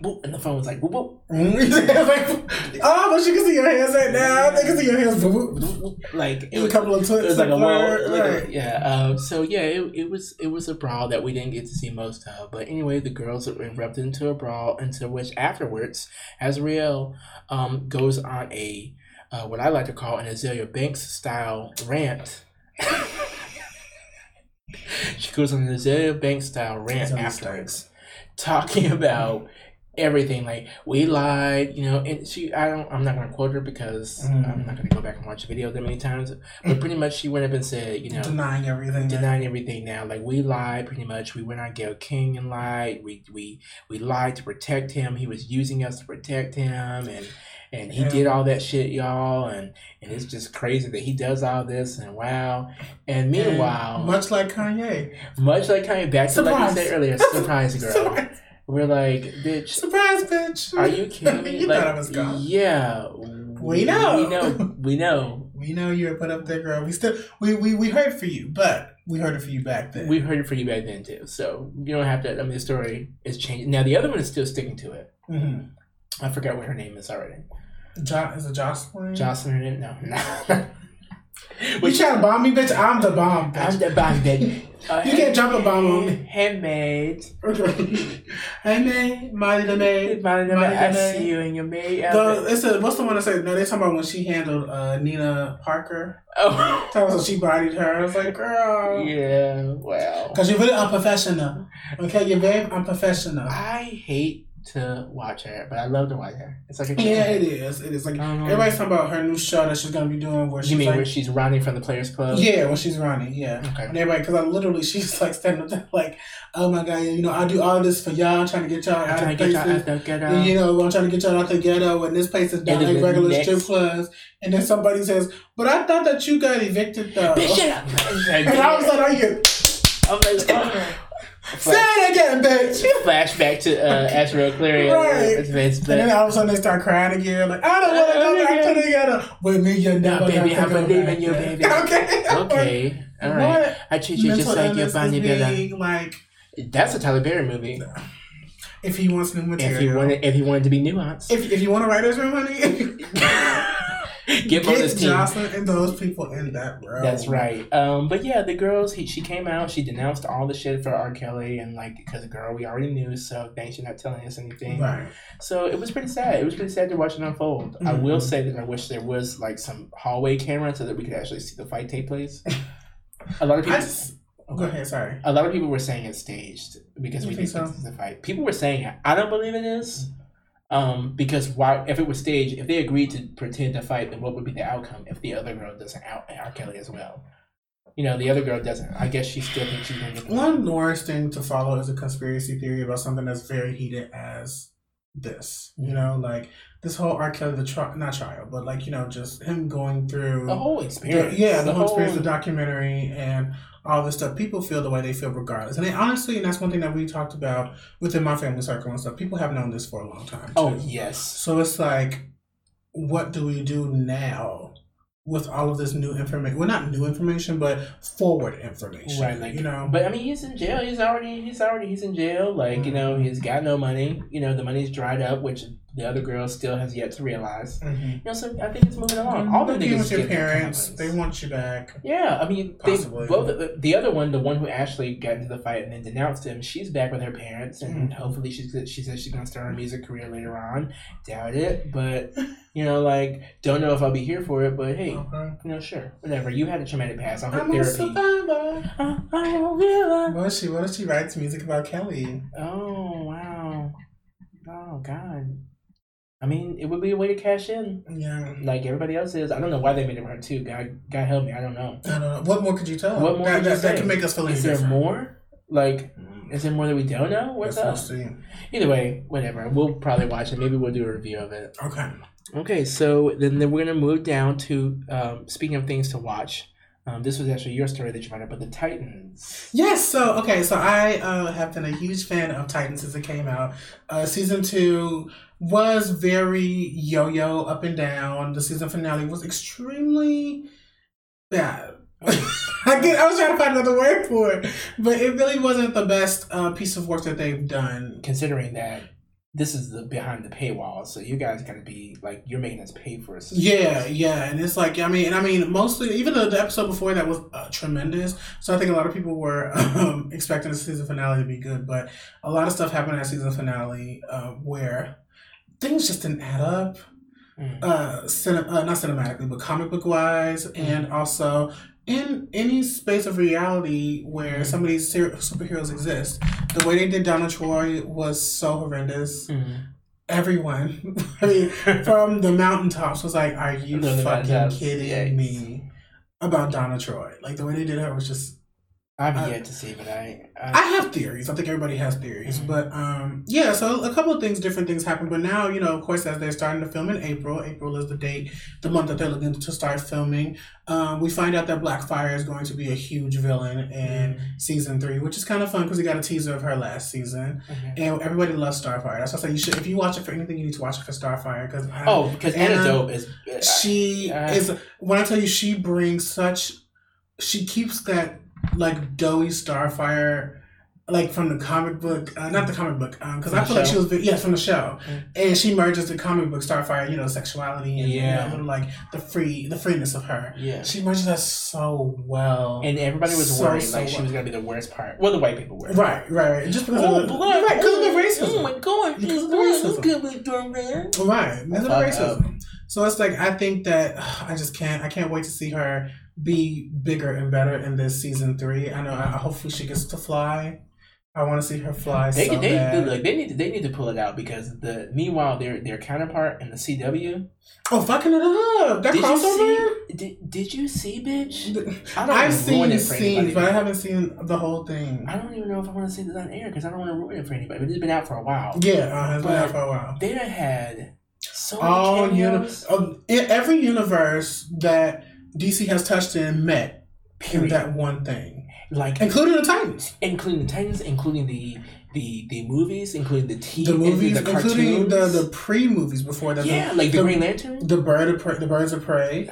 Speaker 1: whoop, and the phone was like, whoop,
Speaker 2: like, oh, but you can see your hands right now. They can see your hands. Boop, boop.
Speaker 1: like it
Speaker 2: There's a couple of
Speaker 1: it was like a
Speaker 2: and
Speaker 1: like
Speaker 2: right.
Speaker 1: yeah. Um, so yeah, it, it was it was a brawl that we didn't get to see most of. But anyway, the girls erupted into a brawl, into which afterwards, Azriel um goes on a uh, what I like to call an Azealia Banks style rant. she goes on an Azealia Banks style rant afterwards, talking about everything like we lied you know and she i don't i'm not going to quote her because
Speaker 2: Mm.
Speaker 1: i'm not going to go back and watch the video that many times but pretty much she went up and said you know
Speaker 2: Denying everything.
Speaker 1: denying everything now like we lied pretty much we went on gayle king and lied we we we lied to protect him he was using us to protect him and and he
Speaker 2: Yeah.
Speaker 1: did all that shit y'all and and it's just crazy that he does all this and wow and meanwhile
Speaker 2: And much like Kanye.
Speaker 1: much like Kanye, back to like you said earlier, surprise girl.
Speaker 2: Surprise,
Speaker 1: We're like, bitch,
Speaker 2: surprise bitch.
Speaker 1: are you kidding me?
Speaker 2: you
Speaker 1: like,
Speaker 2: thought I was gone.
Speaker 1: Yeah,
Speaker 2: We know.
Speaker 1: we know, we know.
Speaker 2: We know you were put up there, girl. We still we, we we heard for you, but we heard it for you back then.
Speaker 1: We heard it for you back then too, so you don't have to. I mean, the story is changing now. The other one is still sticking to it.
Speaker 2: hmm
Speaker 1: I forgot what her name is already.
Speaker 2: Jo- is it Joycelyn?
Speaker 1: Joycelyn didn't know. No.
Speaker 2: You trying to bomb me, bitch? I'm the bomb, bitch.
Speaker 1: I'm the bomb bitch. Uh,
Speaker 2: You can't drop a bomb on me.
Speaker 1: Handmaid.
Speaker 2: hey, man, Molly the maid.
Speaker 1: Molly,
Speaker 2: Molly
Speaker 1: I see you and your maid.
Speaker 2: The, it's a, what's the one that said? No, they talking about when she handled uh, Nina Parker.
Speaker 1: oh.
Speaker 2: Talking about she bodied her. I was like, girl.
Speaker 1: Yeah, well.
Speaker 2: Because you're really unprofessional. Okay, you're very unprofessional.
Speaker 1: I hate to watch her, but I love to watch her. It's like a
Speaker 2: Yeah, it is. It is. Like,
Speaker 1: Um,
Speaker 2: everybody's talking about her new show that she's going to be doing where she's
Speaker 1: You mean
Speaker 2: like,
Speaker 1: where she's running from the Players Club?
Speaker 2: Yeah, when she's running, yeah.
Speaker 1: Okay.
Speaker 2: And everybody, because I literally, she's like standing up there, like, oh my god, you know, I do all this for y'all, I'm trying to get y'all
Speaker 1: I'm
Speaker 2: out
Speaker 1: trying
Speaker 2: of
Speaker 1: to get y'all
Speaker 2: places.
Speaker 1: out the ghetto.
Speaker 2: You know, I'm trying to get y'all out the ghetto, and this place is not like regular
Speaker 1: next-
Speaker 2: strip clubs. And then somebody says, "But I thought that you got evicted, though."
Speaker 1: Bitch, shut up.
Speaker 2: and I was like, "Are you
Speaker 1: I'm like, oh.
Speaker 2: Say it again, bitch?"
Speaker 1: Flashback to uh, Astro Cleary.
Speaker 2: Right.
Speaker 1: Vince,
Speaker 2: And then all of a sudden they start crying again, like, "I don't want to go back to the ghetto." With me, you're never
Speaker 1: baby,
Speaker 2: gonna
Speaker 1: I believe in you, baby.
Speaker 2: Okay.
Speaker 1: okay, all right.
Speaker 2: What?
Speaker 1: I treat you just like your Bonnie Bella.
Speaker 2: like
Speaker 1: That's a Tyler Perry movie.
Speaker 2: if he wants new material.
Speaker 1: If he wanted, if he wanted to be nuanced,
Speaker 2: if, if you want to write us room, honey,
Speaker 1: get on this
Speaker 2: get
Speaker 1: team.
Speaker 2: Joycelyn and those people in that room.
Speaker 1: That's right. Um, but yeah, the girls. He, she came out. She denounced all the shit for R. Kelly and like because a girl, we already knew. So thanks for not telling us anything.
Speaker 2: Right.
Speaker 1: So it was pretty sad. It was pretty sad to watch it unfold. I will say that I wish there was like some hallway camera so that we could actually see the fight take place. A lot of people.
Speaker 2: just go ahead. Sorry.
Speaker 1: A lot of people were saying it's staged because
Speaker 2: You
Speaker 1: we
Speaker 2: think
Speaker 1: didn't
Speaker 2: so?
Speaker 1: think this is a fight. People were saying it. I don't believe it is. Um, because why? If it was staged, if they agreed to pretend to fight, then what would be the outcome if the other girl doesn't out R. Kelly as well? You know, the other girl doesn't. I guess she still thinks she's gonna the
Speaker 2: One worst thing to follow is a conspiracy theory about something that's very heated as this. You mm-hmm. know, like this whole R. Kelly the trial, not trial, but like you know, just him going through
Speaker 1: the whole
Speaker 2: the-
Speaker 1: experience.
Speaker 2: yeah, the, whole experience, the documentary, and all this stuff. People feel the way they feel regardless, and they, honestly, and that's one thing that we talked about within my family circle and stuff. People have known this for a long time.
Speaker 1: Oh yes.
Speaker 2: So it's like, what do we do now with all of this new information? Well, not new information, but forward information.
Speaker 1: Right, like-
Speaker 2: you know.
Speaker 1: But I mean, he's in jail. He's already, he's already, he's in jail. Like you know, he's got no money. You know, the money's dried up, which the other girl still has yet to realize.
Speaker 2: Mhm.
Speaker 1: You know, so I think it's moving along. All the niggas
Speaker 2: with your parents, they want you back.
Speaker 1: Yeah, I mean, they
Speaker 2: Possibly.
Speaker 1: both. The, the other one, the one who actually got into the fight and then denounced him, she's back with her parents, and
Speaker 2: Mhm.
Speaker 1: hopefully she's she says she's gonna start her music career later on. Doubt it, but you know, like, don't know if I'll be here for it. But hey,
Speaker 2: Okay.
Speaker 1: you know, sure, whatever. You had a traumatic past. Uh, I hope
Speaker 2: I'm a
Speaker 1: therapy.
Speaker 2: survivor.
Speaker 1: I, I realize.
Speaker 2: What if she? What if she writes music about Kelly?
Speaker 1: Oh wow! Oh god! I mean, it would be a way to cash in,
Speaker 2: Yeah.
Speaker 1: like everybody else is. I don't know why they made it her too. God, God help me. I don't know.
Speaker 2: I don't know. What more could you tell?
Speaker 1: What more
Speaker 2: that,
Speaker 1: could you
Speaker 2: that, that
Speaker 1: say?
Speaker 2: make us feel
Speaker 1: Is there
Speaker 2: different.
Speaker 1: more? Like, mm. is there more that we don't know? What's up?
Speaker 2: we'll see.
Speaker 1: Either way, whatever. We'll probably watch it. Maybe we'll do a review of it.
Speaker 2: Okay.
Speaker 1: Okay, so then, then we're gonna move down to um, speaking of things to watch. Um, this was actually your story that you brought up, but the Titans.
Speaker 2: Yes. So okay. So I uh, have been a huge fan of Titans since it came out. Uh, season two was very yo-yo, up and down. The season finale was extremely bad. I get. I was trying to find another word for it, but it really wasn't the best uh, piece of work that they've done.
Speaker 1: Considering that this is the behind the paywall, so you guys gotta be like you're making us pay for us.
Speaker 2: Yeah, yeah, and it's like I mean, and I mean, mostly even the, the episode before that was uh, tremendous. So I think a lot of people were um, expecting the season finale to be good, but a lot of stuff happened at season finale uh, where things just didn't add up.
Speaker 1: Mm.
Speaker 2: Uh, cine- uh, not cinematically, but comic book wise, and also in any space of reality where
Speaker 1: Mhm.
Speaker 2: some of these ser- superheroes exist. The way they did Donna Troy was so horrendous.
Speaker 1: Mm.
Speaker 2: Everyone, I mean, from the mountaintops was like, "Are you fucking kidding me?" About Donna Troy, like the way they did her was just.
Speaker 1: I've
Speaker 2: I-
Speaker 1: yet to see, but I,
Speaker 2: I
Speaker 1: I,
Speaker 2: have theories. I think everybody has theories,
Speaker 1: Mhm.
Speaker 2: but um, yeah. So a couple of things, different things happen. But now, you know, of course, as they're starting to film in April, April is the date, the month that they're looking to start filming. Um, we find out that Blackfire is going to be a huge villain in
Speaker 1: Mm.
Speaker 2: season three, which is kind of fun because we got a teaser of her last season,
Speaker 1: Okay.
Speaker 2: and everybody loves Starfire. That's why I say you should. If you watch it for anything, you need to watch it for Starfire because
Speaker 1: Oh, because
Speaker 2: Anna-
Speaker 1: Antidote is
Speaker 2: she
Speaker 1: Uh,
Speaker 2: is when I tell you she brings such she keeps that like doughy starfire like from the comic book, uh, not the comic book, because
Speaker 1: From
Speaker 2: I feel like she was, yeah, from the show,
Speaker 1: Mm.
Speaker 2: and she merges the comic book Starfire, you know, sexuality and
Speaker 1: Yeah.
Speaker 2: you know, like the free, the freeness of her.
Speaker 1: Yeah.
Speaker 2: She merges that so well.
Speaker 1: And everybody was
Speaker 2: So,
Speaker 1: worried
Speaker 2: so
Speaker 1: like she was gonna be the worst part. Well, the white people were.
Speaker 2: right, right, right. Just because
Speaker 1: Oh,
Speaker 2: of the, right, because of the racism.
Speaker 1: Oh my god.
Speaker 2: Because of the racism.
Speaker 1: at me.
Speaker 2: Right, because of the racism. So it's like I think that I just can't. I can't wait to see her be bigger and better in this season three. I know. I, hopefully she gets to fly. I want to see her fly
Speaker 1: They,
Speaker 2: so
Speaker 1: they, they, like, they need to they need to pull it out because the meanwhile their their counterpart in the CW
Speaker 2: oh, fucking it up! That
Speaker 1: did
Speaker 2: crossover.
Speaker 1: you see did, did you see bitch I don't
Speaker 2: I've seen
Speaker 1: it
Speaker 2: scenes, but I haven't seen the whole thing.
Speaker 1: I don't even know if I want to see this on air because I don't want to ruin it for anybody. But it's been out for a while.
Speaker 2: Yeah, uh, it's been out for a while.
Speaker 1: They had so many
Speaker 2: All
Speaker 1: cameos.
Speaker 2: uni- um, every universe that DC has touched in met in that one thing,
Speaker 1: like
Speaker 2: including the Titans,
Speaker 1: including the Titans, including the the the movies, including the TV,
Speaker 2: the movies,
Speaker 1: the
Speaker 2: including the the pre movies before that.
Speaker 1: yeah,
Speaker 2: the,
Speaker 1: like the,
Speaker 2: the,
Speaker 1: Green Lantern.
Speaker 2: the bird of prey, the birds of prey,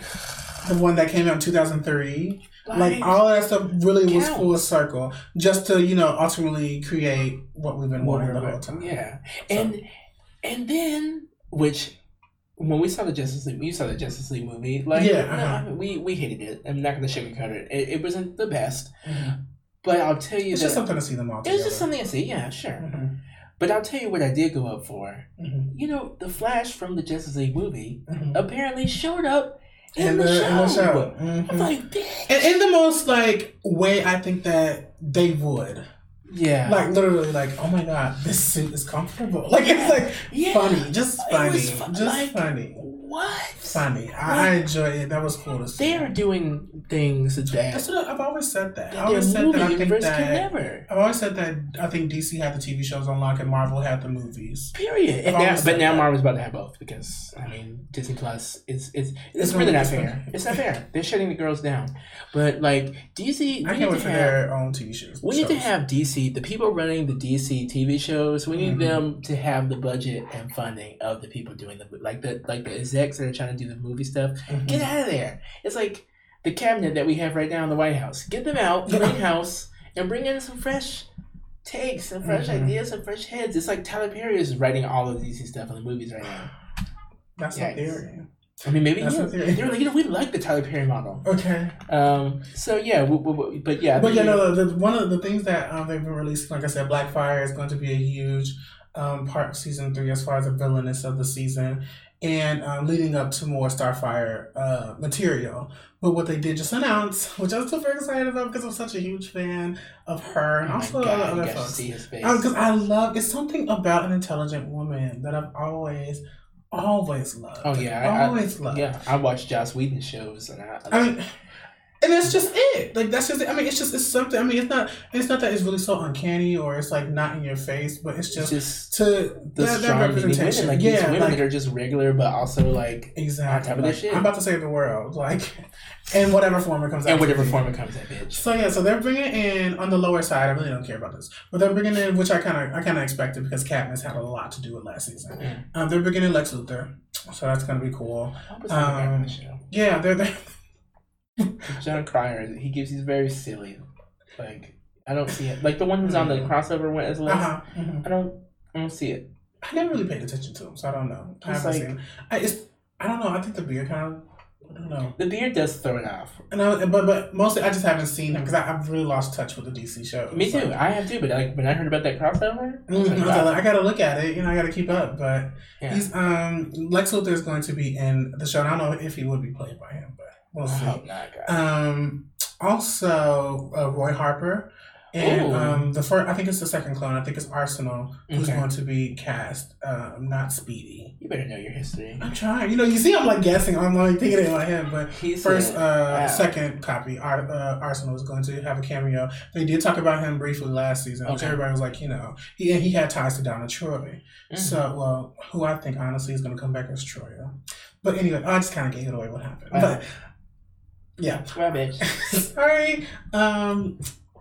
Speaker 2: the one that came out in two thousand three. Like all of that stuff really was full circle, just to you know ultimately create what we've been wanting the whole time.
Speaker 1: Yeah,
Speaker 2: So-
Speaker 1: and and then which when we saw the Justice League, we saw the Justice League movie. Like,
Speaker 2: Yeah,
Speaker 1: no,
Speaker 2: uh-huh.
Speaker 1: I mean, we we hated it. I'm not gonna sugarcoat it. It, it wasn't the best,
Speaker 2: Mhm.
Speaker 1: but I'll tell you
Speaker 2: It's just something to see them all
Speaker 1: it
Speaker 2: together.
Speaker 1: was just something to see. Yeah, sure.
Speaker 2: Mhm.
Speaker 1: But I'll tell you what I did go up for.
Speaker 2: Mhm.
Speaker 1: You know, the Flash from the Justice League movie
Speaker 2: Mhm.
Speaker 1: apparently showed up in,
Speaker 2: In
Speaker 1: the,
Speaker 2: the,
Speaker 1: show.
Speaker 2: in the show.
Speaker 1: I'm
Speaker 2: Mhm.
Speaker 1: like, bitch.
Speaker 2: And in the most like way I think that they would.
Speaker 1: Yeah,
Speaker 2: Like literally like, oh my god, this suit is comfortable. Like it's like
Speaker 1: yeah.
Speaker 2: funny. Just funny.
Speaker 1: fu-
Speaker 2: just
Speaker 1: like,
Speaker 2: funny.
Speaker 1: What?
Speaker 2: Funny. I, I enjoy it. That was cool to see.
Speaker 1: They are doing things that
Speaker 2: That's what I- I've always said that. I always said that I think that
Speaker 1: never.
Speaker 2: I've always said that I think DC had the TV shows on lock and Marvel had the movies.
Speaker 1: Period. And now, but now
Speaker 2: that.
Speaker 1: Marvel's about to have both because I mean Disney Plus is it's,
Speaker 2: It's
Speaker 1: really not
Speaker 2: it's
Speaker 1: fair. It's not fair. They're shutting the girls down. But like DC, we
Speaker 2: I can't wait
Speaker 1: to
Speaker 2: for
Speaker 1: have
Speaker 2: their own TV shows.
Speaker 1: we need to have DC. The people running the DC TV shows. We need
Speaker 2: Mhm.
Speaker 1: them to have the budget and funding of the people doing the like the like the execs that are trying to do the movie stuff.
Speaker 2: Mhm.
Speaker 1: Get out of there. It's like the cabinet that we have right now in the White House. Get them out,
Speaker 2: the
Speaker 1: White House, and bring in some fresh takes and fresh
Speaker 2: Mhm.
Speaker 1: ideas and fresh heads. It's like Tyler Perry is writing all of DC stuff in the movies right now.
Speaker 2: That's
Speaker 1: Yikes.
Speaker 2: a theory.
Speaker 1: I mean, maybe
Speaker 2: That's
Speaker 1: yeah,
Speaker 2: theory.
Speaker 1: they're like, you know, we like the Tyler Perry model.
Speaker 2: Okay.
Speaker 1: Um, so yeah, w- w- w- but yeah,
Speaker 2: But
Speaker 1: the-
Speaker 2: yeah, no, the, the, one of the things that um, they've been releasing, like I said, Blackfire is going to be a huge um, part of season three as far as the villainous of the season, and um, leading up to more Starfire uh, material. But what they did just announce, which I'm super excited about because I'm such a huge fan of her and
Speaker 1: oh
Speaker 2: also
Speaker 1: God,
Speaker 2: other
Speaker 1: you guys should
Speaker 2: folks. Because I love it's something about an intelligent woman that I've always, always loved.
Speaker 1: Oh, yeah, I- I-
Speaker 2: always loved.
Speaker 1: yeah, I watch Joss Whedon shows, and I,
Speaker 2: I mean, and that's just it. Like that's just. It. I mean, it's just it's something. I mean, it's not. It's not that it's really so uncanny or it's like not in your face, but it's
Speaker 1: it's
Speaker 2: just
Speaker 1: just
Speaker 2: to
Speaker 1: the
Speaker 2: that, that
Speaker 1: leading women,
Speaker 2: representation.
Speaker 1: like these
Speaker 2: yeah,
Speaker 1: women
Speaker 2: like,
Speaker 1: that are just regular, but also like
Speaker 2: exactly.
Speaker 1: on top of their
Speaker 2: Like. I'm about to save the world, like, in whatever form it comes out.
Speaker 1: in whatever form it comes in, bitch.
Speaker 2: So yeah, so they're bringing in on the lower side. I really don't care about this, but they're bringing in, which I kind of I kind of expected because Cadmus had a lot to do with last season.
Speaker 1: Mm.
Speaker 2: Um, they're bringing in Lex Luthor, so that's gonna be cool.
Speaker 1: I hope it's not back on
Speaker 2: Um,
Speaker 1: the show.
Speaker 2: Yeah,
Speaker 1: Jon Cryer, he gives he's very silly. Like I don't see it. Like the one who's on the
Speaker 2: Mhm.
Speaker 1: crossover one as well.
Speaker 2: uh-huh. mhm.
Speaker 1: I don't. I don't see it.
Speaker 2: I never really paid attention to him, so I don't know. I
Speaker 1: It's like-
Speaker 2: I it's I don't know. I think the beard kind of. I don't know.
Speaker 1: The beard does throw it off.
Speaker 2: And I, but but mostly I just haven't seen him because I've really lost touch with the DC show.
Speaker 1: Me too.
Speaker 2: Like,
Speaker 1: I have too. But like when I heard about that crossover, I
Speaker 2: Mhm,
Speaker 1: like, wow.
Speaker 2: I gotta look at it. You know, I gotta keep up. But
Speaker 1: Yeah.
Speaker 2: he's um Lex Luthor is going to be in the show. And I don't know if he would be played by him, but we'll see.
Speaker 1: hope not,
Speaker 2: Um, also uh, Roy Harper. And
Speaker 1: Ooh.
Speaker 2: um, the first, I think it's the second clone. I think it's Arsenal who's
Speaker 1: Okay.
Speaker 2: going to be cast, um, not Speedy.
Speaker 1: You better know your history.
Speaker 2: I'm trying. You know, you see, I'm like guessing. I'm like thinking it in my head, but
Speaker 1: He's
Speaker 2: first, uh,
Speaker 1: wow.
Speaker 2: second copy, Ar- uh, Arsenal is going to have a cameo. They did talk about him briefly last season, which everybody was like, you know, he and he had ties to Donna Troy.
Speaker 1: Mhm.
Speaker 2: So, well, who I think honestly is going to come back as Troy. But anyway, I just kind of gave it away what happened.
Speaker 1: Wow.
Speaker 2: But yeah,
Speaker 1: bitch.
Speaker 2: sorry. Um,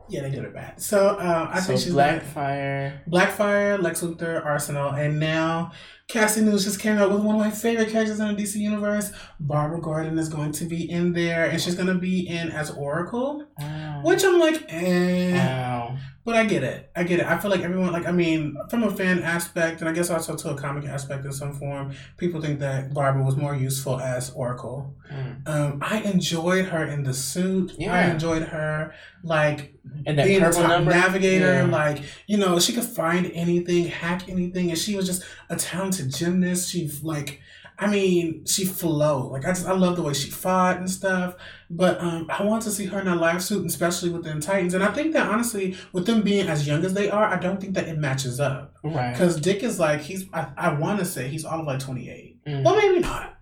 Speaker 2: yeah, they did it bad. So uh, I
Speaker 1: so
Speaker 2: think she's
Speaker 1: Blackfire.
Speaker 2: Blackfire, Lex Luthor, Arsenal, and now Cassie News just came out with one of my favorite characters in the DC universe. Barbara Gordon is going to be in there, and she's going to be in as Oracle,
Speaker 1: Wow.
Speaker 2: which I'm like, eh.
Speaker 1: Wow.
Speaker 2: But I get it. I get it. I feel like everyone, like, I mean, from a fan aspect, and I guess also to a comic aspect in some form, people think that Barbara was more useful as Oracle.
Speaker 1: Mm.
Speaker 2: Um, I enjoyed her in the suit.
Speaker 1: Yeah.
Speaker 2: I enjoyed her, like,
Speaker 1: And
Speaker 2: being a top
Speaker 1: number.
Speaker 2: navigator.
Speaker 1: Yeah.
Speaker 2: Like, you know, she could find anything, hack anything, and she was just a talented gymnast. She, like, I mean, she flowed. Like, I just, I love the way she fought and stuff. But um, I want to see her in a live suit, and especially within Titans. And I think that honestly, with them being as young as they are, I don't think that it matches up.
Speaker 1: Right.
Speaker 2: Because Dick is like, he's, I, I want to say he's all of like 28.
Speaker 1: Mm.
Speaker 2: Well, maybe not.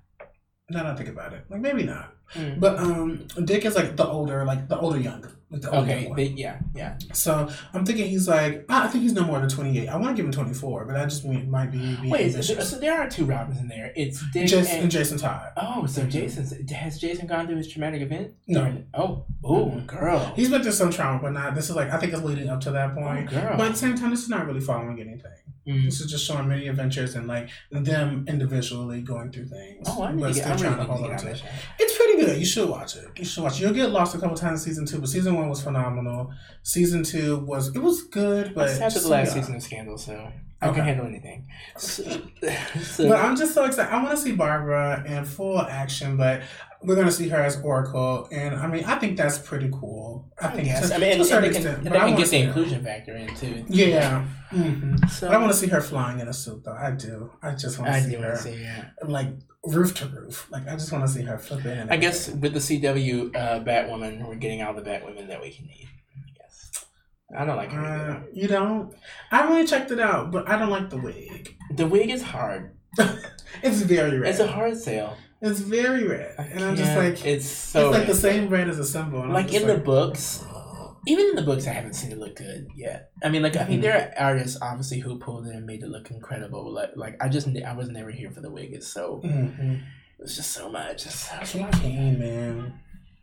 Speaker 2: Now that I think about it, like maybe not.
Speaker 1: Mm.
Speaker 2: But um, Dick is like the older, like the older young, the
Speaker 1: Okay. They, yeah. Yeah.
Speaker 2: So I'm thinking he's like, I think he's no more than 28. I want to give him 24, but I just mean, might be being
Speaker 1: Wait. So, so there are two Robins in there. It's Dick
Speaker 2: Jason,
Speaker 1: and.
Speaker 2: Jason Todd.
Speaker 1: Oh, so Jason has Jason gone through his traumatic event?
Speaker 2: No.
Speaker 1: Oh, oh,
Speaker 2: Mhm.
Speaker 1: girl.
Speaker 2: He's been through some trauma, but not. This is like I think it's leading up to that
Speaker 1: Oh,
Speaker 2: point.
Speaker 1: girl.
Speaker 2: But at the same time, this is not really following anything.
Speaker 1: Mm.
Speaker 2: This is just showing many adventures and like them individually going through things.
Speaker 1: Oh, I need
Speaker 2: but
Speaker 1: to get. I
Speaker 2: still
Speaker 1: really
Speaker 2: trying to hold on to it. It's pretty good. You should watch it. You should watch it. You'll get lost a couple times in season two, but season one was phenomenal. Season two was it was good, but just-
Speaker 1: the last
Speaker 2: yeah.
Speaker 1: season of Scandal, so I
Speaker 2: Okay.
Speaker 1: can handle anything. So, so-
Speaker 2: But I'm just so excited. I want to see Barbara in full action, but we're gonna see her as Oracle, and I mean, I think that's pretty cool. I think
Speaker 1: yes,
Speaker 2: to,
Speaker 1: I mean,
Speaker 2: to a certain
Speaker 1: can,
Speaker 2: extent,
Speaker 1: and
Speaker 2: but
Speaker 1: they
Speaker 2: I
Speaker 1: can
Speaker 2: wanna
Speaker 1: get the
Speaker 2: see her.
Speaker 1: inclusion factor in too.
Speaker 2: Yeah, hmm
Speaker 1: So
Speaker 2: I want to see her flying in a suit, though. I do. I just want to
Speaker 1: I
Speaker 2: see her
Speaker 1: to see. Yeah.
Speaker 2: like roof to roof. Like I just want to see her flip in.
Speaker 1: I guess with the CW uh, Batwoman, we're getting all the Batwomen that we can need. I don't like her.
Speaker 2: Uh, you don't. I really checked it out, but I don't like the wig.
Speaker 1: The wig is hard.
Speaker 2: It's very red.
Speaker 1: It's a hard sale.
Speaker 2: It's very red,
Speaker 1: I
Speaker 2: and I'm just like,
Speaker 1: it's so
Speaker 2: it's like
Speaker 1: red.
Speaker 2: the same red as a symbol.
Speaker 1: like in the books even in the books i haven't seen it look good yet i mean like i mean
Speaker 2: Mhm.
Speaker 1: there are artists obviously who pulled it and made it look incredible like like i just i was never here for the wig it's so
Speaker 2: Mhm.
Speaker 1: it was just so much it's so much.
Speaker 2: Kane, man.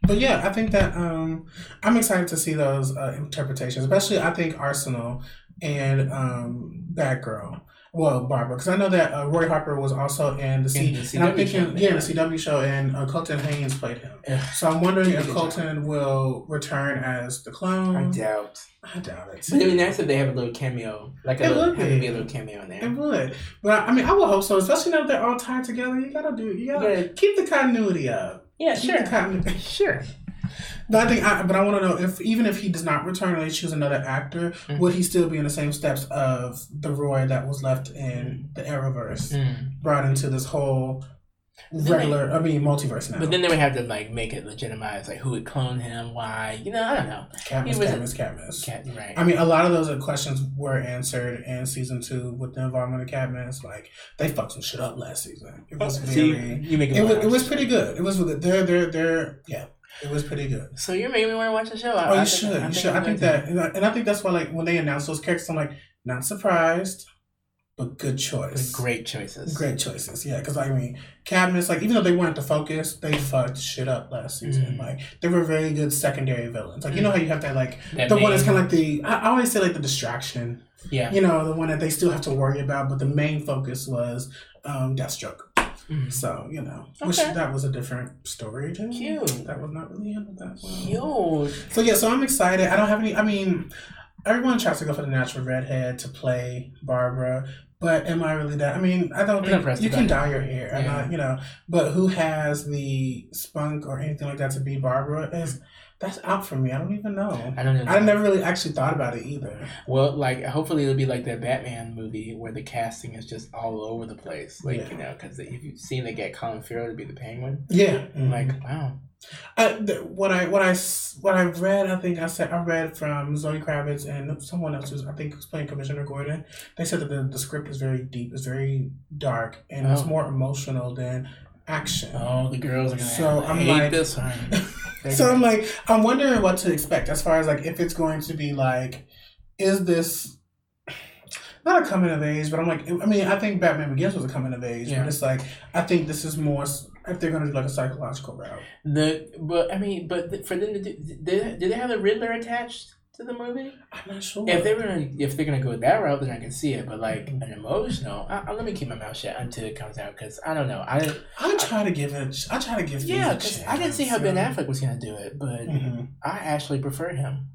Speaker 2: But yeah, I think that um, I'm excited to see those uh, interpretations, especially I think Arsenal and um, Batgirl. Well, Barbara, because I know that uh, Roy Harper was also in the C,
Speaker 1: In the
Speaker 2: and I'm
Speaker 1: CW
Speaker 2: thinking,
Speaker 1: show,
Speaker 2: yeah,
Speaker 1: yeah.
Speaker 2: the CW show, and uh, Colton Haynes played him. So I'm wondering if
Speaker 1: good job.
Speaker 2: Colton will return as the clone.
Speaker 1: i doubt
Speaker 2: I doubt it.
Speaker 1: but it'd be nice if they have a little cameo like a
Speaker 2: It
Speaker 1: little
Speaker 2: would be.
Speaker 1: be a little cameo in there.
Speaker 2: It would, but I mean, I would hope so. Especially now that they're all tied together, you gotta do, you gotta
Speaker 1: Yeah.
Speaker 2: keep the continuity up.
Speaker 1: Yeah sure
Speaker 2: the continuity.
Speaker 1: sure
Speaker 2: But I think, I, but I want to know if even if he does not return, and they choose another actor,
Speaker 1: Mhm.
Speaker 2: would he still be in the same steps of the Roy that was left in the Arrowverse,
Speaker 1: Mm.
Speaker 2: brought into this whole Regular, I mean, multiverse now?
Speaker 1: but then they would have to like make it legitimize like who would clone him why you know i don't know
Speaker 2: Katniss, Katniss, Katniss.
Speaker 1: Cat, right
Speaker 2: I mean, a lot of those uh, questions were answered in season two with the involvement of Cadmus. Like they fucked some shit up last season. It was oh,
Speaker 1: See,
Speaker 2: very.
Speaker 1: you make
Speaker 2: It was, it was pretty good. It was. They're they're they're yeah. It was pretty good.
Speaker 1: So you're making me want to watch the show. I,
Speaker 2: Oh,
Speaker 1: I
Speaker 2: you
Speaker 1: think-
Speaker 2: should.
Speaker 1: I
Speaker 2: You should. I think that, and I, and I think that's why, like, when they announced those characters, I'm like, not surprised, but good
Speaker 1: to.
Speaker 2: choice.
Speaker 1: great choices.
Speaker 2: Great choices. Yeah, because I mean, Cadmus, like, even though they weren't the focus, they fucked shit up last season.
Speaker 1: Mhm.
Speaker 2: Like, they were very good secondary villains. Like, you know how you have that, like,
Speaker 1: That
Speaker 2: the one that's kind of like the, I I always say, like, the distraction.
Speaker 1: yeah.
Speaker 2: You know, the one that they still have to worry about, but the main focus was um, Deathstroke.
Speaker 1: Mhm.
Speaker 2: So, you know, wish
Speaker 1: Okay.
Speaker 2: that was a different story. Too.
Speaker 1: Cute.
Speaker 2: That was not really handled that well.
Speaker 1: Cute.
Speaker 2: So yeah, so I'm excited. I don't have any. I mean, everyone tries to go for the natural redhead to play Barbara, but am I really that? I mean, I don't think you can dye your hair.
Speaker 1: Yeah.
Speaker 2: not, you know, but who has the spunk or anything like that to be Barbara is that's out for me. I don't even know.
Speaker 1: I don't know.
Speaker 2: I never really actually thought about it either.
Speaker 1: Well, like hopefully it'll be like that Batman movie where the casting is just all over the place. Like
Speaker 2: Yeah.
Speaker 1: you know, because if you've seen they get Colin Farrell to be the Penguin,
Speaker 2: Yeah,
Speaker 1: I'm like
Speaker 2: mm-hmm.
Speaker 1: wow.
Speaker 2: Uh, I, th- what I what I what I read, I think I said I read from Zoe Kravitz and someone else who's I think who's playing Commissioner Gordon. They said that the, the script is very deep, it's very dark, and it's
Speaker 1: Oh.
Speaker 2: more emotional than action.
Speaker 1: Oh, the girls are gonna
Speaker 2: So,
Speaker 1: have
Speaker 2: I'm
Speaker 1: hate
Speaker 2: like-
Speaker 1: this
Speaker 2: So I'm like, I'm wondering what to expect as far as like if it's going to be like, is this not a coming of age? But I'm like, I mean, I think Batman Begins was a coming of age,
Speaker 1: Yeah.
Speaker 2: but it's like I think this is more if they're going to do like a psychological route.
Speaker 1: the but I mean, but for them to do, did, did they have the Riddler attached to the movie?
Speaker 2: I'm not sure.
Speaker 1: If they're gonna if they're gonna go that route, then I can see it. But like an emotional, I, I, let me keep my mouth shut until it comes out because I don't know. I.
Speaker 2: I try to give it. I try to give.
Speaker 1: Yeah, because I didn't see how Ben Affleck was gonna do it, but
Speaker 2: Mhm.
Speaker 1: I actually prefer him.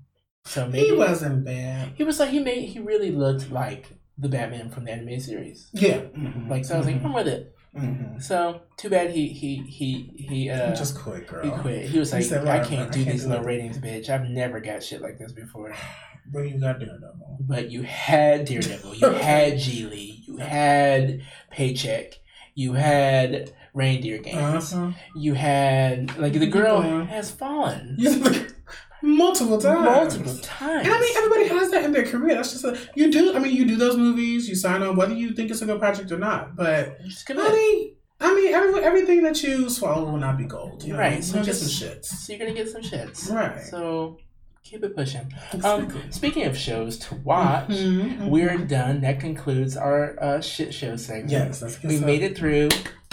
Speaker 1: So maybe
Speaker 2: He wasn't bad.
Speaker 1: he was like he made he really looked like the Batman from the animated series.
Speaker 2: Yeah. mhm,
Speaker 1: Like so, I was like,
Speaker 2: mhm,
Speaker 1: I'm with it.
Speaker 2: Mhm.
Speaker 1: So too bad he he he he uh
Speaker 2: just quit, girl.
Speaker 1: he quit. He was
Speaker 2: He
Speaker 1: like,
Speaker 2: said,
Speaker 1: I
Speaker 2: "Whatever,
Speaker 1: can't
Speaker 2: I
Speaker 1: do
Speaker 2: can't
Speaker 1: these
Speaker 2: do
Speaker 1: low
Speaker 2: it."
Speaker 1: ratings, bitch. I've never got shit like this before.
Speaker 2: But you got Daredevil.
Speaker 1: But you had Daredevil, you had Gigli, you had Paycheck, you had Reindeer Games,
Speaker 2: Uh-huh.
Speaker 1: you had like the girl has fallen
Speaker 2: multiple times.
Speaker 1: multiple times.
Speaker 2: And I mean, everybody has that in their career. That's just a, you do. I mean, you do those movies. You sign on whether you think it's a good project or not. But honey, I mean, every, everything that you swallow will not be gold. You know?
Speaker 1: Right, So You're
Speaker 2: gonna get some shits.
Speaker 1: so you're gonna get some shits.
Speaker 2: Right.
Speaker 1: So keep it pushing. Um, speaking of shows to watch,
Speaker 2: Mhm, mhm.
Speaker 1: we're done. That concludes our uh, shit show segment.
Speaker 2: yes.
Speaker 1: We made it through.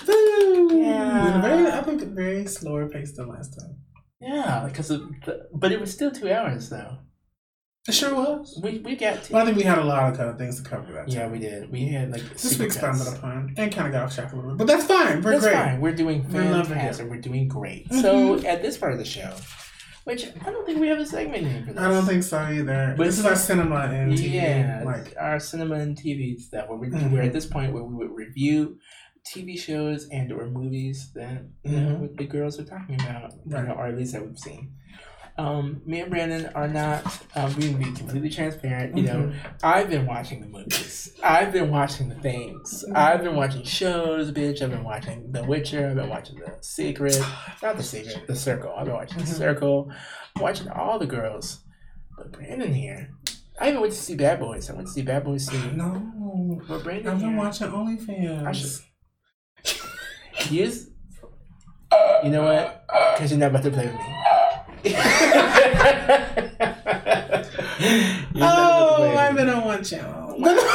Speaker 2: Woo!
Speaker 1: Yeah.
Speaker 2: Very, I think, a very slower pace than last time.
Speaker 1: Yeah, because of the, but it was still two hours though.
Speaker 2: It sure was.
Speaker 1: We we got to.
Speaker 2: But I think we had a lot of kind of things to cover that.
Speaker 1: Yeah,
Speaker 2: time.
Speaker 1: we did. We had like
Speaker 2: This we expanded upon and kind of got off track a little bit, but that's fine. We're
Speaker 1: That's
Speaker 2: great.
Speaker 1: fine. We're doing
Speaker 2: We're
Speaker 1: fantastic. We're doing great.
Speaker 2: Mhm.
Speaker 1: So at this part of the show, which I don't think we have a segment name for this.
Speaker 2: I don't think so either.
Speaker 1: But
Speaker 2: this is our cinema and TV.
Speaker 1: Yeah,
Speaker 2: Like,
Speaker 1: our cinema and TV stuff. Where we,
Speaker 2: Mhm.
Speaker 1: we're at this point where we would review TV shows and or movies that you know,
Speaker 2: Mhm.
Speaker 1: the girls are talking about, you
Speaker 2: Right.
Speaker 1: know, or at least that we've seen. Um, me and Brandon are not. Um, we can be completely transparent. You know,
Speaker 2: Mhm.
Speaker 1: I've been watching the movies. I've been watching the things. I've been watching shows, bitch. I've been watching The Witcher. I've been watching The Secret. Not The Secret, The Circle. I've been watching The
Speaker 2: Mhm.
Speaker 1: Circle. watching all the girls. But Brandon here. I even went to see Bad Boys. I went to see Bad Boys 2.
Speaker 2: no.
Speaker 1: But Brandon
Speaker 2: I've been
Speaker 1: here.
Speaker 2: watching OnlyFans.
Speaker 1: I should- He is. You know what? Because you're not about to play with me.
Speaker 2: Oh, I've been on one channel.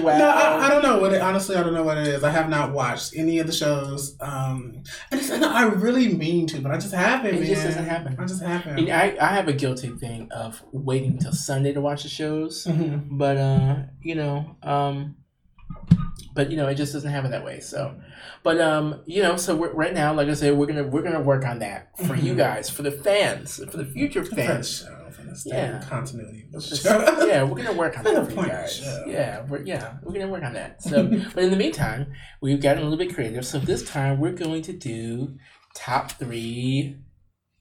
Speaker 1: Wow.
Speaker 2: No, I, I don't know what it. Honestly, I don't know what it is. I have not watched any of the shows. Um, and it's, and I really mean to, but I just haven't.
Speaker 1: It
Speaker 2: man.
Speaker 1: just doesn't happen.
Speaker 2: I just haven't.
Speaker 1: And I, I have a guilty thing of waiting till Sunday to watch the shows.
Speaker 2: Mhm.
Speaker 1: But uh, you know, um but you know, it just doesn't happen that way. So but um, you know, so we're, right now, like I said, we're gonna we're gonna work on that for you
Speaker 2: Mhm.
Speaker 1: guys, for the fans, for the future fans.
Speaker 2: show, for the
Speaker 1: Yeah.
Speaker 2: continuity.
Speaker 1: Just- yeah, we're gonna work on that for you
Speaker 2: point of the
Speaker 1: guys.
Speaker 2: show.
Speaker 1: Yeah, we're yeah, we're gonna work on that. So, but in the meantime, we've gotten a little bit creative. So this time, we're going to do top three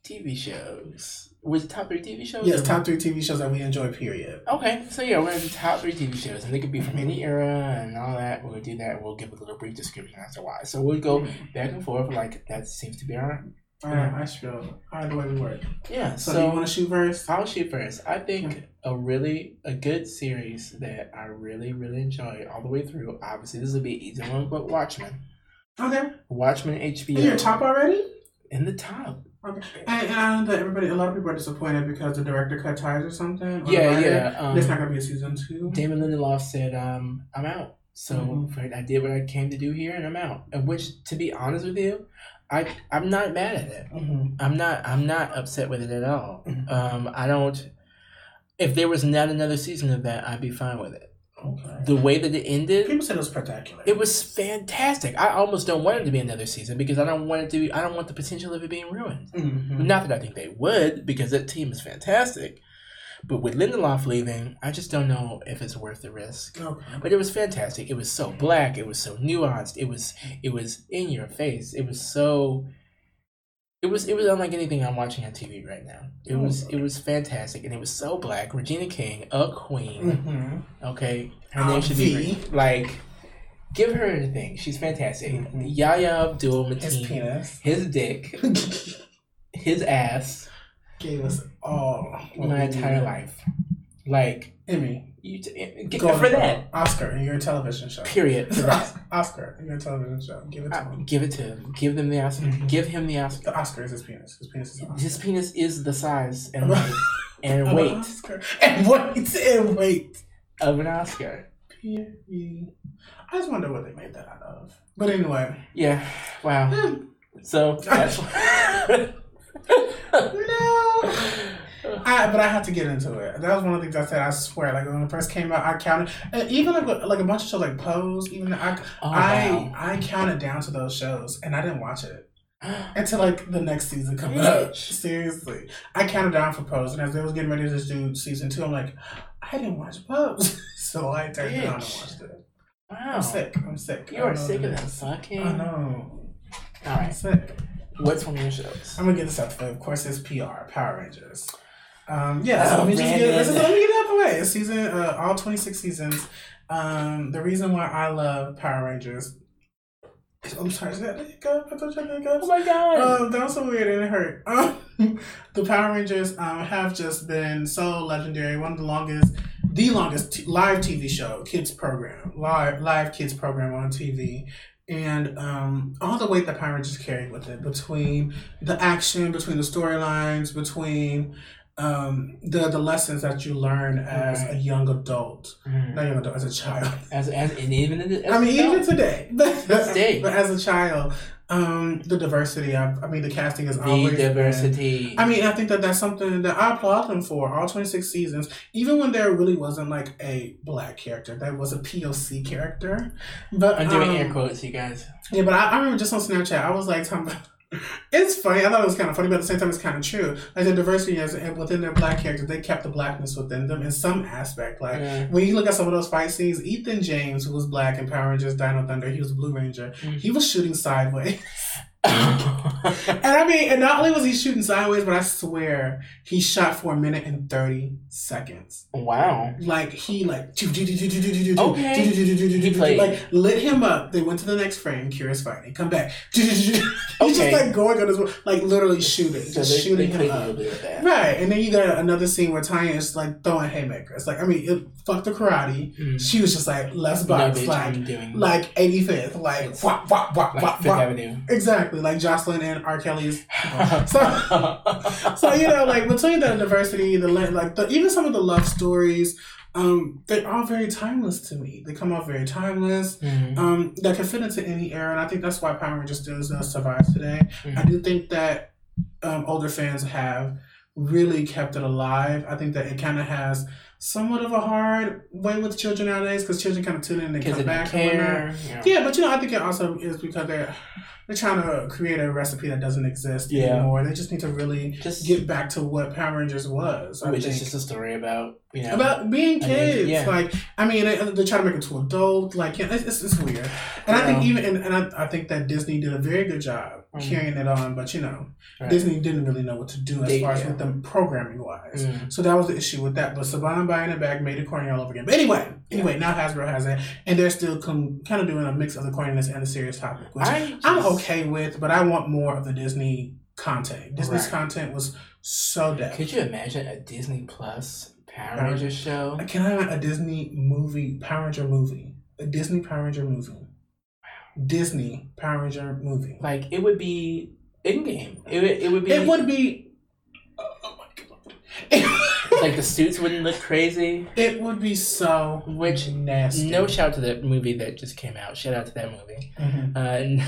Speaker 1: TV shows. Was top three TV shows?
Speaker 2: Yes, top three TV shows that we enjoy. Period.
Speaker 1: Okay, so yeah, we're gonna do top three TV shows, and they could be from mm-hmm. any era and all that. We'll do that. We'll give a little brief description as to why. So we'll go mm-hmm. back and forth. Like that seems to be our
Speaker 2: All right, I feel. All right, the way we work.
Speaker 1: yeah.
Speaker 2: So,
Speaker 1: So,
Speaker 2: you want to shoot first?
Speaker 1: I'll shoot first. I think a really a good series that I really really enjoy all the way through. Obviously, this will be an easy one, but Watchmen.
Speaker 2: Okay.
Speaker 1: Watchmen HBO.
Speaker 2: Are you top already?
Speaker 1: in the top.
Speaker 2: Okay. And, and I know that everybody, a lot of people are disappointed because the director cut ties or something. or
Speaker 1: Yeah,
Speaker 2: writer.
Speaker 1: yeah. Um,
Speaker 2: There's not gonna be a season two.
Speaker 1: Damon Lindelof said, um, "I'm out." So
Speaker 2: Mhm.
Speaker 1: for- I did what I came to do here, and I'm out. And which, to be honest with you, I I'm not mad at it.
Speaker 2: Mm-hmm.
Speaker 1: I'm not I'm not upset with it at all.
Speaker 2: Mhm.
Speaker 1: Um, I don't. If there was not another season of that, I'd be fine with it.
Speaker 2: Okay.
Speaker 1: The way that it ended,
Speaker 2: People said it was spectacular.
Speaker 1: it was fantastic. I almost don't want it to be another season because I don't want it to be. I don't want the potential of it being ruined.
Speaker 2: Mhm.
Speaker 1: Not that I think they would, because that team is fantastic. But with Lindelof leaving, I just don't know if it's worth the risk.
Speaker 2: Okay.
Speaker 1: But it was fantastic. It was so black. It was so nuanced. It was it was in your face. It was so. It was it was unlike anything I'm watching on TV right now. It was it was fantastic, and it was so black. Regina King, a queen.
Speaker 2: Mm-hmm.
Speaker 1: Okay, her
Speaker 2: Um,
Speaker 1: name should be like. Give her anything. She's fantastic.
Speaker 2: Mhm.
Speaker 1: Yahya Abdul-Mateen.
Speaker 2: His penis
Speaker 1: His dick. His ass.
Speaker 2: gave us all
Speaker 1: my entire life. Like
Speaker 2: Emmy.
Speaker 1: you t- get
Speaker 2: Golden
Speaker 1: for that.
Speaker 2: Oscar in your television show.
Speaker 1: Period. For that.
Speaker 2: Oscar in your television show. Give it to
Speaker 1: Uh,
Speaker 2: him.
Speaker 1: give it to him. Give them the Oscar.
Speaker 2: Mhm.
Speaker 1: Give him the Oscar.
Speaker 2: The Oscar is his penis. His penis is Oscar.
Speaker 1: His penis is the size and weight and weight
Speaker 2: Oscar. And wait, and wait.
Speaker 1: of an Oscar.
Speaker 2: Period. I just wonder what they made that out of. But anyway.
Speaker 1: Yeah. Wow.
Speaker 2: Hmm.
Speaker 1: So that's.
Speaker 2: No. I, but I had to get into it. That was one of the things I said. I swear, like when it first came out, I counted, and even like like a bunch of shows like Pose. Even I,
Speaker 1: Oh,
Speaker 2: I,
Speaker 1: wow.
Speaker 2: I counted down to those shows, and I didn't watch it. until like the next season comes up. Seriously, I counted down for Pose, and as they was getting ready to do season two, I'm like, I didn't watch Pose, so I turned it on and watched it.
Speaker 1: Wow.
Speaker 2: I'm sick. I'm sick.
Speaker 1: You are sick of that fucking.
Speaker 2: I know.
Speaker 1: All right.
Speaker 2: I'm sick.
Speaker 1: What's one of your shows?
Speaker 2: I'm gonna get this out the way. Of course, it's PR, Power Rangers. Um, yeah, so
Speaker 1: Oh,
Speaker 2: let me just get this let me get it out the way. It's season, uh, all 26 seasons. Um, the reason why I love Power Rangers. I'm sorry, is that hiccup? I thought you had
Speaker 1: Oh my god.
Speaker 2: Um, that was so weird and it hurt. Um, the Power Rangers um, have just been so legendary. One of the longest, the longest t- live TV show, kids program, live live kids program on TV, and um, all the weight that Power Rangers carried with it between the action, between the storylines, between um, the the lessons that you learn as a young adult,
Speaker 1: Mhm.
Speaker 2: not young adult, as a child.
Speaker 1: As as and even in the, as
Speaker 2: I mean, even today, but,
Speaker 1: This day.
Speaker 2: but as a child, um, the diversity. I, I mean, the casting is
Speaker 1: the
Speaker 2: always been-
Speaker 1: diversity.
Speaker 2: I mean, I think that that's something that I applaud them for. All twenty six seasons, even when there really wasn't like a black character, that was a POC character. But
Speaker 1: I'm doing
Speaker 2: um,
Speaker 1: air quotes, you guys.
Speaker 2: Yeah, but I, I remember just on Snapchat, I was like talking about. It's funny. I thought it was kind of funny, but at the same time, it's kind of true. Like the diversity is and within their black characters, they kept the blackness within them in some aspect. Like
Speaker 1: Yeah.
Speaker 2: when you look at some of those fight scenes, Ethan James, who was black in Power Rangers, Dino Thunder, he was a Blue Ranger.
Speaker 1: Mm.
Speaker 2: He was shooting sideways, and I mean, and not only was he shooting sideways, but I swear he shot for a minute and thirty seconds.
Speaker 1: wow.
Speaker 2: Like he like
Speaker 1: Okay. He played.
Speaker 2: like lit him up. They went to the next frame. Curious fighting. Come back. He's just like going on his like literally shooting,
Speaker 1: So
Speaker 2: just
Speaker 1: they,
Speaker 2: shooting
Speaker 1: they
Speaker 2: him up.
Speaker 1: a little bit of that.
Speaker 2: Right, and then you got another scene where Tanya is like throwing haymakers. Like I mean, it, fuck the karate.
Speaker 1: Mm.
Speaker 2: She was just like let's
Speaker 1: No,
Speaker 2: box, like like eighty fifth, like
Speaker 1: It's
Speaker 2: whop whop whop
Speaker 1: like
Speaker 2: whop
Speaker 1: Fifth
Speaker 2: whop.
Speaker 1: Avenue.
Speaker 2: Exactly, like Joycelyn and R. Kelly's. So, so you know, like between the diversity, the like the even some of the love stories, um, they're all very timeless to me. They come off very timeless.
Speaker 1: Mhm.
Speaker 2: Um, that can fit into any era, and I think that's why Power Rangers does uh, survives today. I
Speaker 1: Mhm.
Speaker 2: do think that um, older fans have really kept it alive. I think that it kind of has somewhat of a hard way with children nowadays because children kind of tune in and
Speaker 1: Kids
Speaker 2: come back. and whatnot.
Speaker 1: care. you know.
Speaker 2: Yeah, but you know, I think it also is because they're they're trying to create a recipe that doesn't exist
Speaker 1: Yeah.
Speaker 2: anymore. They just need to really
Speaker 1: Just
Speaker 2: get back to what Power Rangers was. I
Speaker 1: which
Speaker 2: think.
Speaker 1: is just a story about you know
Speaker 2: about being
Speaker 1: I mean,
Speaker 2: kids.
Speaker 1: yeah.
Speaker 2: Like, I mean, they, they try to make it to adult. Like, yeah, it's, it's, weird. And I think even, and, and I, I think that Disney did a very good job
Speaker 1: Mhm.
Speaker 2: carrying it on. But you know,
Speaker 1: Right.
Speaker 2: Disney didn't really know what to do as
Speaker 1: They-
Speaker 2: far as
Speaker 1: yeah.
Speaker 2: with them programming wise.
Speaker 1: Mm.
Speaker 2: So that was the issue with that. But Saban buying it back made it corny all over again. But anyway, anyway, now Hasbro has it, and they're still com- kind of doing a mix of the corniness and the serious topic, which
Speaker 1: I
Speaker 2: I'm okay with. But I want more of the Disney content. Disney's
Speaker 1: Right.
Speaker 2: content was so dead.
Speaker 1: Could you imagine a Disney Plus Power Rangers show?
Speaker 2: Can I have a Disney movie, Power Ranger movie? A Disney Power Ranger movie. Disney Power Ranger movie.
Speaker 1: Like it would be in game. It would, it would be
Speaker 2: It would be. Oh my god.
Speaker 1: like the suits wouldn't look crazy.
Speaker 2: It would be so
Speaker 1: Which
Speaker 2: nasty.
Speaker 1: no shout out to that movie that just came out. Shout out to that movie.
Speaker 2: Mhm.
Speaker 1: Uh,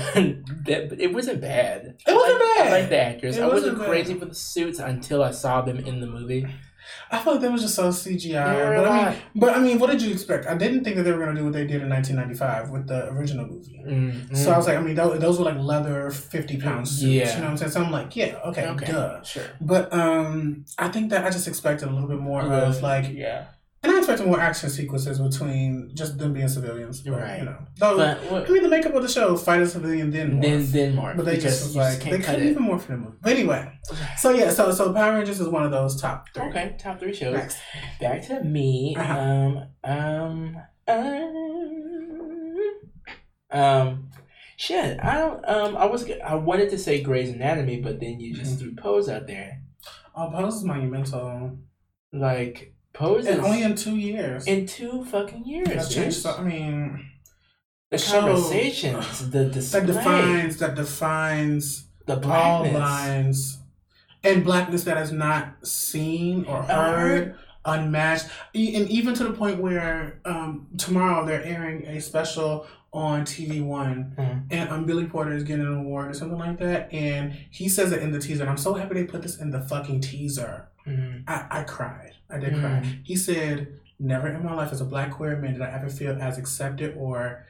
Speaker 1: that, it wasn't bad.
Speaker 2: It wasn't
Speaker 1: I
Speaker 2: bad.
Speaker 1: I like the actors.
Speaker 2: It
Speaker 1: I wasn't
Speaker 2: wasn't
Speaker 1: crazy for the suits until I saw them in the movie.
Speaker 2: I feel like that was just so CGI. But I, mean, but I mean, what did you expect? I didn't think that they were going to do what they did in 1995 with the original movie.
Speaker 1: Mm,
Speaker 2: So I was like, I mean, those, those were like leather 50 pound suits.
Speaker 1: Yeah.
Speaker 2: You know what I'm saying? So I'm like, yeah, okay,
Speaker 1: okay,
Speaker 2: duh.
Speaker 1: sure.
Speaker 2: But um, I think that I just expected a little bit more of like
Speaker 1: yeah,
Speaker 2: And I expected more action sequences between just them being civilians. But,
Speaker 1: Right.
Speaker 2: You know, though,
Speaker 1: but
Speaker 2: I mean, the makeup of the show, fight a civilian, then
Speaker 1: then
Speaker 2: morph.
Speaker 1: then Mark,
Speaker 2: But they
Speaker 1: because
Speaker 2: just was like
Speaker 1: just
Speaker 2: they
Speaker 1: can't cut
Speaker 2: couldn't
Speaker 1: it.
Speaker 2: even morph in the movie. But anyway, so yeah, so so Power Rangers is one of those top three.
Speaker 1: Okay, top three shows.
Speaker 2: Next.
Speaker 1: Back to me.
Speaker 2: Uh-huh.
Speaker 1: Um, um, um, um, shit. I don't. Um, I was. I wanted to say Grey's Anatomy, but then you just
Speaker 2: Mhm.
Speaker 1: threw Pose out there.
Speaker 2: Oh, Pose is monumental.
Speaker 1: Like Pose
Speaker 2: And only in two years.
Speaker 1: in two fucking years.
Speaker 2: That's
Speaker 1: dude.
Speaker 2: changed. So, I mean,
Speaker 1: the
Speaker 2: show-
Speaker 1: conversations, the display,
Speaker 2: that defines that defines
Speaker 1: the
Speaker 2: all lines and blackness that is not seen or heard, unmatched, E- and even to the point where um, tomorrow they're airing a special on TV One,
Speaker 1: Mhm.
Speaker 2: and um, Billy Porter is getting an award or something like that, and he says it in the teaser. And I'm so happy they put this in the fucking teaser.
Speaker 1: Mhm.
Speaker 2: I, I cried. I did
Speaker 1: Mm.
Speaker 2: cry. He said, "Never in my life as a black queer man did I ever feel as accepted or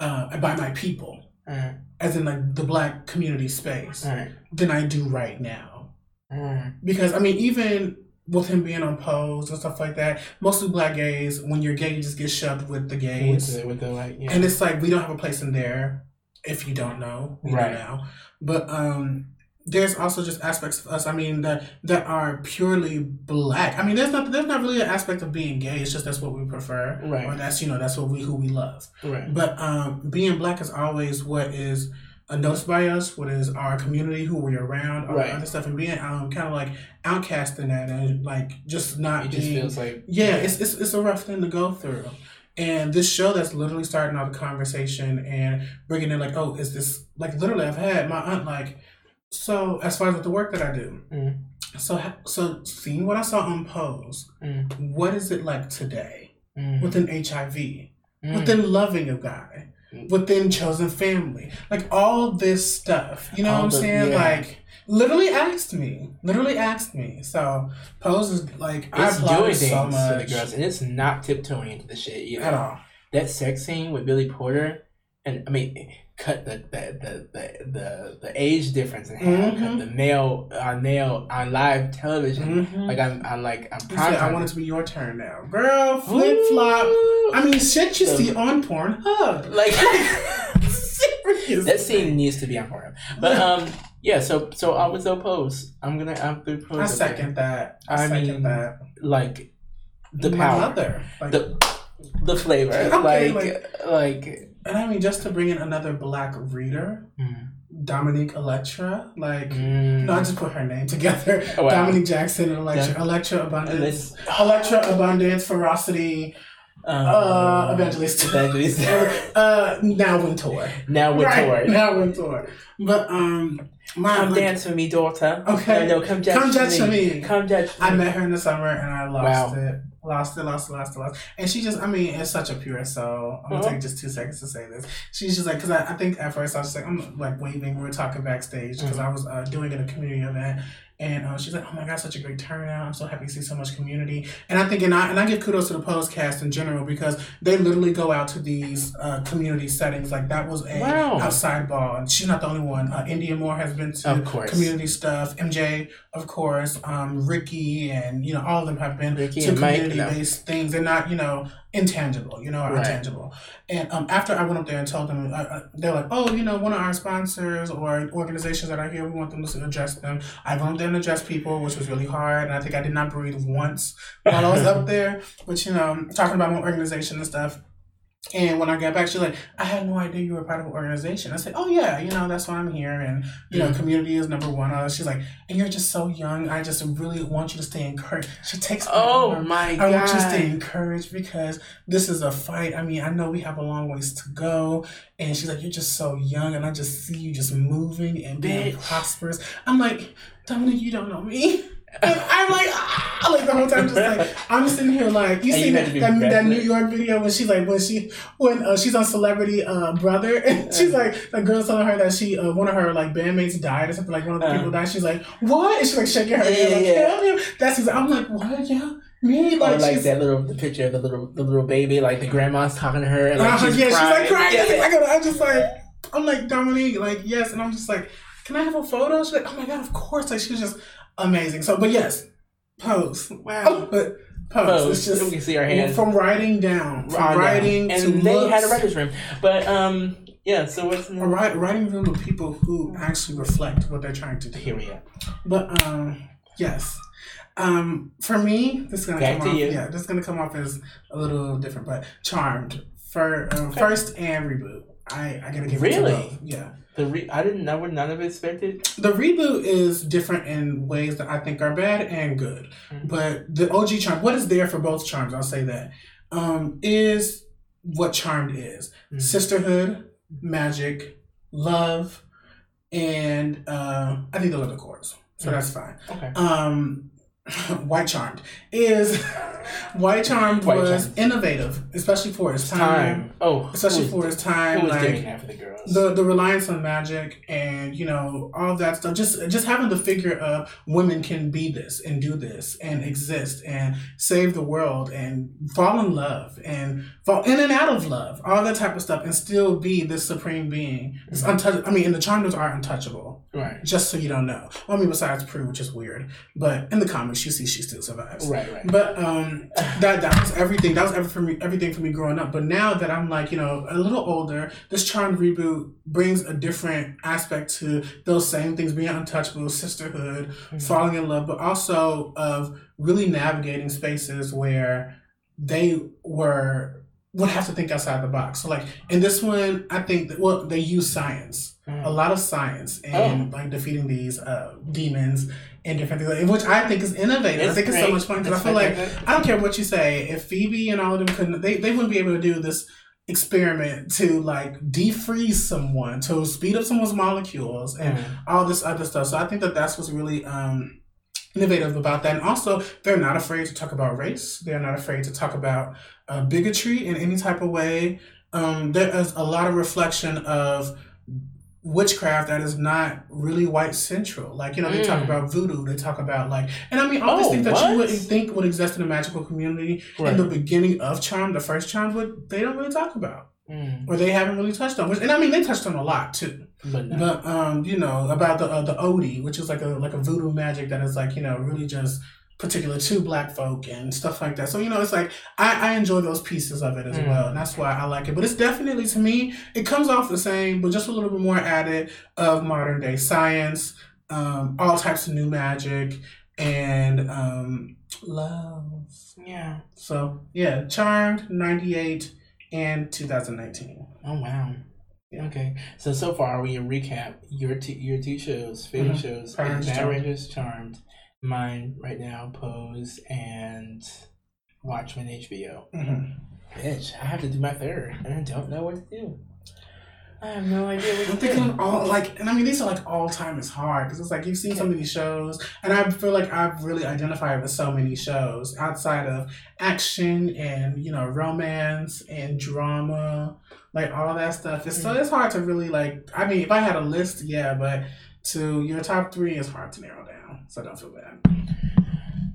Speaker 2: uh, by my people
Speaker 1: Uh,
Speaker 2: as in like the black community space, than I do right now.
Speaker 1: uh,
Speaker 2: Because I mean, even with him being on pose and stuff like that, mostly black gays, when you're gay, you just get shoved with the
Speaker 1: with
Speaker 2: gays.
Speaker 1: the, with the like, yeah.
Speaker 2: And it's like we don't have a place in there if you don't know. We
Speaker 1: Right.
Speaker 2: know now. But um there's also just aspects of us, I mean, that that are purely black. I mean there's not there's not really an aspect of being gay, it's just that's what we prefer.
Speaker 1: Right.
Speaker 2: Or that's you know, that's what we who we love.
Speaker 1: right.
Speaker 2: But um being black is always what is noticed by us, what is our community, who we're around, all
Speaker 1: Right.
Speaker 2: that other stuff, and being um kind of like outcast in that, and like just not
Speaker 1: It just
Speaker 2: being,
Speaker 1: feels like
Speaker 2: yeah, it's, it's it's a rough thing to go through. And this show that's literally starting out the conversation and bringing in like, oh, is this like literally? I've had my aunt like, so as far as with the work that I do,
Speaker 1: Mm.
Speaker 2: so so seeing what I saw on Pose,
Speaker 1: Mm.
Speaker 2: what is it like today
Speaker 1: Mm.
Speaker 2: within HIV,
Speaker 1: Mm.
Speaker 2: within loving a guy. Within chosen family, like all this stuff. You know
Speaker 1: All
Speaker 2: what I'm
Speaker 1: the-
Speaker 2: saying?
Speaker 1: yeah.
Speaker 2: Like literally asked me, literally asked me. So Pose is like I
Speaker 1: it's
Speaker 2: applaud
Speaker 1: doing
Speaker 2: it
Speaker 1: things
Speaker 2: so
Speaker 1: to the girls, and it's not tiptoeing into the shit either.
Speaker 2: at all.
Speaker 1: That sex scene with Billy Porter, and I mean, cut the the the the, the, the age difference in half.
Speaker 2: Mhm.
Speaker 1: Cut the nail on nail on live television.
Speaker 2: Mhm.
Speaker 1: Like I'm, I'm like I'm
Speaker 2: said, I want it to be your turn now, girl. Flip flop. I mean, shit you see on Pornhub. Huh?
Speaker 1: Like
Speaker 2: Serious.
Speaker 1: that scene needs to be on porn. But um, yeah. So so I was opposed. I'm gonna I'm the pose.
Speaker 2: I second that. I,
Speaker 1: I
Speaker 2: second
Speaker 1: mean,
Speaker 2: that.
Speaker 1: like the
Speaker 2: My
Speaker 1: power,
Speaker 2: mother. Like,
Speaker 1: the the flavor,
Speaker 2: Okay,
Speaker 1: like like.
Speaker 2: And I mean, just to bring in another black reader,
Speaker 1: mm,
Speaker 2: Dominique Elektra. Like,
Speaker 1: mm.
Speaker 2: no, I just put her name together.
Speaker 1: Oh, wow.
Speaker 2: Dominique Jackson and Elektra.
Speaker 1: Yeah. Elektra
Speaker 2: Abundance. Elektra Abundance, Ferocity,
Speaker 1: um,
Speaker 2: uh, Evangelist.
Speaker 1: Evangelist.
Speaker 2: uh, now Wintour.
Speaker 1: now we're
Speaker 2: right, now Wintour. But, um, my,
Speaker 1: Come
Speaker 2: like,
Speaker 1: dance with me, daughter.
Speaker 2: Okay.
Speaker 1: No, no, come judge,
Speaker 2: Come judge
Speaker 1: me.
Speaker 2: me.
Speaker 1: Come judge.
Speaker 2: I
Speaker 1: me.
Speaker 2: I met her in the summer and I lost
Speaker 1: Wow.
Speaker 2: it. Lost it, lost it, lost it, lost. And she just, I mean, it's such a pure soul. I'm gonna
Speaker 1: Uh-huh.
Speaker 2: take just two seconds to say this. She's just like, because I, I think at first I was like, I'm like waving, we were talking backstage because
Speaker 1: Mm-hmm.
Speaker 2: I was uh, doing it a community event. And uh, she's like, "Oh my God, such a great turnout! I'm so happy to see so much community." And I think, and I and I give kudos to the Pose cast in general because they literally go out to these uh, community settings. Like that was a
Speaker 1: Wow.
Speaker 2: outside ball, and she's not the only one. Uh, Indya Moore has been to
Speaker 1: Of course.
Speaker 2: community stuff. MJ, of course, um, Ricky, and you know all of them have been
Speaker 1: Ricky
Speaker 2: to community
Speaker 1: no.
Speaker 2: based things. They're not you know intangible, you know, or
Speaker 1: Right.
Speaker 2: intangible. And um, after I went up there and told them, uh, uh, they're like, oh, you know, one of our sponsors or organizations that are here, we want them to address them. I went up there and addressed people, which was really hard, and I think I did not breathe once while I was up there. But you know, talking about my organization and stuff. And when I got back, she's like, I had no idea you were part of an organization. I said, Oh yeah, you know, that's why I'm here and you know,
Speaker 1: Mm.
Speaker 2: community is number one. Uh, She's like, and you're just so young. I just really want you to stay encouraged. She takes
Speaker 1: Oh
Speaker 2: arm.
Speaker 1: my
Speaker 2: I
Speaker 1: god!
Speaker 2: want you to stay encouraged because this is a fight. I mean, I know we have a long ways to go. And she's like, You're just so young, and I just see you just moving and being
Speaker 1: Bitch.
Speaker 2: prosperous. I'm like, Dominique, you don't know me. And I'm like, ah, like the whole time, just like I'm sitting here, like you see that, that, that. New York video when she's like when she when uh, she's on Celebrity uh, Brother, and she's like the girl's telling her that she uh, one of her like bandmates died or something like one of the
Speaker 1: Uh.
Speaker 2: people died. She's like, what? And she's like shaking her head,
Speaker 1: Yeah,
Speaker 2: like,
Speaker 1: yeah.
Speaker 2: hell yeah. That's his, I'm like, what? Yeah, me
Speaker 1: Or
Speaker 2: like,
Speaker 1: like that little the picture of the little the little baby, like the grandma's talking to her, and like
Speaker 2: Uh-huh,
Speaker 1: she's
Speaker 2: yeah,
Speaker 1: crying.
Speaker 2: she's like crying.
Speaker 1: Yeah.
Speaker 2: I'm just like, I'm like Dominique, like yes, and I'm just like, can I have a photo? She's like, oh my god, of course. Like she was just amazing. So, but yes, pose.
Speaker 1: Wow.
Speaker 2: but pose.
Speaker 1: Pose.
Speaker 2: It's just
Speaker 1: we can see our hands.
Speaker 2: from writing down, from
Speaker 1: on
Speaker 2: writing
Speaker 1: down. and they had a
Speaker 2: looks.
Speaker 1: writer's room, but um, yeah. So what's
Speaker 2: a write, writing room of people who actually reflect what they're trying to do.
Speaker 1: here we are.
Speaker 2: But um, yes. Um, for me, this is gonna
Speaker 1: Back
Speaker 2: come
Speaker 1: to
Speaker 2: off.
Speaker 1: you.
Speaker 2: Yeah, this is gonna come off as a little different, but Charmed for uh, first and reboot. I I gotta give it
Speaker 1: Really?
Speaker 2: to both. Yeah,
Speaker 1: The re- I didn't. Would none of it expected.
Speaker 2: the reboot is different in ways that I think are bad and good.
Speaker 1: Mhm.
Speaker 2: But the OG charm, what is there for both Charms? I'll say that um, is what Charmed is:
Speaker 1: Mhm.
Speaker 2: sisterhood, magic, love, and uh, I think those are the cores. So
Speaker 1: Mhm.
Speaker 2: that's fine.
Speaker 1: Okay.
Speaker 2: Um, White Charmed is White Charmed
Speaker 1: White
Speaker 2: was
Speaker 1: Charmed.
Speaker 2: innovative, especially for its time.
Speaker 1: Time. Oh,
Speaker 2: Especially for its time,
Speaker 1: who was
Speaker 2: like
Speaker 1: the girls?
Speaker 2: the the reliance on magic and you know all that stuff just just having the figure of women can be this and do this and exist and save the world and fall in love and fall in and out of love all that type of stuff and still be this supreme being it's
Speaker 1: Mhm.
Speaker 2: untouchable i mean and the charmers are untouchable
Speaker 1: right.
Speaker 2: just so you don't know well i mean besides prue which is weird but in the comics you see she still survives
Speaker 1: Right, right.
Speaker 2: but um, that that was everything. That was every for me, everything for me growing up. But now that I'm like you know a little older, this Charmed reboot brings a different aspect to those same things: being untouchable, sisterhood,
Speaker 1: Mhm.
Speaker 2: falling in love, but also of really navigating spaces where they were would have to think outside the box. So like in this one, I think that well they use science
Speaker 1: Mhm.
Speaker 2: a lot of science and like defeating these uh, demons and different things, which I think is innovative. I
Speaker 1: It's
Speaker 2: think it's so much fun because I feel like. I don't care what you say. If Phoebe and all of them couldn't, they, they wouldn't be able to do this experiment to like defreeze someone, to speed up someone's molecules, and
Speaker 1: Mhm.
Speaker 2: all this other stuff. So I think that that's what's really um, innovative about that. And also, they're not afraid to talk about race. They're not afraid to talk about uh, bigotry in any type of way. Um, there is a lot of reflection of witchcraft that is not really white central. Like, you know, they talk
Speaker 1: Mm.
Speaker 2: about voodoo, they talk about like, and I mean, all these
Speaker 1: Oh,
Speaker 2: things that you wouldn't think would exist in a magical community
Speaker 1: Right.
Speaker 2: in the beginning of Charm, the first Charm, would they don't really talk about.
Speaker 1: Mm.
Speaker 2: Or they haven't really touched on, which, and I mean they touched on a lot too.
Speaker 1: But no.
Speaker 2: But um, you know about the uh, the Odie, which is like a like a voodoo magic that is like you know really just particular to black folk and stuff like that. So you know it's like I, I enjoy those pieces of it as
Speaker 1: Mm.
Speaker 2: well, and that's why I like it. But it's definitely to me it comes off the same, but just a little bit more added of modern day science, um, all types of new magic, and um, love.
Speaker 1: yeah.
Speaker 2: So yeah, Charmed ninety eight and two thousand nineteen.
Speaker 1: Oh wow. Okay, so so far we recap your two your two shows, favorite
Speaker 2: Mhm.
Speaker 1: shows:
Speaker 2: Rangers Charmed.
Speaker 1: Rangers Charmed, mine right now, Pose, and Watchmen HBO.
Speaker 2: Mm-hmm.
Speaker 1: Bitch, I have to do my third, and I don't know what to do. I have no idea what
Speaker 2: I'm thinking of all like, and I mean these are like all time is hard because it's like you've seen so many shows, and I feel like I've really identified with so many shows outside of action and you know romance and drama, like all that stuff. It's so it's hard to really like. I mean, if I had a list, yeah, but to your top three is hard to narrow down. So don't feel bad.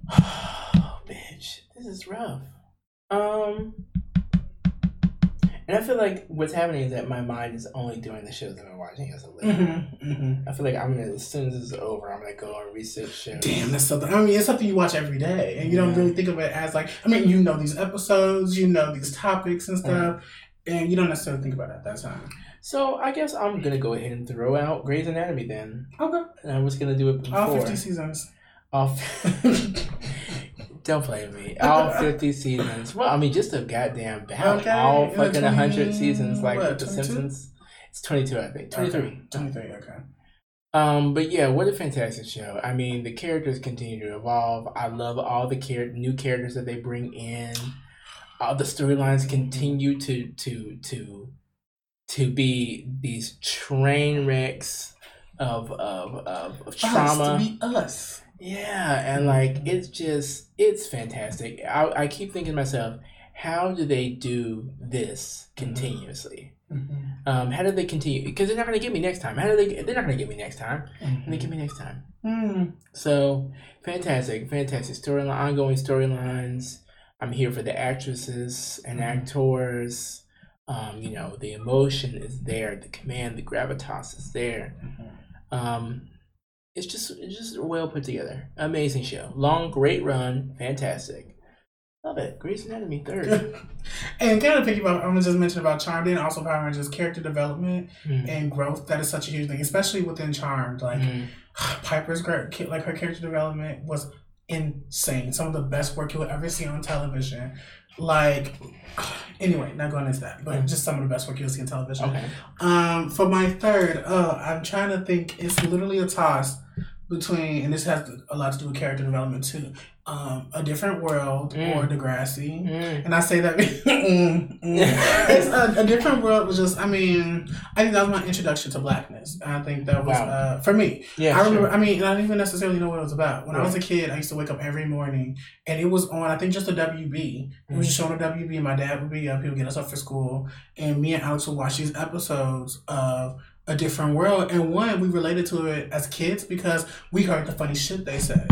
Speaker 1: Bitch, this is rough. Um, and I feel like what's happening is that my mind is only doing the shows that I'm watching as a list.
Speaker 2: Mm-hmm, mm-hmm.
Speaker 1: I feel like I'm gonna as soon as this is over, I'm gonna go and research shows.
Speaker 2: Damn, that's something. I mean, it's something you watch every day, and you don't really think of it as like. I mean, you know these episodes, you know these topics and stuff, and you don't necessarily think about it at that time.
Speaker 1: So I guess I'm gonna go ahead and throw out Grey's Anatomy then.
Speaker 2: Okay,
Speaker 1: And I was gonna do it before.
Speaker 2: all fifty seasons.
Speaker 1: All f- Don't play with me. All 50 seasons. Well, I mean, just a goddamn about
Speaker 2: Okay,
Speaker 1: all fucking
Speaker 2: 20
Speaker 1: 100 seasons like
Speaker 2: what,
Speaker 1: The
Speaker 2: 22?
Speaker 1: Simpsons. It's 22, I think. 23.
Speaker 2: Okay, Twenty-three. Okay.
Speaker 1: Um, but yeah, what a fantastic show. I mean, the characters continue to evolve. I love all the char- new characters that they bring in. All the storylines continue to to to to be these train wrecks of of of, of trauma.
Speaker 2: Us to be us.
Speaker 1: Yeah, and like it's just it's fantastic. I I keep thinking to myself, how do they do this continuously?
Speaker 2: Mm-hmm.
Speaker 1: Um, how do they continue? Because they're not gonna get me next time. How do they? They're not gonna get me next time. And they get me next time.
Speaker 2: Mm.
Speaker 1: So fantastic, fantastic storyline, ongoing storylines. I'm here for the actresses and
Speaker 2: Mhm.
Speaker 1: actors. Um, you know, the emotion is there, the command, the gravitas is there. Um, it's just it's just well put together. Amazing show. Long, great run, fantastic. Love it. Grey's Anatomy third.
Speaker 2: and kind of thinking about, I'm gonna just mention about Charmed and also Power Rangers character development
Speaker 1: Mm.
Speaker 2: and growth. That is such a huge thing, especially within Charmed. Like
Speaker 1: Mm.
Speaker 2: Piper's great, like her character development was insane. Some of the best work you'll ever see on television. Like, anyway, not going into that, but just some of the best work you'll see on television.
Speaker 1: Okay.
Speaker 2: Um, for my third, uh, I'm trying to think. It's literally a toss between, and this has a lot to do with character development too. Um, A Different World
Speaker 1: Mm.
Speaker 2: or Degrassi.
Speaker 1: Mm.
Speaker 2: And I say that mm, mm. it's a, a different world was just I mean I think that was my introduction to blackness. I think that was
Speaker 1: Wow.
Speaker 2: uh, for me.
Speaker 1: Yeah,
Speaker 2: I remember
Speaker 1: sure.
Speaker 2: I mean I didn't even necessarily know what it was about. When I was a kid I used to wake up every morning and it was on I think just the WB. It was just
Speaker 1: Mm.
Speaker 2: showing on WB. And my dad would be up, he would get us up for school and me and Alex would watch these episodes of a different world and one we related to it as kids because we heard the funny shit they said.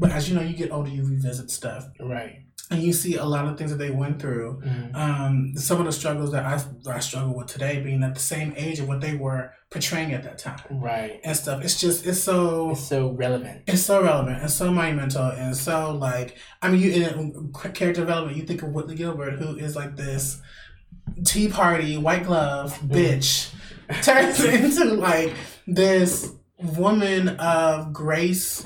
Speaker 2: But as you know, you get older, you revisit stuff
Speaker 1: Right.
Speaker 2: and you see a lot of things that they went through
Speaker 1: Mm.
Speaker 2: um, some of the struggles that I, I struggle with today, being at the same age of what they were portraying at that time
Speaker 1: Right.
Speaker 2: and stuff. It's just it's so
Speaker 1: It's so relevant.
Speaker 2: it's so relevant and so monumental and so like I mean you in character development you think of Whitley Gilbert who is like this tea party white glove bitch turns into like this woman of grace,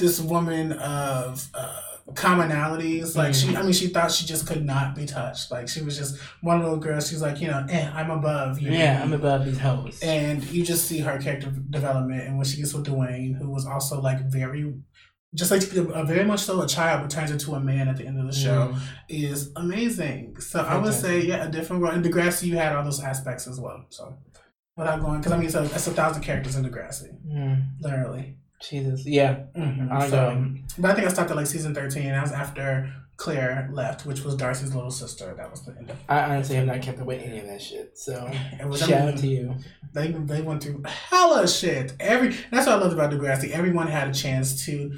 Speaker 2: this woman of. Uh, commonalities like she i mean she thought she just could not be touched like she was just one of those girls she's like you know eh, i'm above you
Speaker 1: Yeah, I'm above these hoes.
Speaker 2: and you just see her character development and when she gets with Dwayne, who was also like very, just like a, very much so a child, but turns into a man at the end of the show,
Speaker 1: Mm.
Speaker 2: is amazing. So I would say, yeah, a different world. In Degrassi, you had all those aspects as well. So without going, because I mean, it's a, it's a thousand characters in Degrassi,
Speaker 1: Mm.
Speaker 2: literally.
Speaker 1: Jesus. Yeah.
Speaker 2: Mm-hmm.
Speaker 1: I
Speaker 2: So,
Speaker 1: know.
Speaker 2: but I think I stopped at like season thirteen. That was after Clare left, which was Darcy's little sister. That was the end of.
Speaker 1: I honestly have not kept up with any of that shit. So
Speaker 2: It was,
Speaker 1: shout out to you.
Speaker 2: They they went through hella shit. Every that's what I loved about Degrassi. Everyone had a chance to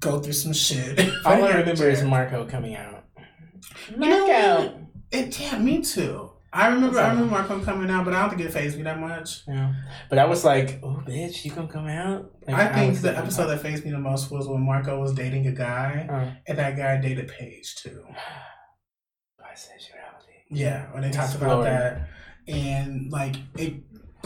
Speaker 2: go through some shit.
Speaker 1: All I remember is Marco coming out.
Speaker 2: know, It yeah, me too. I remember I remember Marco coming out, but I don't think it phased me that much.
Speaker 1: Yeah. But I was like, oh, bitch, you gonna come out? Like,
Speaker 2: I think
Speaker 1: was
Speaker 2: the episode that phased me the most was when Marco was dating a guy,
Speaker 1: Uh,
Speaker 2: and that guy dated Paige too.
Speaker 1: bisexuality.
Speaker 2: Yeah, when they talked about that, and like it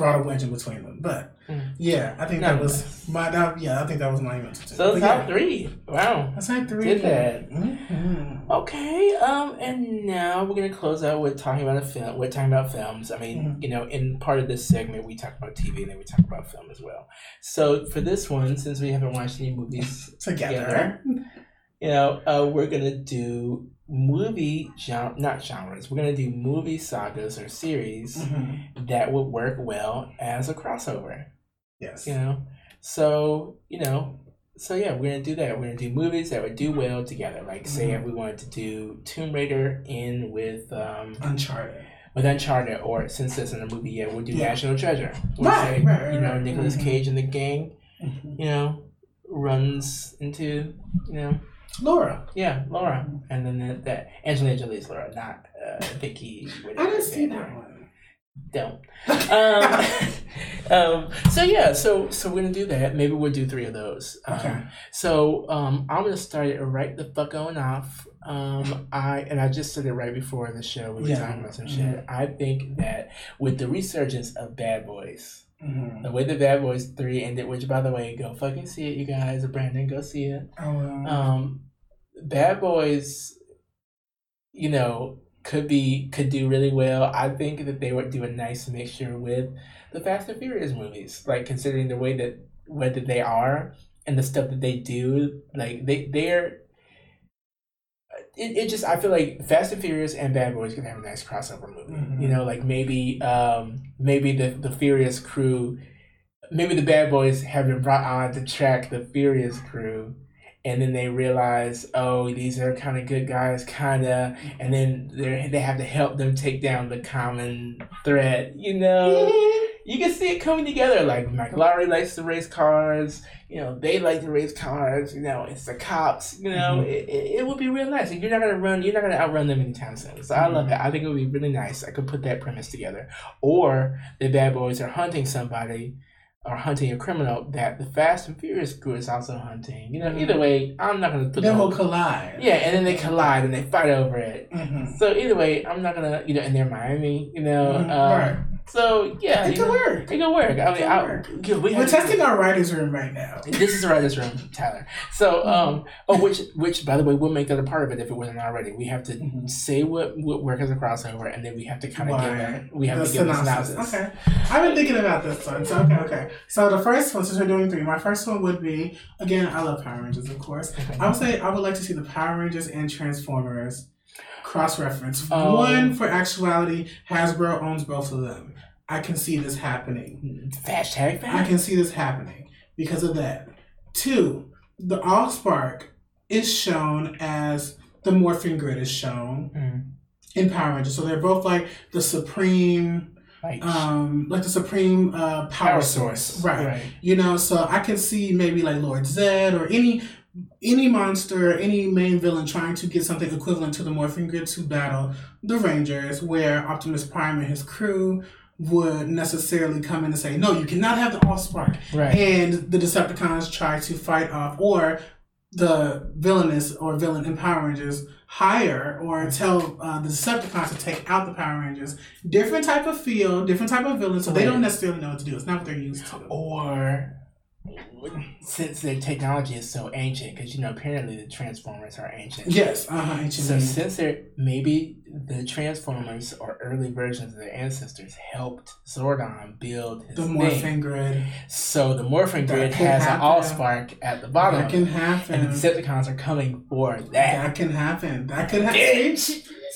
Speaker 2: brought a wedge in between them. But
Speaker 1: Mm.
Speaker 2: yeah, I think that
Speaker 1: No.
Speaker 2: was my that, yeah, I think that was monumental too.
Speaker 1: So
Speaker 2: But
Speaker 1: top
Speaker 2: yeah,
Speaker 1: three. Wow.
Speaker 2: That's like three.
Speaker 1: Did that.
Speaker 2: Mhm.
Speaker 1: Okay, um, and now we're gonna close out with talking about a film. We're talking about films. I mean,
Speaker 2: Mhm.
Speaker 1: you know, in part of this segment, we talk about TV and then we talk about film as well. So for this one, since we haven't watched any movies
Speaker 2: Together.
Speaker 1: You know, uh, we're gonna do movie genre, not genres. We're gonna do movie sagas or series
Speaker 2: Mhm.
Speaker 1: that would work well as a crossover.
Speaker 2: Yes.
Speaker 1: You know, so you know, so yeah, we're gonna do that. We're gonna do movies that would do well together. Like, say,
Speaker 2: Mhm.
Speaker 1: if we wanted to do Tomb Raider in with um
Speaker 2: Uncharted.
Speaker 1: with Uncharted, or since it's in a movie yet, we'll do
Speaker 2: Yeah.
Speaker 1: National Treasure. Or
Speaker 2: Right,
Speaker 1: say,
Speaker 2: right, right,
Speaker 1: you know. Nicolas
Speaker 2: Mhm.
Speaker 1: Cage and the gang.
Speaker 2: Mhm.
Speaker 1: You know, runs into you know
Speaker 2: Laura.
Speaker 1: yeah, Laura, and then that, that Angelina Jolie's Laura, not uh, Vicky.
Speaker 2: I didn't see that one.
Speaker 1: Don't. Um, um, so yeah, so so we're gonna do that. Maybe we'll do three of those. Um,
Speaker 2: Okay.
Speaker 1: So um, I'm gonna start it right the fuck on off. Um, I and I just said it right before the show. We were
Speaker 2: Yeah.
Speaker 1: talking about some
Speaker 2: Mhm.
Speaker 1: shit. I think that with the resurgence of Bad Boys,
Speaker 2: Mhm.
Speaker 1: the way the Bad Boys three ended, which by the way, go fucking see it, you guys. Brandon, go see it
Speaker 2: Oh,
Speaker 1: um bad boys you know could be could do really well i think that they would do a nice mixture with the fast and furious movies like considering the way that whether they are and the stuff that they do like they they're it, it just i feel like fast and furious and bad boys can have a nice crossover movie
Speaker 2: Mhm.
Speaker 1: you know like maybe um maybe the the furious crew maybe the bad boys have been brought on to track the furious crew and then they realize, oh, these are kind of good guys, kind of, and then they they have to help them take down the common threat. You know, you can see it coming together. Like Lowrey likes to race cars. You know, they like to race cars. You know, it's the cops. You know,
Speaker 2: Mhm.
Speaker 1: it, it, it would be real nice. And you're not gonna run. You're not gonna outrun them anytime soon. So I love it. I think it would be really nice. I could put that premise together. Or the bad boys are hunting somebody or hunting a criminal that the Fast and Furious crew is also hunting. You know, either way, I'm not gonna put
Speaker 2: Then
Speaker 1: the
Speaker 2: we'll collide.
Speaker 1: yeah, and then they collide and they fight over it.
Speaker 2: Mhm.
Speaker 1: So either way, I'm not gonna you know, and they're Miami, you know.
Speaker 2: Mhm.
Speaker 1: Um,
Speaker 2: right.
Speaker 1: So yeah,
Speaker 2: It can
Speaker 1: know,
Speaker 2: work.
Speaker 1: It can work. I mean, I,
Speaker 2: work.
Speaker 1: we
Speaker 2: We're
Speaker 1: have
Speaker 2: testing our writers' room right now.
Speaker 1: This is the writer's room, Tyler. So, um, oh, which, which, by the way, we'll make that a part of it if it wasn't already. We have to
Speaker 2: Mhm.
Speaker 1: say what what work as a crossover, and then we have to kind of give a we have
Speaker 2: The
Speaker 1: to give
Speaker 2: synopsis.
Speaker 1: synopsis.
Speaker 2: Okay. I've been thinking about this one. So okay, okay. So the first one, since we're doing three, my first one would be again. I love Power Rangers, of course. I would say I would like to see the Power Rangers and Transformers cross reference.
Speaker 1: Oh.
Speaker 2: One for actuality, Hasbro owns both of them. I can see this happening.
Speaker 1: Hashtag
Speaker 2: I can see this happening because of that. Two, the Allspark is shown as the morphing grid is shown
Speaker 1: Mm.
Speaker 2: in Power Rangers. So they're both like the supreme
Speaker 1: Like
Speaker 2: um like the supreme uh power,
Speaker 1: power
Speaker 2: source.
Speaker 1: source,
Speaker 2: Right.
Speaker 1: Right.
Speaker 2: You know, so I can see maybe like Lord Zedd or any any monster, any main villain trying to get something equivalent to the morphing grid to battle the Rangers, where Optimus Prime and his crew would necessarily come in and say, No, you cannot have the Allspark
Speaker 1: Right.
Speaker 2: and the Decepticons try to fight off, or the villainous or villain in Power Rangers hire or tell uh, the Decepticons to take out the Power Rangers. Different type of feel, different type of villain, so they don't necessarily know what to do. It's not what they're used to.
Speaker 1: or since their technology is so ancient, because you know apparently the Transformers are ancient.
Speaker 2: Yes, uh huh. Ancient
Speaker 1: So since they're maybe the Transformers or early versions of their ancestors helped Zordon build his
Speaker 2: the
Speaker 1: thing.
Speaker 2: morphing grid.
Speaker 1: So the morphing
Speaker 2: That
Speaker 1: grid has an
Speaker 2: happen.
Speaker 1: allspark at the bottom,
Speaker 2: That can happen.
Speaker 1: and the Decepticons are coming for that.
Speaker 2: that can happen. That could happen.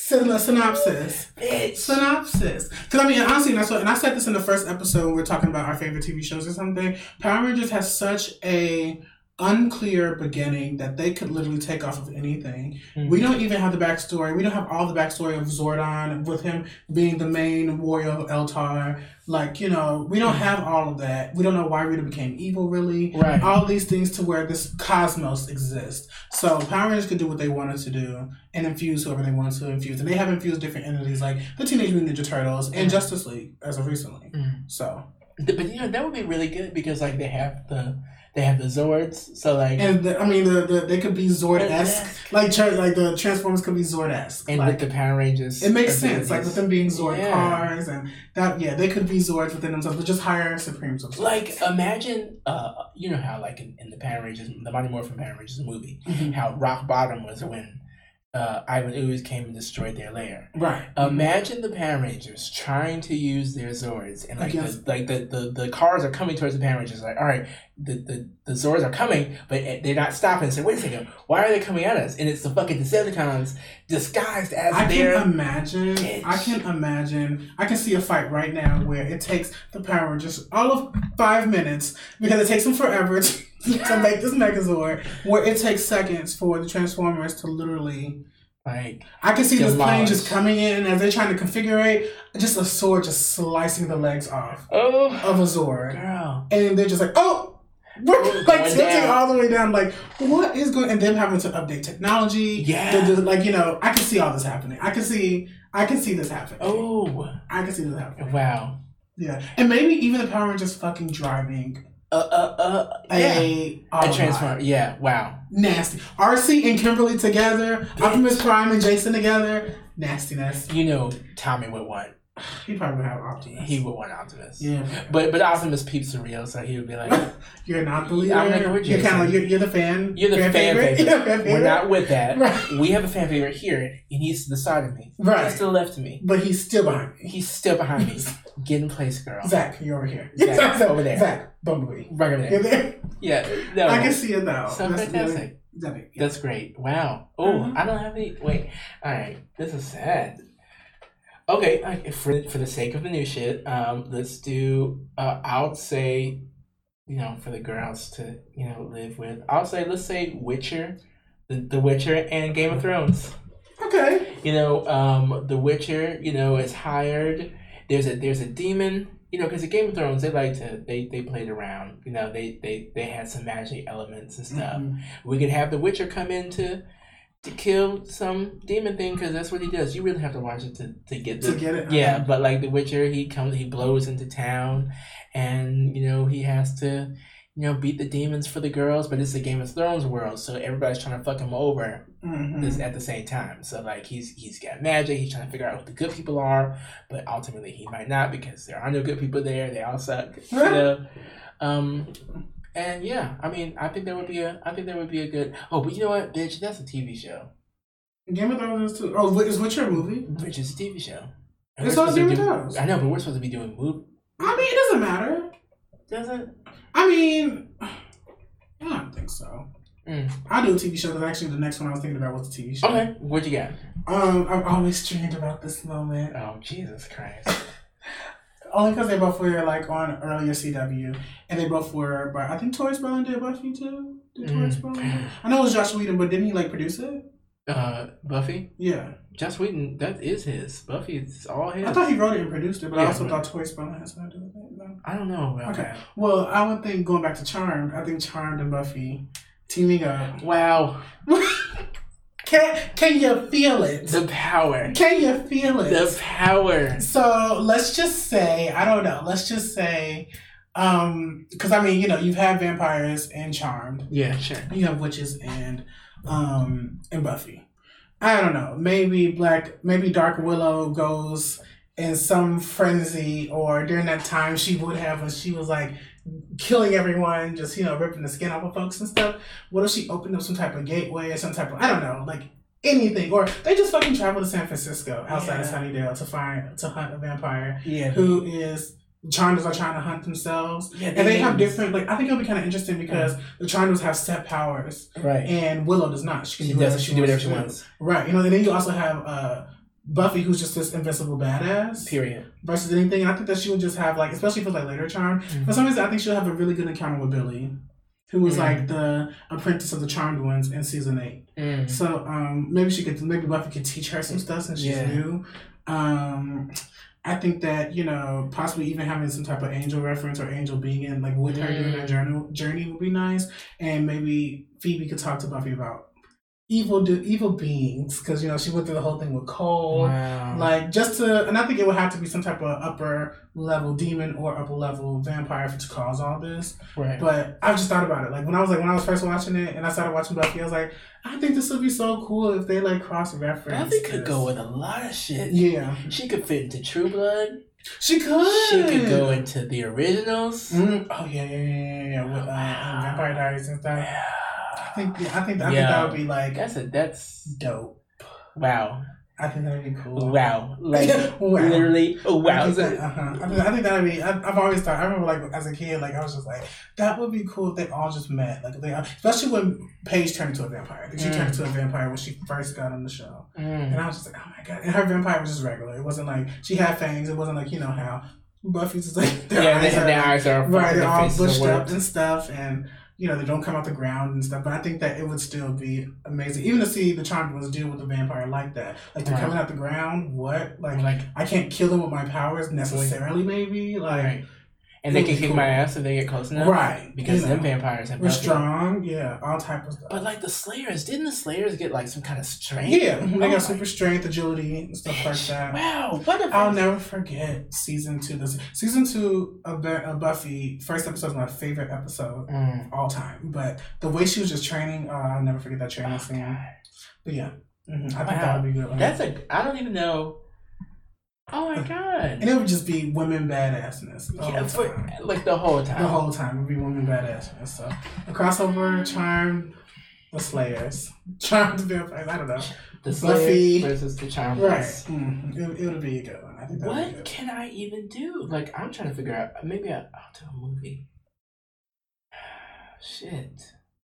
Speaker 2: Synopsis.
Speaker 1: bitch.
Speaker 2: Synopsis. Because I mean, honestly, and that's what, and I said this in the first episode. when We are talking about our favorite TV shows or something. Power Rangers has such a unclear beginning that they could literally take off of anything.
Speaker 1: Mhm.
Speaker 2: We don't even have the backstory. We don't have all the backstory of Zordon with him being the main warrior of Eltar. Like you know, we don't have all of that. We don't know why Rita became evil really.
Speaker 1: Right.
Speaker 2: All these things to where this cosmos exists. So Power Rangers could do what they wanted to do and infuse whoever they wanted to infuse. And they have infused different entities like the Teenage Mutant Ninja Turtles and
Speaker 1: Mhm.
Speaker 2: Justice League as of recently.
Speaker 1: Mhm.
Speaker 2: So
Speaker 1: But you know that would be really good because like they have the they have the Zords, so like and,
Speaker 2: and the, I mean the, the they could be Zord esque. Like tra- like the Transformers could be Zord esque.
Speaker 1: And with
Speaker 2: Like,
Speaker 1: the Power Rangers,
Speaker 2: it makes sense. Like with them being Zord
Speaker 1: Yeah.
Speaker 2: cars and that yeah, they could be Zords within themselves, but just higher Supremes of.
Speaker 1: Like imagine, uh, you know how like in, in the Power Rangers, the Mighty Morphin Power Rangers movie,
Speaker 2: Mhm.
Speaker 1: how rock bottom was when uh, Ivan Ooze came and destroyed their lair.
Speaker 2: Right.
Speaker 1: Imagine the Power Rangers trying to use their Zords, and like the like the, the, the cars are coming towards the Power Rangers. Like, all right, the, the, the Zords are coming, but they're not stopping. So wait a second, why are they coming at us? And it's the fucking Decepticons disguised as
Speaker 2: I
Speaker 1: their
Speaker 2: can imagine.
Speaker 1: bitch.
Speaker 2: I can imagine. I can see a fight right now where it takes the Power Rangers all of five minutes because it takes them forever to, to make this Megazord. Where it takes seconds for the Transformers to literally.
Speaker 1: like
Speaker 2: I can see this plane just coming in as they're trying to configure it, just a sword just slicing the legs off
Speaker 1: oh
Speaker 2: of a Zord,
Speaker 1: girl.
Speaker 2: and they're just like, oh. We're like tilting
Speaker 1: down.
Speaker 2: all the way down, like what is going, and them having to update technology.
Speaker 1: Yeah.
Speaker 2: the- the- like you know, I can see all this happening. I can see, I can see this happening.
Speaker 1: Oh
Speaker 2: I can see this happening.
Speaker 1: wow.
Speaker 2: Yeah, and maybe even the Power Rangers fucking driving
Speaker 1: Uh uh uh. Yeah.
Speaker 2: a
Speaker 1: A transform. Yeah. Wow.
Speaker 2: nasty. RC and Kimberly together, Optimus Prime and Jason together, nastiness.
Speaker 1: You know, Tommy would want.
Speaker 2: He probably would have Optimus.
Speaker 1: He would want Optimus.
Speaker 2: yeah,
Speaker 1: But but Optimus peeps the real, so he would be like,
Speaker 2: you're not the leader.
Speaker 1: I'm like,
Speaker 2: you're kind
Speaker 1: Jason.
Speaker 2: of you're, you're the fan.
Speaker 1: "You're the fan, favorite.
Speaker 2: You're the fan
Speaker 1: We're
Speaker 2: favorite.
Speaker 1: not with that.
Speaker 2: Right.
Speaker 1: We have a fan favorite here, and he's to the side of me.
Speaker 2: Right.
Speaker 1: He's to the left of me.
Speaker 2: but he's still behind me.
Speaker 1: He's still behind me. Get in place, girl.
Speaker 2: Zach, you're over here.
Speaker 1: Zach, over there.
Speaker 2: Zach, Bumblebee.
Speaker 1: Right over
Speaker 2: You're
Speaker 1: there.
Speaker 2: there.
Speaker 1: Yeah. No.
Speaker 2: I can see it now.
Speaker 1: So
Speaker 2: That's
Speaker 1: fantastic.
Speaker 2: really-
Speaker 1: That's great. Wow. Oh,
Speaker 2: Mhm.
Speaker 1: I don't have any. Wait. All right. This is sad. Okay. I- For for the sake of the new shit, um, let's do. Uh, I'll say, you know, for the girls to you know live with. I'll say let's say Witcher, the The Witcher and Game of Thrones.
Speaker 2: Okay.
Speaker 1: You know, um, The Witcher. You know, is hired. There's a there's a demon. You know, because the Game of Thrones, they like to they they played around. You know, they they they had some magic elements and stuff
Speaker 2: Mhm.
Speaker 1: we could have the Witcher come in to to kill some demon thing because that's what he does. You really have to watch it to, to get the
Speaker 2: To get it.
Speaker 1: yeah. But like the Witcher, he comes, he blows into town, and you know he has to you know, beat the demons for the girls, but it's a Game of Thrones world, so everybody's trying to fuck him over
Speaker 2: Mhm.
Speaker 1: this at the same time. So like he's he's got magic, he's trying to figure out who the good people are, but ultimately he might not because there are no good people there. They all suck. You know? Um and yeah, I mean I think there would be a I think there would be a good oh but you know what, bitch, that's a TV show.
Speaker 2: Game of Thrones is too. Oh, is what your movie?
Speaker 1: Bitch is a TV show. And
Speaker 2: It's all Game of Thrones.
Speaker 1: I know, but we're supposed to be doing movie
Speaker 2: I mean, it doesn't matter.
Speaker 1: does it?
Speaker 2: I mean, I don't think so.
Speaker 1: Mm.
Speaker 2: I do a TV show because actually the next one I was thinking about was a TV show.
Speaker 1: Okay, what you got?
Speaker 2: Um, I'm always dreamed about this moment.
Speaker 1: Oh Jesus Christ.
Speaker 2: Only because they both were like on earlier CW, and they both were. But I think Tori Spelling did Buffy too. Did Tori
Speaker 1: Mm.
Speaker 2: Spelling? I know it was Joss Whedon, but didn't he like produce it?
Speaker 1: Uh Buffy?
Speaker 2: Yeah,
Speaker 1: Joss Whedon, that is his. Buffy is all his.
Speaker 2: I thought he wrote it and produced it, but I also
Speaker 1: but-
Speaker 2: thought Tori Spelling had something to do with it. No.
Speaker 1: I don't know about
Speaker 2: Okay.
Speaker 1: that.
Speaker 2: Well, I would think going back to Charmed, I think Charmed and Buffy teaming up.
Speaker 1: Wow.
Speaker 2: Can Can you feel it?
Speaker 1: The power.
Speaker 2: Can you feel it?
Speaker 1: The power.
Speaker 2: So let's just say, I don't know, let's just say, um, because I mean, you know, you've had vampires and Charmed,
Speaker 1: Yeah, sure.
Speaker 2: you have witches and, um, and Buffy. I don't know, maybe Black, maybe Dark Willow goes in some frenzy, or during that time she would have when she was like killing everyone, just, you know, ripping the skin off of folks and stuff. What if she opened up some type of gateway or some type of, I don't know, like, anything, or they just fucking travel to San Francisco outside of Sunnydale to find to hunt a vampire
Speaker 1: Yeah.
Speaker 2: who is Charmers are trying to hunt themselves,
Speaker 1: Yeah,
Speaker 2: and they have different. Like I think it'll be kind of interesting because the Charmers have set powers,
Speaker 1: Right.
Speaker 2: and Willow does not. She can
Speaker 1: She
Speaker 2: do whatever
Speaker 1: does. She do whatever she wants.
Speaker 2: Right. You know. And then you also have uh, Buffy, who's just this invincible badass
Speaker 1: Period.
Speaker 2: versus anything. And I think that she would just have like, especially for like later Charm.
Speaker 1: Mhm.
Speaker 2: For some reason, I think she'll have a really good encounter with Billy, who was
Speaker 1: Mhm.
Speaker 2: like the apprentice of the Charmed ones in season eight.
Speaker 1: Mm.
Speaker 2: So um, maybe she could, maybe Buffy could teach her some stuff since she's
Speaker 1: Yeah.
Speaker 2: new. Um, I think that you know possibly even having some type of angel reference or angel being in like with her during her
Speaker 1: Mm.
Speaker 2: journey journey would be nice, and maybe Phoebe could talk to Buffy about evil do evil beings because you know she went through the whole thing with Cole.
Speaker 1: Wow.
Speaker 2: Like just to, and I think it would have to be some type of upper level demon or upper level vampire for to cause all this.
Speaker 1: right.
Speaker 2: But I've just thought about it. Like when I was like when I was first watching it and I started watching Buffy, I was like, I think this would be so cool if they like cross reference.
Speaker 1: Buffy could go with a lot of shit.
Speaker 2: Yeah,
Speaker 1: She could fit into True Blood.
Speaker 2: she could.
Speaker 1: She could go into the originals.
Speaker 2: Mm, oh yeah, yeah, yeah, yeah, yeah. With uh,
Speaker 1: Wow.
Speaker 2: Vampire Diaries and stuff.
Speaker 1: Yeah.
Speaker 2: I think, I think, I think
Speaker 1: Yeah.
Speaker 2: that would be like
Speaker 1: That's a that's
Speaker 2: dope.
Speaker 1: wow.
Speaker 2: I think that would be cool.
Speaker 1: Wow. Like
Speaker 2: Wow.
Speaker 1: literally oh
Speaker 2: I
Speaker 1: wow.
Speaker 2: think, that, uh-huh. I, think, I think that'd be. I, I've always thought. I remember, like as a kid, like I was just like, that would be cool if they all just met. Like they, especially when Paige turned into a vampire. 'Cause She
Speaker 1: Mm.
Speaker 2: turned into a vampire when she first got on the show,
Speaker 1: Mm.
Speaker 2: and I was just like, oh my god. And her vampire was just regular. It wasn't like she had fangs. It wasn't like you know how Buffy's just like their
Speaker 1: Yeah,
Speaker 2: eyes
Speaker 1: have
Speaker 2: are-
Speaker 1: their eyes are
Speaker 2: right. They're all bushed up and stuff, and you know they don't come out the ground and stuff. But I think that it would still be amazing, even to see the Charmed ones deal with the vampire like that. Like they're
Speaker 1: Right.
Speaker 2: coming out the ground. What like.
Speaker 1: Like
Speaker 2: I can't kill them with my powers necessarily, maybe. Like,
Speaker 1: right. And they can kick
Speaker 2: cool.
Speaker 1: my ass if they get close enough.
Speaker 2: Right,
Speaker 1: Because
Speaker 2: you
Speaker 1: them vampires have
Speaker 2: we're strong, yeah, all type of stuff.
Speaker 1: But like the Slayers, didn't the Slayers get like some kind of strength?
Speaker 2: yeah, they
Speaker 1: Oh
Speaker 2: got super strength, agility, and stuff like that.
Speaker 1: Wow, what a
Speaker 2: I'll never forget season two. This season two of, Bu- of Buffy, first episode is my favorite episode
Speaker 1: Mm.
Speaker 2: of all time. But the way she was just training, uh, I'll never forget that training
Speaker 1: Oh,
Speaker 2: scene.
Speaker 1: God.
Speaker 2: But yeah, hmm I think
Speaker 1: Wow.
Speaker 2: that would be good. One.
Speaker 1: That's a I don't even know. Oh my god.
Speaker 2: and it would just be women badassness. The
Speaker 1: Yeah, for, like the whole time.
Speaker 2: The whole time would be women badassness. So a crossover, charm, the Slayers, Charmed vampires. I don't know.
Speaker 1: the
Speaker 2: Buffy.
Speaker 1: Slayers versus the Charmed.
Speaker 2: Right. Mm, it, it would be a good one. I think that would be
Speaker 1: What can I even do? Like I'm trying to figure out. Maybe I'll do a movie. Shit,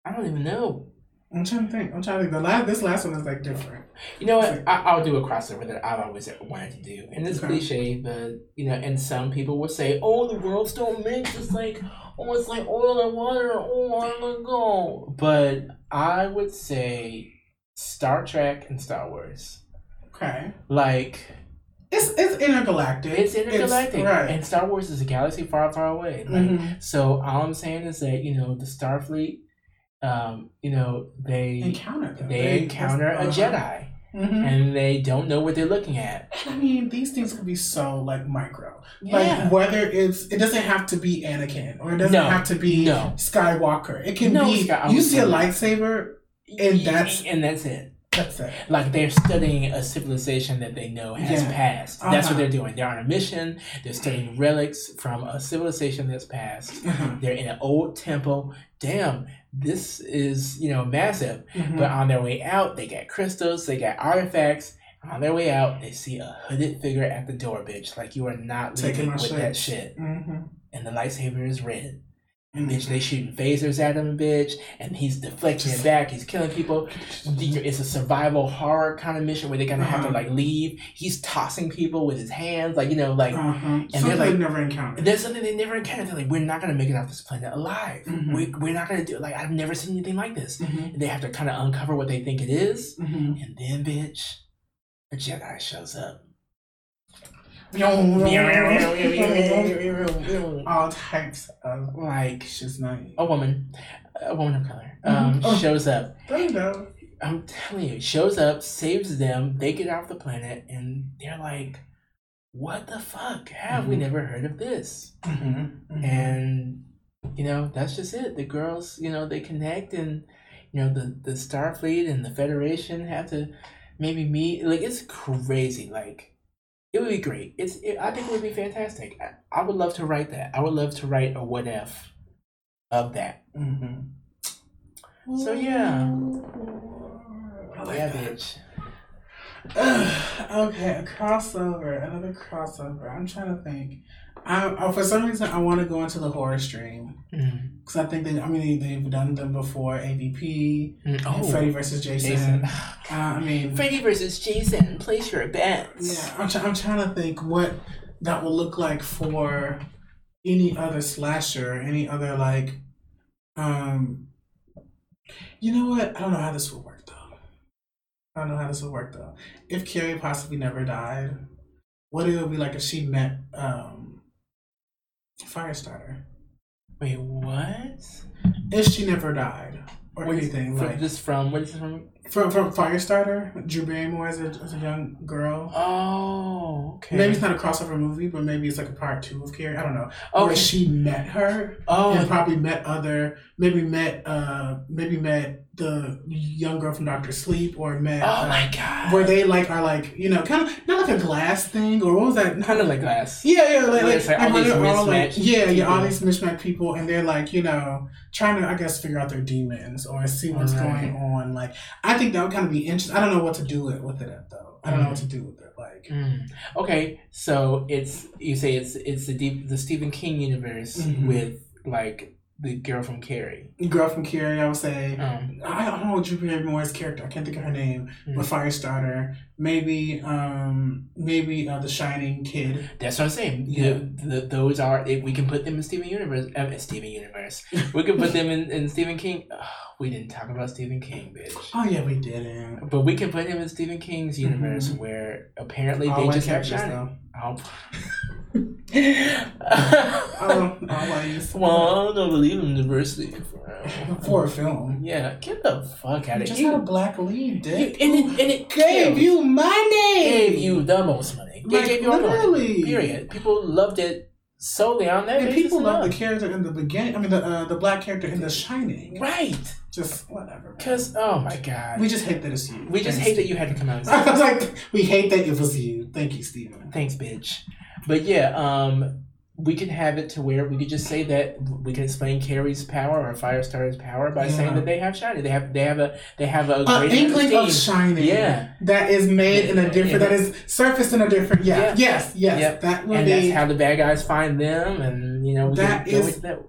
Speaker 1: I don't even know.
Speaker 2: I'm trying to think. I'm trying to think. The last, this last one is like different.
Speaker 1: You know what? I, I'll do a crossover that I've always wanted to do, and it's
Speaker 2: Okay.
Speaker 1: cliche, but you know, and some people will say, "Oh, the worlds don't mix. It's like, oh, it's like oil and water. Oh, I don't go." But I would say Star Trek and Star Wars.
Speaker 2: Okay.
Speaker 1: Like
Speaker 2: It's it's intergalactic.
Speaker 1: it's intergalactic,
Speaker 2: right.
Speaker 1: and Star Wars is a galaxy far, far away. Like,
Speaker 2: Mhm.
Speaker 1: So all I'm saying is that you know the Starfleet, um, you know they
Speaker 2: Encounter them.
Speaker 1: they encounter a. Jedi.
Speaker 2: Mhm.
Speaker 1: and they don't know what they're looking at.
Speaker 2: I mean, these things can be so like micro.
Speaker 1: Yeah.
Speaker 2: Like whether it's it doesn't have to be Anakin or it doesn't
Speaker 1: No.
Speaker 2: have to be
Speaker 1: No.
Speaker 2: Skywalker. It can
Speaker 1: No,
Speaker 2: be
Speaker 1: Sky-
Speaker 2: you see a lightsaber, and that's-
Speaker 1: and that's it.
Speaker 2: that's it.
Speaker 1: Like they're studying a civilization that they know has
Speaker 2: Yeah.
Speaker 1: passed. That's what
Speaker 2: Uh-huh.
Speaker 1: they're doing. They're on a mission. They're studying relics from a civilization that's passed.
Speaker 2: Uh-huh.
Speaker 1: They're in an old temple. Damn, this is you know massive.
Speaker 2: Mhm.
Speaker 1: But on their way out, they got crystals. They got artifacts. On their way out, they see a hooded figure at the door, bitch. Like you are not
Speaker 2: Taking
Speaker 1: leaving with
Speaker 2: shit.
Speaker 1: that shit.
Speaker 2: Mhm.
Speaker 1: And the lightsaber is red. Bitch, they shooting phasers at him, bitch, and he's deflecting it back. He's killing people. It's a survival horror kind of mission where they kind of have to
Speaker 2: Uh-huh.
Speaker 1: like leave. He's tossing people with his hands, like you know, like
Speaker 2: Uh-huh.
Speaker 1: they're like-
Speaker 2: they've never encountered.
Speaker 1: there's something they never encountered. They're like, we're not gonna make it off this planet alive.
Speaker 2: Mhm.
Speaker 1: We, we're not gonna do it. Like I've never seen anything like this.
Speaker 2: Mhm.
Speaker 1: And they have to kind of uncover what they think it is,
Speaker 2: Mhm.
Speaker 1: and then, bitch, a Jedi shows up.
Speaker 2: All types of
Speaker 1: like
Speaker 2: she's nice.
Speaker 1: a woman, a woman of color, um,
Speaker 2: Mhm. Oh.
Speaker 1: shows up.
Speaker 2: There you go.
Speaker 1: I'm telling you, shows up, saves them. They get off the planet, and they're like, "What the fuck? Have we
Speaker 2: Mhm.
Speaker 1: never heard of this?"
Speaker 2: Mm-hmm.
Speaker 1: And you know, that's just it. The girls, you know, they connect, and you know, the the Starfleet and the Federation have to maybe meet. Like it's crazy. Like it would be great. It's. It, I think it would be fantastic. I, I would love to write that. I would love to write a what if of that.
Speaker 2: Mm-hmm.
Speaker 1: So, yeah.
Speaker 2: Like
Speaker 1: yeah,
Speaker 2: that.
Speaker 1: bitch.
Speaker 2: okay, a crossover, another crossover. I'm trying to think. I, I for some reason I want to go into the horror stream
Speaker 1: Mm.
Speaker 2: because I think they. I mean, they, they've done them before. AVP,
Speaker 1: Mm.
Speaker 2: and
Speaker 1: Oh,
Speaker 2: Freddy versus Jason.
Speaker 1: Jason.
Speaker 2: Uh, I mean,
Speaker 1: Freddy versus Jason. Place your bets.
Speaker 2: yeah. I'm, try- I'm trying to think what that will look like for any other slasher, any other like. Um. You know what? I don't know how this will work though. I don't know how this will work though. If Carrie possibly never died, what it would be like if she met um Firestarter.
Speaker 1: Wait, what?
Speaker 2: If she never died or
Speaker 1: What is-
Speaker 2: anything
Speaker 1: from,
Speaker 2: like
Speaker 1: this from what is from?
Speaker 2: from from Firestarter, Drew Barrymore as a, as a young girl.
Speaker 1: Oh, okay.
Speaker 2: Maybe it's not a crossover movie, but maybe it's like a part two of Carrie. I don't know.
Speaker 1: okay.
Speaker 2: Where she met her
Speaker 1: oh,
Speaker 2: and probably met other, maybe met, uh, maybe met the young girl from Doctor Sleep or met.
Speaker 1: oh my god.
Speaker 2: Where they like are like you know kind of not like a glass thing or what was that?
Speaker 1: kind of like glass.
Speaker 2: Yeah, yeah, like,
Speaker 1: Yeah,
Speaker 2: like,
Speaker 1: like
Speaker 2: like
Speaker 1: all these
Speaker 2: all, like- yeah, yeah, all these mismatched people, and they're like, you know, trying to, I guess, figure out their demons or see what's
Speaker 1: Right.
Speaker 2: going on. Like, I think that would kind of be interesting. I don't know what to do it with it though. I don't know what to do with it. Like,
Speaker 1: Mm. Okay, so it's you say it's it's the deep the Stephen King universe
Speaker 2: Mhm.
Speaker 1: with like the girl from Carrie.
Speaker 2: girl from Carrie, I would say.
Speaker 1: Um,
Speaker 2: I don't know Drew Barrymore's character. I can't think of her name.
Speaker 1: Mm.
Speaker 2: But Firestarter, maybe, um, maybe uh, the Shining kid.
Speaker 1: that's what I'm saying.
Speaker 2: Yeah.
Speaker 1: The, the, those are if we can put them in Stephen Universe. Uh, in Stephen Universe. we can put them in, in Stephen King. Ugh, we didn't talk about Stephen King, bitch.
Speaker 2: Oh yeah, we didn't.
Speaker 1: But we can put him in Stephen King's universe
Speaker 2: Mhm.
Speaker 1: where apparently
Speaker 2: All
Speaker 1: they just have shining. Oh.
Speaker 2: All white.
Speaker 1: well, I don't believe in diversity.
Speaker 2: For a film.
Speaker 1: Yeah, get the fuck out
Speaker 2: You
Speaker 1: of
Speaker 2: just
Speaker 1: here.
Speaker 2: had a black lead, dick.
Speaker 1: and it, and it
Speaker 2: gave you money.
Speaker 1: gave you the most money. They
Speaker 2: Like,
Speaker 1: gave you all the money.
Speaker 2: literally.
Speaker 1: Period. People loved it solely on that
Speaker 2: And people love
Speaker 1: alone.
Speaker 2: the character in the beginning. I mean, the uh, the black character in The Shining.
Speaker 1: Right.
Speaker 2: Just whatever.
Speaker 1: Because, oh my God.
Speaker 2: we just hate that it's you.
Speaker 1: We just
Speaker 2: Thanks.
Speaker 1: hate that you had to come out
Speaker 2: I was like, we hate that it was you. Thank you, Steven.
Speaker 1: Thanks, bitch. But yeah, um, we can have it to where we could just say that we can explain Carrie's power or Firestar's power by saying that they have shiny. They have they have a they have a great
Speaker 2: inkling of shining.
Speaker 1: Yeah.
Speaker 2: That is made in a different.
Speaker 1: Yeah.
Speaker 2: That is surfaced in a different. Yeah.
Speaker 1: Yeah.
Speaker 2: Yes. Yes.
Speaker 1: Yep.
Speaker 2: That would
Speaker 1: and
Speaker 2: be.
Speaker 1: that's how the bad guys find them, and you know we
Speaker 2: That
Speaker 1: go that.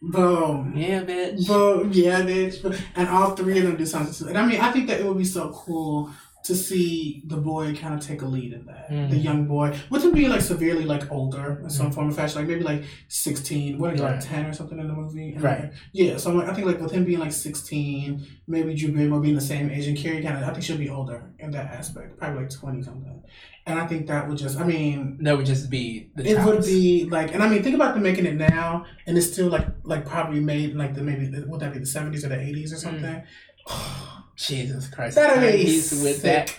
Speaker 2: boom.
Speaker 1: Yeah, bitch.
Speaker 2: Boom. Yeah, bitch. And all three of them do something. And I mean, I think that it would be so cool to see the boy kind of take a lead in that. The
Speaker 1: Mhm.
Speaker 2: young boy, with him being like severely like older in some form of fashion, like maybe like sixteen. What are you
Speaker 1: Right.
Speaker 2: like ten or something in the movie? And,
Speaker 1: Right.
Speaker 2: like, yeah. So I'm like, I think like with him being like sixteen, maybe Drew Barrymore being the same age, and Carrie kind of, I think she'll be older in that aspect, probably like twenty something. And I think that would just, I mean,
Speaker 1: That would just be the
Speaker 2: it would be like, and I mean, think about them making it now, and it's still like, like probably made in like the maybe would that be the seventies or the eighties or something?
Speaker 1: Jesus Christ.
Speaker 2: Be
Speaker 1: timepiece with that.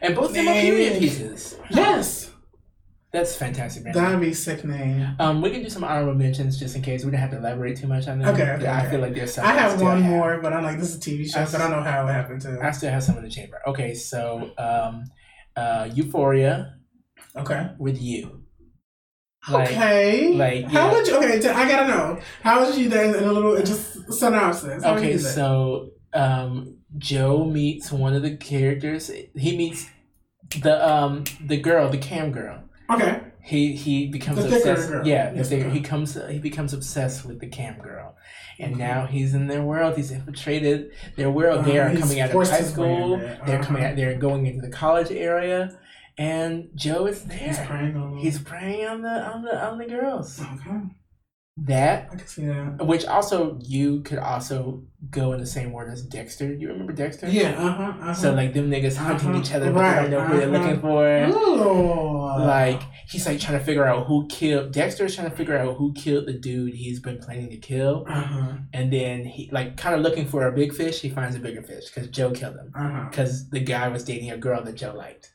Speaker 1: And both of them are period pieces.
Speaker 2: Yes,
Speaker 1: That's fantastic, man.
Speaker 2: that'd be sickening.
Speaker 1: Um, we can do some honorable mentions just in case. We don't have to elaborate too much on them.
Speaker 2: Okay, okay,
Speaker 1: I
Speaker 2: okay.
Speaker 1: feel like there's some.
Speaker 2: I have one more, but I'm like, this is a TV show,
Speaker 1: I
Speaker 2: so I don't know how it happened to.
Speaker 1: I still have some in the chamber. Okay, so um, uh, Euphoria
Speaker 2: Okay.
Speaker 1: with you. Like,
Speaker 2: okay.
Speaker 1: like,
Speaker 2: how would you? Okay, I gotta know. How would you then in a little just synopsis? How
Speaker 1: Okay, so um, Joe meets one of the characters. He meets the um the girl, the cam girl.
Speaker 2: okay.
Speaker 1: He he becomes
Speaker 2: The
Speaker 1: obsessed. Yeah,
Speaker 2: Yes, girl.
Speaker 1: he comes he becomes obsessed with the cam girl, and
Speaker 2: Okay.
Speaker 1: now he's in their world. He's infiltrated their world. they
Speaker 2: Uh,
Speaker 1: are coming out of high school. They're coming
Speaker 2: Uh-huh.
Speaker 1: out. They're going into the college area, and Joe is there.
Speaker 2: He's praying on.
Speaker 1: He's preying on the on the on the girls.
Speaker 2: okay.
Speaker 1: That
Speaker 2: I can see that.
Speaker 1: which also you could also go in the same word as Dexter. You remember Dexter?
Speaker 2: Yeah. Uh huh. Uh-huh.
Speaker 1: So like them niggas hunting
Speaker 2: Uh-huh.
Speaker 1: each other, but
Speaker 2: Right,
Speaker 1: they don't know who they're
Speaker 2: uh-huh.
Speaker 1: looking for.
Speaker 2: Ooh.
Speaker 1: Like he's like trying to figure out who killed Dexter is trying to figure out who killed the dude he's been planning to kill,
Speaker 2: Uh huh.
Speaker 1: and then he like kind of looking for a big fish. He finds a bigger fish because Joe killed him because the guy was dating a girl that Joe liked,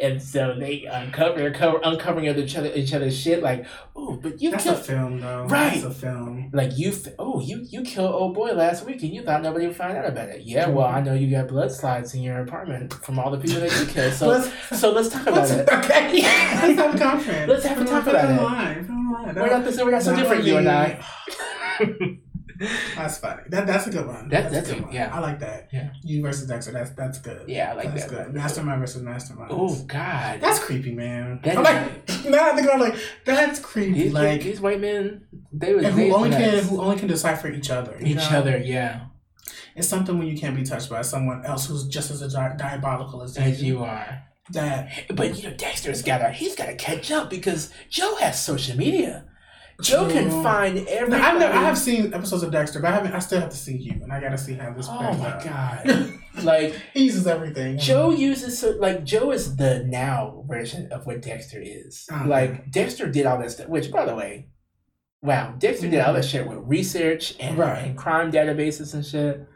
Speaker 1: and so they uncover uncover uncovering each other each other's shit. Like, oh, but you
Speaker 2: That's a film, though.
Speaker 1: Right.
Speaker 2: That's a film.
Speaker 1: Like you, oh you you killed old boy last week and you thought nobody would find out about it. Yeah, well I know you got blood slides in your apartment from all the people that you killed. So
Speaker 2: Let's-
Speaker 1: so let's talk about
Speaker 2: let's-
Speaker 1: it.
Speaker 2: Okay. Let's have a conference.
Speaker 1: Let's have a talk about it.
Speaker 2: online. Put it online.
Speaker 1: We're not the same. We're not so different. You and I.
Speaker 2: That's funny. That that's a good one.
Speaker 1: That-
Speaker 2: that's,
Speaker 1: that's
Speaker 2: a good
Speaker 1: a-
Speaker 2: one.
Speaker 1: yeah.
Speaker 2: I like that.
Speaker 1: Yeah.
Speaker 2: You versus Dexter. That's that's good.
Speaker 1: Yeah, I like
Speaker 2: that's
Speaker 1: that.
Speaker 2: good. Mastermind versus mastermind.
Speaker 1: Oh God.
Speaker 2: That's creepy, man.
Speaker 1: That
Speaker 2: I'm like, now I think I'm like, that's creepy.
Speaker 1: these,
Speaker 2: like,
Speaker 1: these white men, they
Speaker 2: and who only can who only can decipher each other.
Speaker 1: each
Speaker 2: know?
Speaker 1: other. Yeah,
Speaker 2: It's something when you can't be touched by someone else who's just as di- diabolical as,
Speaker 1: as you are.
Speaker 2: That
Speaker 1: But you know, Dexter's gotta he's gotta catch up because Joe has social media. Joe can find
Speaker 2: No,
Speaker 1: every.
Speaker 2: I've never, I have seen episodes of Dexter, but I haven't. I still have to see you, and I gotta see how this.
Speaker 1: Works.
Speaker 2: Oh
Speaker 1: my
Speaker 2: out.
Speaker 1: god! like
Speaker 2: he uses everything.
Speaker 1: Joe uses so like Joe is the now version of what Dexter is.
Speaker 2: Uh-huh.
Speaker 1: Like Dexter did all that stuff. Which, by the way, wow, Dexter did all that shit with research and,
Speaker 2: Right.
Speaker 1: and crime databases and shit.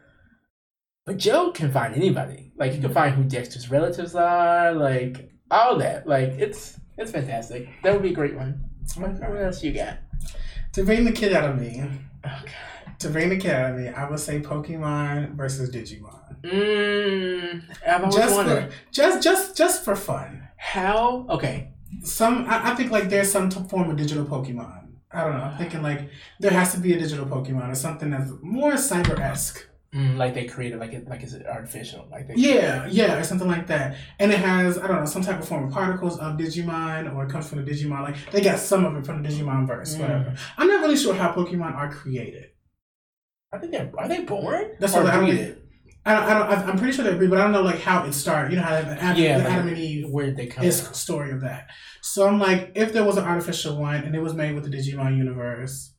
Speaker 1: But Joe can find anybody. Like you can find who Dexter's relatives are. Like all that. Like it's it's fantastic. That would be a great one.
Speaker 2: Okay.
Speaker 1: what else you got?
Speaker 2: To bring the kid out of me,
Speaker 1: Oh
Speaker 2: to bring the kid out of me, I would say Pokemon versus Digimon.
Speaker 1: Mmm. I've always
Speaker 2: Just
Speaker 1: wondered
Speaker 2: for, just, just, just for fun.
Speaker 1: how. Okay.
Speaker 2: Some, I, I think like there's some t- form of digital Pokemon. I don't know. I'm thinking like there has to be a digital Pokemon or something that's more cyber esque.
Speaker 1: Mm, like they created like it like it's artificial. Like they
Speaker 2: Yeah, yeah, or something like that. And it has, I don't know, some type of form of particles of Digimon, or it comes from the Digimon. Like they got some of it from the Digimon verse,
Speaker 1: Mm.
Speaker 2: whatever. I'm not really sure how Pokemon are created.
Speaker 1: I think they're are they born?
Speaker 2: That's what I
Speaker 1: breeded?
Speaker 2: I don't, I don't, I'm pretty sure they agree, but I don't know like how it started. You know how the, Adam,
Speaker 1: Yeah,
Speaker 2: the
Speaker 1: like,
Speaker 2: Adam and Eve
Speaker 1: Where did they come
Speaker 2: is story of that. So I'm like, if there was an artificial one and it was made with the Digimon universe,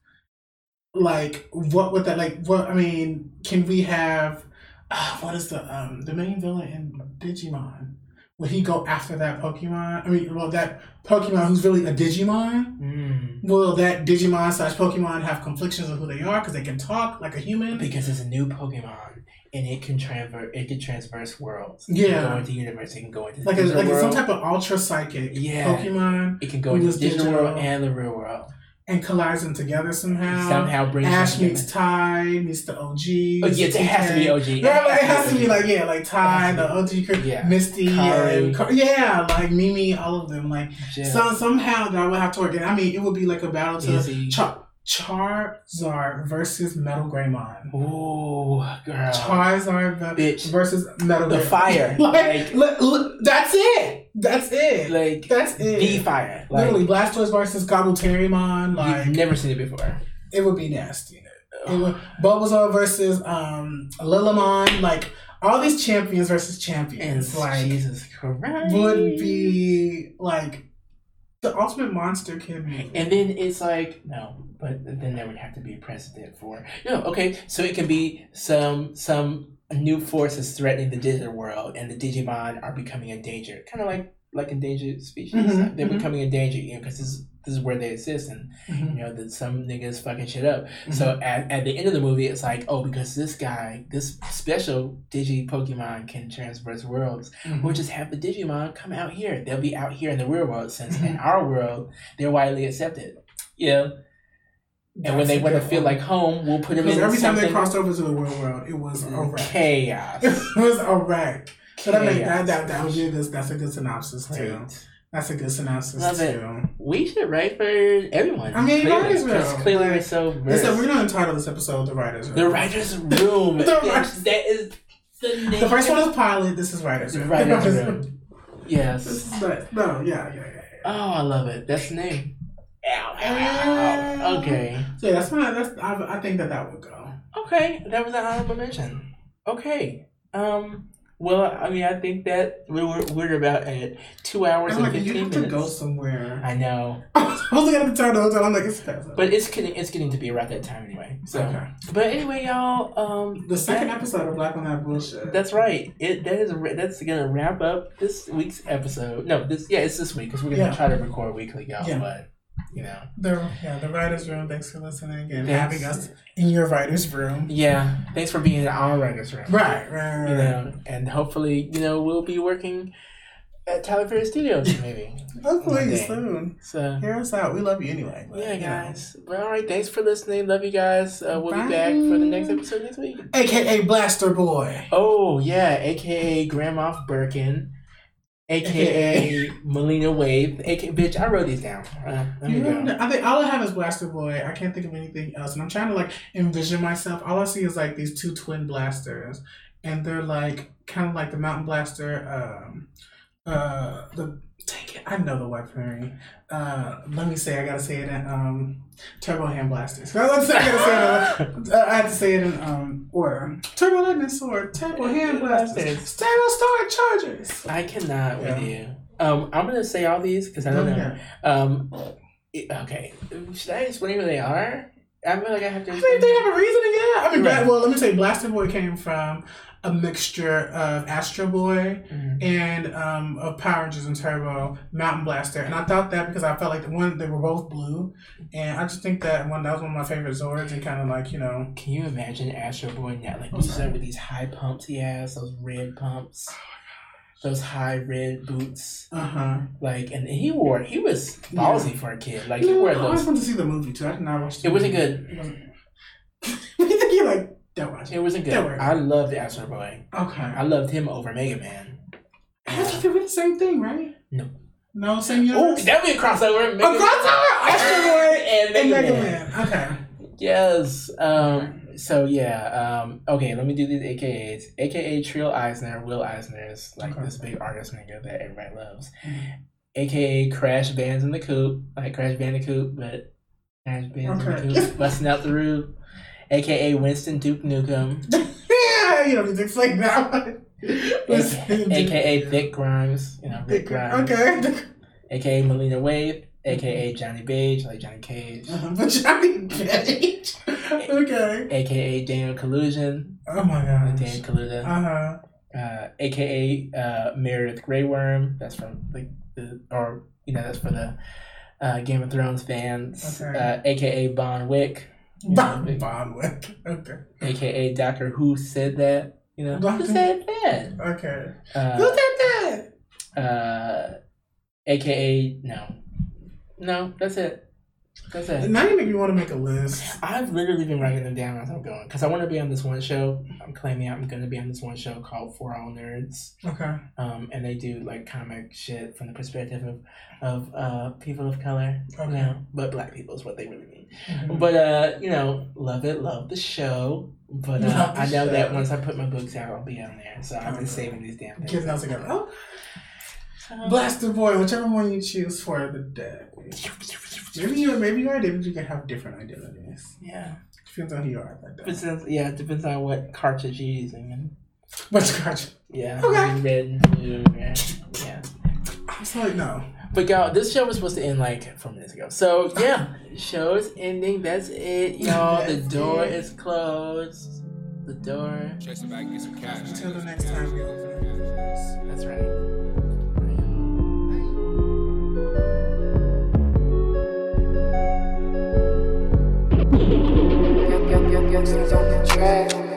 Speaker 2: like what would that like? What I mean, can we have? Uh, what is the um the main villain in Digimon? Would he go after that Pokemon? I mean, well, that Pokemon who's really a Digimon.
Speaker 1: Mm.
Speaker 2: Will that Digimon slash Pokemon have conflictions of who they are because they can talk like a human?
Speaker 1: Because it's a new Pokemon and it can transfer it can transverse worlds. It
Speaker 2: Yeah.
Speaker 1: can go into universe, it can go into
Speaker 2: Like a, like some type of ultra psychic
Speaker 1: Yeah.
Speaker 2: Pokemon
Speaker 1: it can go into
Speaker 2: was
Speaker 1: digital,
Speaker 2: digital.
Speaker 1: world and the real world.
Speaker 2: And collides them together somehow.
Speaker 1: Somehow brings
Speaker 2: Ash meets Tai, meets the OG.
Speaker 1: Oh, yeah, it has to be OG.
Speaker 2: Yeah, it has to be like yeah, like
Speaker 1: Tai,
Speaker 2: the OG, cr-
Speaker 1: Yeah.
Speaker 2: Misty, and yeah, like Mimi, all of them. Like so somehow that would have to work. And I mean, it would be like a battle to
Speaker 1: Izzy.
Speaker 2: Char- Charizard versus Metal Greymon.
Speaker 1: Ooh, girl.
Speaker 2: Charizard
Speaker 1: Bitch.
Speaker 2: versus Metal
Speaker 1: The
Speaker 2: Greymon.
Speaker 1: fire.
Speaker 2: like,
Speaker 1: Like-
Speaker 2: li- li- that's it. That's it.
Speaker 1: Like
Speaker 2: that's it.
Speaker 1: the fire. Like,
Speaker 2: Literally, Blastoise versus Gobbleterrymon. Like
Speaker 1: you've never seen it before.
Speaker 2: it would be nasty. It would, Bulbasaur versus um Lillymon, like all these champions versus
Speaker 1: And
Speaker 2: champions, like
Speaker 1: Jesus Christ.
Speaker 2: would be like the ultimate monster kid.
Speaker 1: And then it's like no, but then there would have to be a precedent for no. Okay, so it can be some some new forces threatening the digital world, and the Digimon are becoming a danger, kind of like like endangered species.
Speaker 2: Mhm,
Speaker 1: They're
Speaker 2: mhm.
Speaker 1: becoming endangered, you know, because this this is where they exist, and
Speaker 2: Mhm.
Speaker 1: you know that some niggas fucking shit up.
Speaker 2: Mm-hmm.
Speaker 1: So at, at the end of the movie, it's like, oh, because this guy, this special Digi Pokemon can transverse worlds,
Speaker 2: Mhm.
Speaker 1: we'll just have the Digimon come out here. They'll be out here in the real world, since in
Speaker 2: Mhm.
Speaker 1: our world they're widely accepted. Yeah, and when they
Speaker 2: a
Speaker 1: want to feel like home, we'll put them
Speaker 2: Because
Speaker 1: in
Speaker 2: every time they crossed over to the real world, it was a wreck.
Speaker 1: chaos.
Speaker 2: it was a wreck. So that, make, that, that, that would be a good, that's a good synopsis too. That's a good synopsis
Speaker 1: Love it.
Speaker 2: too.
Speaker 1: We should write for everyone.
Speaker 2: I mean,
Speaker 1: clearly,
Speaker 2: writers' room.
Speaker 1: 'cause clearly we're
Speaker 2: Like,
Speaker 1: so versed.
Speaker 2: we're gonna entitle this episode "The Writers Room."
Speaker 1: The writers' room.
Speaker 2: The writers-
Speaker 1: that is the name.
Speaker 2: The first one is pilot. This is writers.
Speaker 1: The writers' room. Yes.
Speaker 2: is nice. No, yeah, yeah, yeah. yeah.
Speaker 1: Oh, I love it. That's the name. Ow, ow, ow, ow. Okay.
Speaker 2: So yeah, that's my. That's I, I think that that would go.
Speaker 1: Okay. That was an honorable mention. Okay. Um. Well, I mean, I think that we were we're about at two hours
Speaker 2: I'm
Speaker 1: and
Speaker 2: like, you
Speaker 1: fifteen
Speaker 2: have to go somewhere.
Speaker 1: I know,
Speaker 2: I was looking at the time the whole time. I'm like, it's past.
Speaker 1: but it's getting it's getting to be around that time anyway. So,
Speaker 2: okay.
Speaker 1: but anyway, y'all. Um,
Speaker 2: The second
Speaker 1: that-
Speaker 2: episode of Black on That Bullshit.
Speaker 1: That's right. It that is that's gonna wrap up this week's episode. No, this yeah, it's this week because we're gonna
Speaker 2: Yeah.
Speaker 1: try to record weekly, y'all.
Speaker 2: Yeah.
Speaker 1: But you know,
Speaker 2: the yeah the writers' room. Thanks for listening and
Speaker 1: Thanks.
Speaker 2: having us in your writers' room.
Speaker 1: yeah. Thanks for being in our writers' room.
Speaker 2: Right, right, right.
Speaker 1: You know, and hopefully, you know, we'll be working at Tyler Perry Studios maybe.
Speaker 2: Hopefully soon.
Speaker 1: So
Speaker 2: Hear us out. We love you anyway. but,
Speaker 1: yeah,
Speaker 2: you know.
Speaker 1: guys. Well, all right. Thanks for listening. Love you guys. Uh, we'll be back for the next episode next week.
Speaker 2: AKA Blaster Boy.
Speaker 1: Oh yeah, aka Grandma Birkin. AKA Melina Wave, aka bitch. I wrote these down. Uh, there
Speaker 2: You
Speaker 1: you
Speaker 2: know,
Speaker 1: go.
Speaker 2: I think all I have is Blaster Boy. I can't think of anything else, and I'm trying to like envision myself. All I see is like these two twin blasters, and they're like kind of like the Mountain Blaster. Um, uh, the take it. I know the weaponry. Uh, let me say. I gotta say it in um, Turbo Hand Blasters. I gotta say it. Uh, I have to say it in um order. Turbo Lightning Sword, Turbo Hand Blasters, Turbo Star Chargers.
Speaker 1: I cannot
Speaker 2: Yeah.
Speaker 1: with you. Um, I'm gonna say all these because I don't know.
Speaker 2: Okay.
Speaker 1: Um, okay. Should I explain who they are? I feel like I have to.
Speaker 2: I mean, they have a reasoning, yeah. I mean,
Speaker 1: Right.
Speaker 2: Well, let me say, Blaster Boy came from a mixture of Astro Boy
Speaker 1: Mhm.
Speaker 2: and um, of Power Rangers and Turbo, Mountain Blaster, and I thought that because I felt like the one they were both blue, and I just think that one that was one of my favorite Zords, and kind of like you know,
Speaker 1: Can you imagine Astro Boy now? Like
Speaker 2: Oh,
Speaker 1: you said with these high pumps he has, those red pumps, those high red boots.
Speaker 2: uh huh.
Speaker 1: Like, and he wore he was ballsy for a kid. Like he wore
Speaker 2: I always
Speaker 1: those.
Speaker 2: wanted to see the movie too. I did not watch. The
Speaker 1: It wasn't good.
Speaker 2: It wasn't. you think you're like don't watch it?
Speaker 1: It wasn't good.
Speaker 2: Don't worry.
Speaker 1: I loved Astro Boy.
Speaker 2: Okay.
Speaker 1: I loved him over Mega Man.
Speaker 2: I think they're the same thing, right?
Speaker 1: No.
Speaker 2: No, same
Speaker 1: Oh,
Speaker 2: universe.
Speaker 1: that'd be a crossover.
Speaker 2: a crossover, Astro Boy
Speaker 1: and
Speaker 2: and
Speaker 1: Mega,
Speaker 2: Mega
Speaker 1: Man.
Speaker 2: Man. Okay.
Speaker 1: Yes. Um. So yeah. Um. Okay. Let me do these AKAs. AKA Trill Eisner. Will Eisner is like
Speaker 2: Okay.
Speaker 1: this big artist nigga that everybody loves. AKA Crash Bands in the Coop, like Crash Bandicoot, but Crash Bands
Speaker 2: Okay.
Speaker 1: in the Coop, busting out the roof. AKA Winston Duke Nukem.
Speaker 2: yeah, you don't need to explain that one.
Speaker 1: AKA, AKA Thick Grimes. You know, Rick Grimes.
Speaker 2: Okay.
Speaker 1: AKA Melina Wave. AKA Johnny Page, like Johnny Cage.
Speaker 2: Uh-huh. But Johnny Cage. okay.
Speaker 1: AKA Daniel Collusion.
Speaker 2: Oh my gosh.
Speaker 1: Daniel Kaluuya.
Speaker 2: Uh huh.
Speaker 1: uh, aka uh, Meredith Grey Worm. That's from like the or you know that's for the uh, Game of Thrones fans.
Speaker 2: Okay.
Speaker 1: Uh, aka Bon Wick. Know,
Speaker 2: Bonwick. Okay.
Speaker 1: aka Doctor Who said that. You know
Speaker 2: Doctor-
Speaker 1: who said that?
Speaker 2: Okay. Who said that?
Speaker 1: uh, aka no, no. That's it. That's it.
Speaker 2: Now you make me want to make a list.
Speaker 1: I've literally been writing them down as I'm going because I want to be on this one show. I'm claiming I'm going to be on this one show called For All Nerds.
Speaker 2: Okay.
Speaker 1: um, and they do like comic shit from the perspective of of uh, people of color. You
Speaker 2: Okay.
Speaker 1: know, but black people is what they really mean.
Speaker 2: Mhm.
Speaker 1: But uh, you know, love it, love the show. But uh, I know that once I put my books out, I'll be on there. So I've been saving these damn things.
Speaker 2: Getting those together.
Speaker 1: So-
Speaker 2: Blaster Boy, whichever one you choose for the day. Maybe you, maybe your identity can have different identities.
Speaker 1: Yeah,
Speaker 2: Depends on who you are that day.
Speaker 1: depends. Yeah, it depends on what cartridge you're using. And
Speaker 2: But scratch.
Speaker 1: yeah,
Speaker 2: Okay.
Speaker 1: red and blue. Yeah, yeah.
Speaker 2: I was like, no.
Speaker 1: But y'all, this show was supposed to end like four minutes ago. So yeah, show is ending. That's it, y'all. the door
Speaker 2: it.
Speaker 1: is closed. The door.
Speaker 4: Check some back, get some cash.
Speaker 2: Until the next time we open it.
Speaker 1: That's right.
Speaker 2: youngsters on the track.